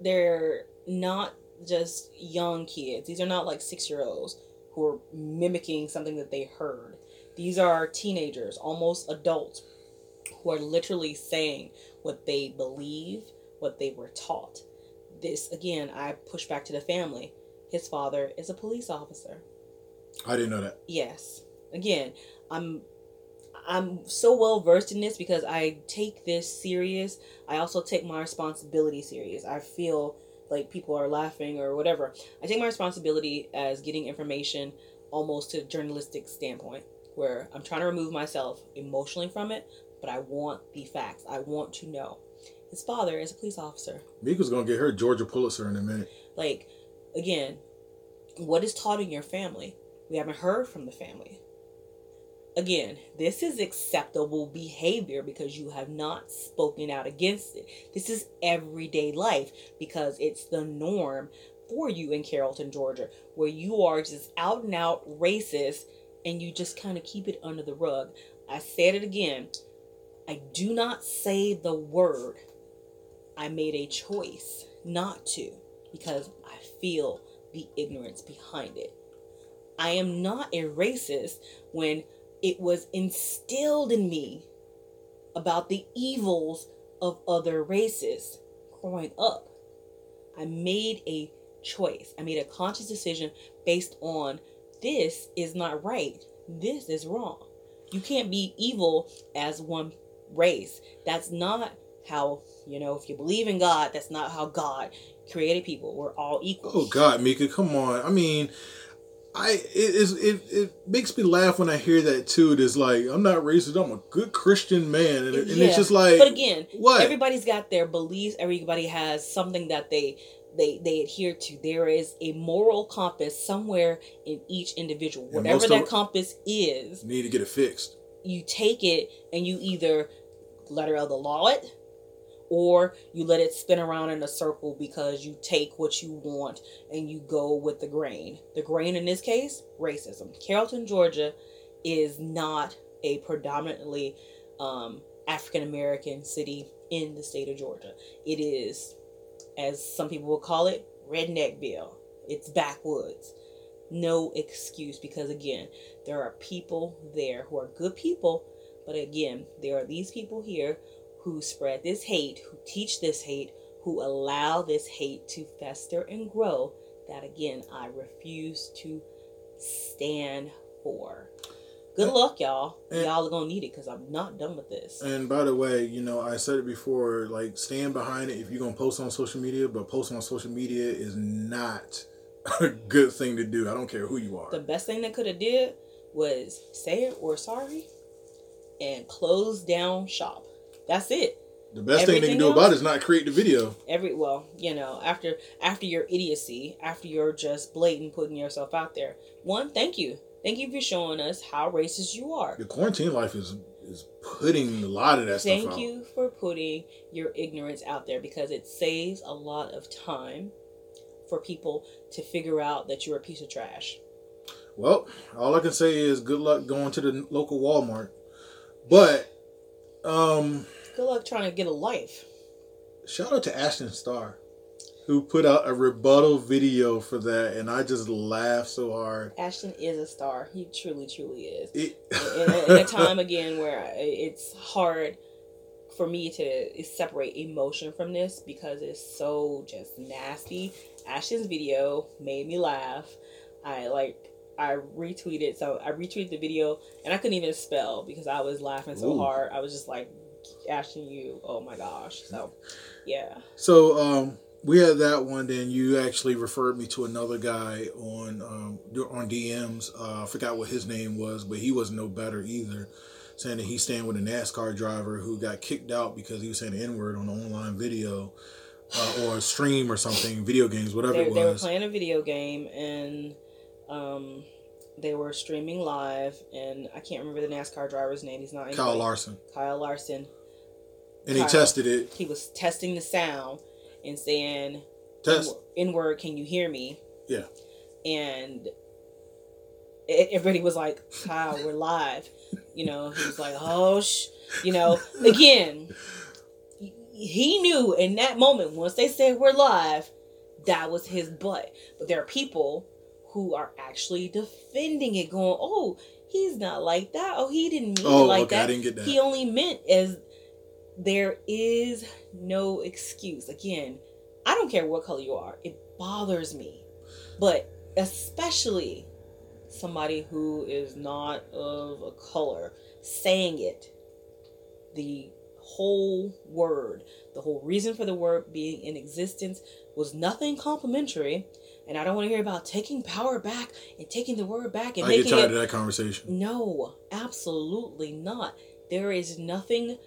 S2: they're not just young kids. These are not like six year olds who are mimicking something that they heard. These are teenagers, almost adults, who are literally saying what they believe, what they were taught. This, again, I push back to the family. His father is a police officer.
S1: I didn't know that.
S2: Yes. Again, I'm I'm so well versed in this because I take this serious. I also take my responsibility serious. I feel like people are laughing or whatever. I take my responsibility as getting information almost to a journalistic standpoint where I'm trying to remove myself emotionally from it, but I want the facts. I want to know. His father is a police officer.
S1: Mika's gonna get her Georgia Pulitzer in a minute.
S2: Like, again, what is taught in your family? We haven't heard from the family. Again, this is acceptable behavior because you have not spoken out against it. This is everyday life because it's the norm for you in Carrollton, Georgia, where you are just out and out racist and you just kind of keep it under the rug. I said it again. I do not say the word. I made a choice not to because I feel the ignorance behind it. I am not a racist when it was instilled in me about the evils of other races growing up. I made a choice. I made a conscious decision based on this is not right. This is wrong. You can't be evil as one race. That's not how, you know, if you believe in God, that's not how God created people. We're all equal.
S1: Oh God, Mika, come on. I mean, I it is it, it makes me laugh when I hear that too. It is like I'm not racist. I'm a good Christian man, and, and
S2: Yeah.
S1: it's just like.
S2: But again,
S1: what?
S2: everybody's got their beliefs. Everybody has something that they they they adhere to. There is a moral compass somewhere in each individual.
S1: And
S2: Whatever that compass is,
S1: need to get it fixed.
S2: you take it and you either letter of the law it or you let it spin around in a circle because you take what you want and you go with the grain. The grain in this case, racism. Carrollton, Georgia is not a predominantly um, African American city in the state of Georgia. It is, as some people will call it, redneckville. It's backwoods. No excuse because, again, there are people there who are good people, but again, there are these people here who spread this hate, who teach this hate, who allow this hate to fester and grow. That again, I refuse to stand for. Good luck, y'all.
S1: And-
S2: y'all are gonna need it because I'm not done with this.
S1: And by the way, you know, I said it before, like stand behind it if you're gonna post on social media, but posting on social media is not a good thing to do. I don't care who you are.
S2: The best thing they could have did was say it or sorry and close down shop. That's it.
S1: The best thing they can do
S2: else-
S1: about it is not create the video.
S2: every well you know after after your idiocy after you're just blatant putting yourself out there one thank you thank you for showing us how racist you are
S1: Your quarantine life is is putting a lot of that stuff
S2: thank you for putting your ignorance out there because it saves a lot of time for people to figure out that you're a piece of trash
S1: Well, all I can say is good luck going to the local Walmart. But um
S2: good luck trying to get a life
S1: shout out to Ashton Starr who put out a rebuttal video for that and I just laughed so hard.
S2: ashton is a star he truly truly is
S1: It,
S2: in, a, in a time again where it's hard for me to separate emotion from this because it's so just nasty. Ashton's video made me laugh. I like I retweeted so I retweeted the video and I couldn't even spell because I was laughing so
S1: Ooh.
S2: hard. I was just like asking you oh my gosh. So yeah.
S1: So um, we had that one. Then you actually referred me to another guy on um, on DMs. Uh, I forgot what his name was, but he was no better either. Saying that he's staying with a NASCAR driver who got kicked out because he was saying the N word on an online video uh, or a stream or something, video games, whatever
S2: They,
S1: it was.
S2: they were playing a video game and um they were streaming live and I can't remember the NASCAR driver's name. He's not
S1: Kyle. Larson,
S2: Kyle Larson.
S1: and he tested it.
S2: He was testing the sound and saying,
S1: Test.
S2: "In word, can you hear me?"
S1: Yeah.
S2: And everybody was like, "Kyle, we're live." You know, he was like, "Oh, sh," you know. Again, he knew in that moment once they said we're live, that was his butt. But there are people who are actually defending it, going, "Oh, he's not like that. Oh, he didn't mean
S1: Oh,
S2: it like
S1: okay,
S2: that.
S1: I didn't get that.
S2: He only meant as there is no excuse. Again, I don't care what color you are. It bothers me. But especially somebody who is not of a color saying it. The whole word, the whole reason for the word being in existence was nothing complimentary. And I don't want to hear about taking power back and taking the word back and
S1: I get tired
S2: it
S1: of that conversation.
S2: no, absolutely not. There is nothing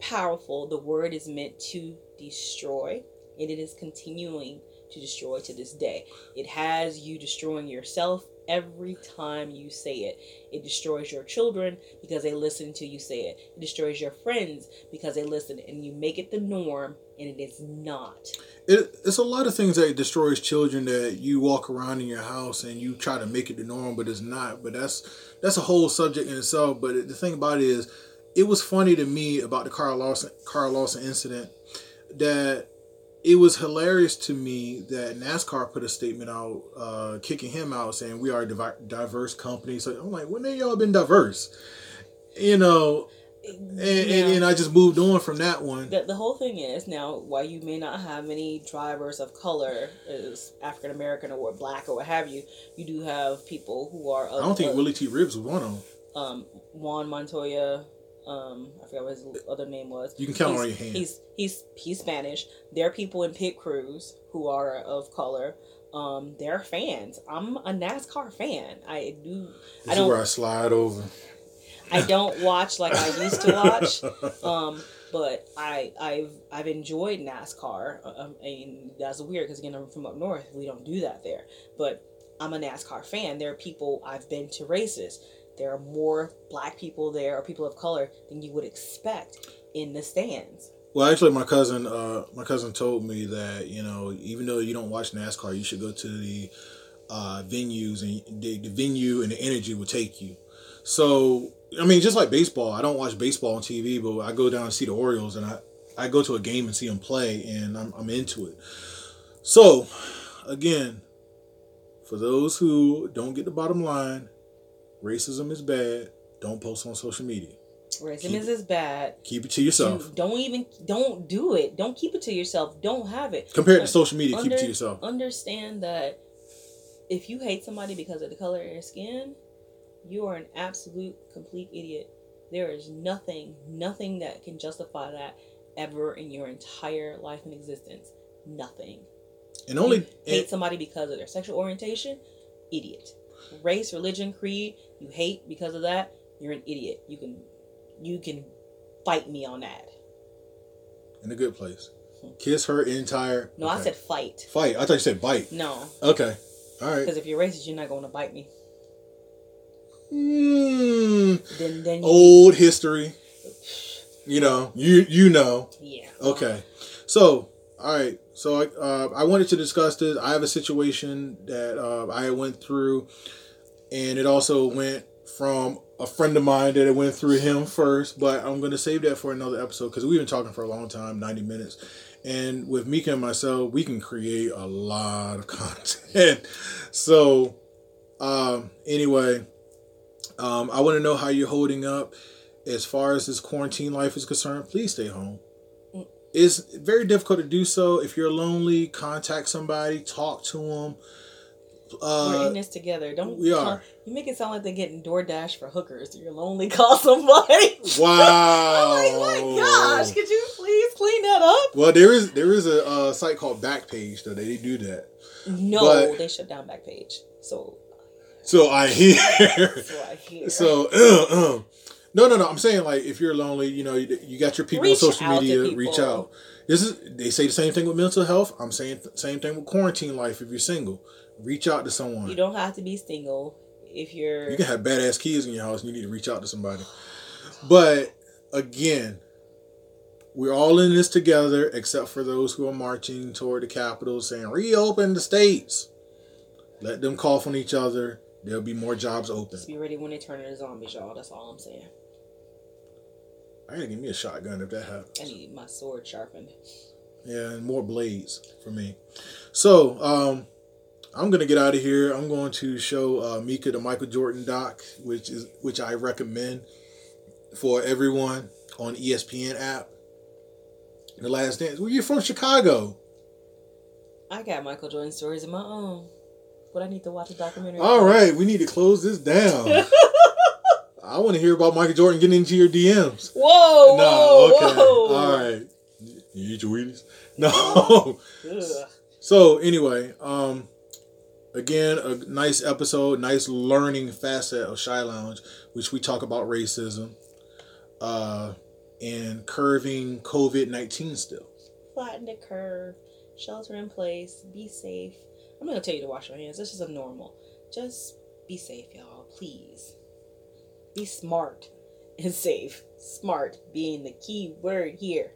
S2: powerful. The word is meant to destroy, and it is continuing to destroy to this day. It has you destroying yourself every time you say it. It destroys your children because they listen to you say it. It destroys your friends because they listen and you make it the norm and it is not.
S1: It, it's a lot of things that destroys children that you walk around in your house and you try to make it the norm, but it's not. But that's that's a whole subject in itself. But the thing about it is, it was funny to me about the Carl Lawson Carl Lawson incident that it was hilarious to me that NASCAR put a statement out, uh, kicking him out, saying we are a diverse company. So I'm like, when have y'all been diverse? You know, and, and, and I just moved on from that one.
S2: The, the whole thing is now, while you may not have many drivers of color, is African American or black or what have you, you do have people who are. Of,
S1: I don't think
S2: of,
S1: Willie T. Ribbs was one of them.
S2: Um, Juan Montoya, um, I forgot what his other name was.
S1: You can count
S2: he's,
S1: on your hand.
S2: He's he's he's Spanish. There are people in pit crews who are of color. Um, they're fans. I'm a NASCAR fan. I do.
S1: This
S2: I don't.
S1: is where I slide over.
S2: I don't watch like I used to watch. Um, but I I've I've enjoyed NASCAR. Um, and that's weird because again I'm from up north. We don't do that there. But I'm a NASCAR fan. There are people I've been to races. There are more black people there or people of color than you would expect in the stands.
S1: Well, actually, my cousin, uh, my cousin told me that you know, even though you don't watch NASCAR, you should go to the uh, venues, and the, the venue and the energy will take you. So, I mean, just like baseball, I don't watch baseball on TV, but I go down and see the Orioles, and I I go to a game and see them play, and I'm I'm into it. So, again, for those who don't get the bottom line, racism is bad. Don't post on social media.
S2: Racism
S1: Keep
S2: is as bad.
S1: Keep it to yourself.
S2: You don't even don't do it. Don't keep it to yourself. Don't have it.
S1: Compared to social media, keep it to yourself.
S2: Understand that if you hate somebody because of the color of their skin, you are an absolute complete idiot. There is nothing, nothing that can justify that ever in your entire life and existence. Nothing.
S1: And only
S2: you hate somebody because of their sexual orientation, idiot. Race, religion, creed, you hate because of that, you're an idiot. You can you can fight me on that.
S1: in a good place. Hmm. Kiss her entire.
S2: No, I said fight.
S1: fight. I thought you said bite.
S2: No,
S1: Okay, all right.
S2: because if you're racist, you're not going to bite me.
S1: Mm,
S2: Then then
S1: old history. You know, you you know.
S2: yeah.
S1: Okay, so all right. So I uh, I wanted to discuss this. I have a situation that uh, I went through, and it also went from a friend of mine that it went through him first. But I'm gonna save that for another episode because we've been talking for a long time, ninety minutes. And with Mika and myself, we can create a lot of content. so, um, anyway, um, I want to know how you're holding up as far as this quarantine life is concerned. Please stay home. It's very difficult to do so. If you're lonely, contact somebody, talk to them.
S2: We're
S1: Uh,
S2: in this together. Don't
S1: we
S2: call-
S1: are.
S2: You make it sound like they're getting DoorDash for hookers. You're lonely. Call somebody.
S1: wow.
S2: I'm my gosh, could you please clean that up?
S1: Well, there is there is a uh, site called Backpage though. They do that.
S2: No,
S1: But-
S2: they shut down Backpage. So,
S1: So I hear.
S2: so I hear.
S1: So, uh, uh. no, no, no. I'm saying like if you're lonely, you know, you, you got your people
S2: Reach
S1: on social media. Reach out. This is they say the same thing with mental health. I'm saying th- same thing with quarantine life. If you're single, reach out to someone.
S2: you don't have to be single if you're.
S1: You can have badass kids in your house and you need to reach out to somebody. But again, we're all in this together except for those who are marching toward the Capitol saying, reopen the states. Let them cough on each other. There'll be more jobs open.
S2: Just be ready when they turn into zombies, y'all. That's all I'm saying.
S1: I gotta give me a shotgun if that happens.
S2: I need my sword sharpened.
S1: Yeah, and more blades for me. So, um, I'm gonna get out of here. I'm going to show uh, Mika the Michael Jordan doc, which is which I recommend for everyone on ESPN app. The Last Dance. Well, you're from Chicago.
S2: I got Michael Jordan stories of my own, but I need to watch a documentary.
S1: All right, we need to close this down. I want to hear about Michael Jordan getting into your DMs.
S2: Whoa,
S1: No,
S2: whoa,
S1: okay,
S2: whoa.
S1: all right. You eat your Wheaties? No. So anyway, um, again, a nice episode, nice learning facet of Shy Lounge, which we talk about racism, uh, and curving COVID nineteen still.
S2: Flatten the curve, shelter in place, be safe. I'm gonna tell you to wash your hands. This is a normal. Just be safe, y'all. Please. Be smart and safe. Smart being the key word here.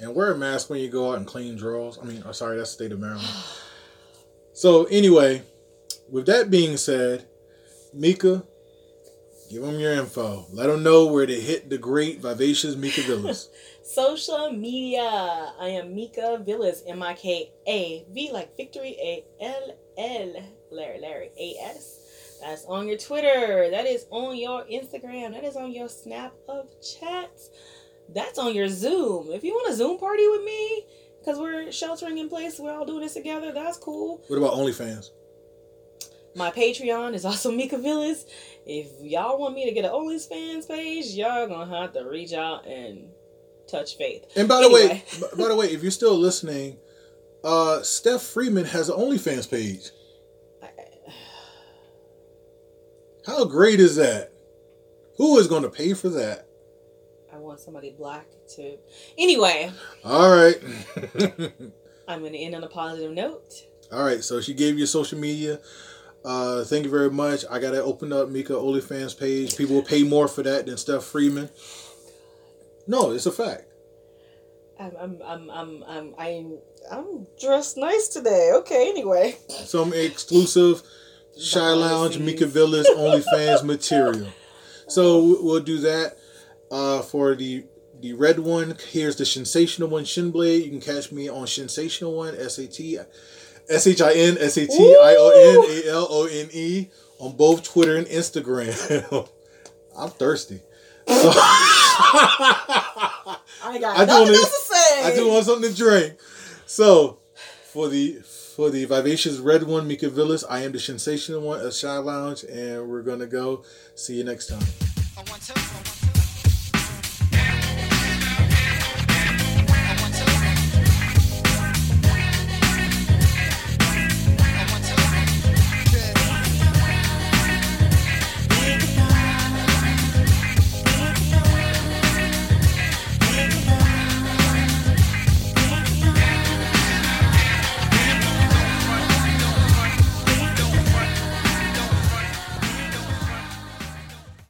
S1: And wear a mask when you go out and clean drawers. I mean, oh, sorry, that's the state of Maryland. So anyway, with that being said, Mika, give them your info. Let them know where to hit the great vivacious Mika Vallas.
S2: Social media. I am Mika Vallas. M I K A V like victory. A L L Larry Larry A S. That's on your Twitter. That is on your Instagram. That is on your Snap of chats. That's on your Zoom. If you want a Zoom party with me, because we're sheltering in place, we're all doing this together. That's cool.
S1: What about OnlyFans?
S2: My Patreon is also Mika Vallas. If y'all want me to get an OnlyFans page, y'all gonna have to reach out and touch faith.
S1: And by the anyway. way, by the way, if you're still listening, uh, Steph Freeman has an OnlyFans page. How great is that? Who is going to pay for that?
S2: I want somebody black to. Anyway.
S1: All right.
S2: I'm going to end on a positive note.
S1: All right. So she gave you social media. Uh, thank you very much. I got to open up Mika OnlyFans page. People will pay more for that than Steph Freeman. No, it's a fact.
S2: I'm I'm I'm I'm I'm I'm, I'm dressed nice today. Okay, anyway.
S1: Some exclusive Shy Lounge, Mika Vallas, OnlyFans material. So we'll do that. Uh, for the the red one, here's the sensational one, Shinblade. You can catch me on sensational one, S A T S H I N S A T I O N A L O N E on both Twitter and Instagram. I'm thirsty. So
S2: I got I nothing else to say.
S1: I just want something to drink. So for the for the vivacious red one, Mika Vallas. I am the sensational one at Shy Lounge, and we're gonna go. See you next time.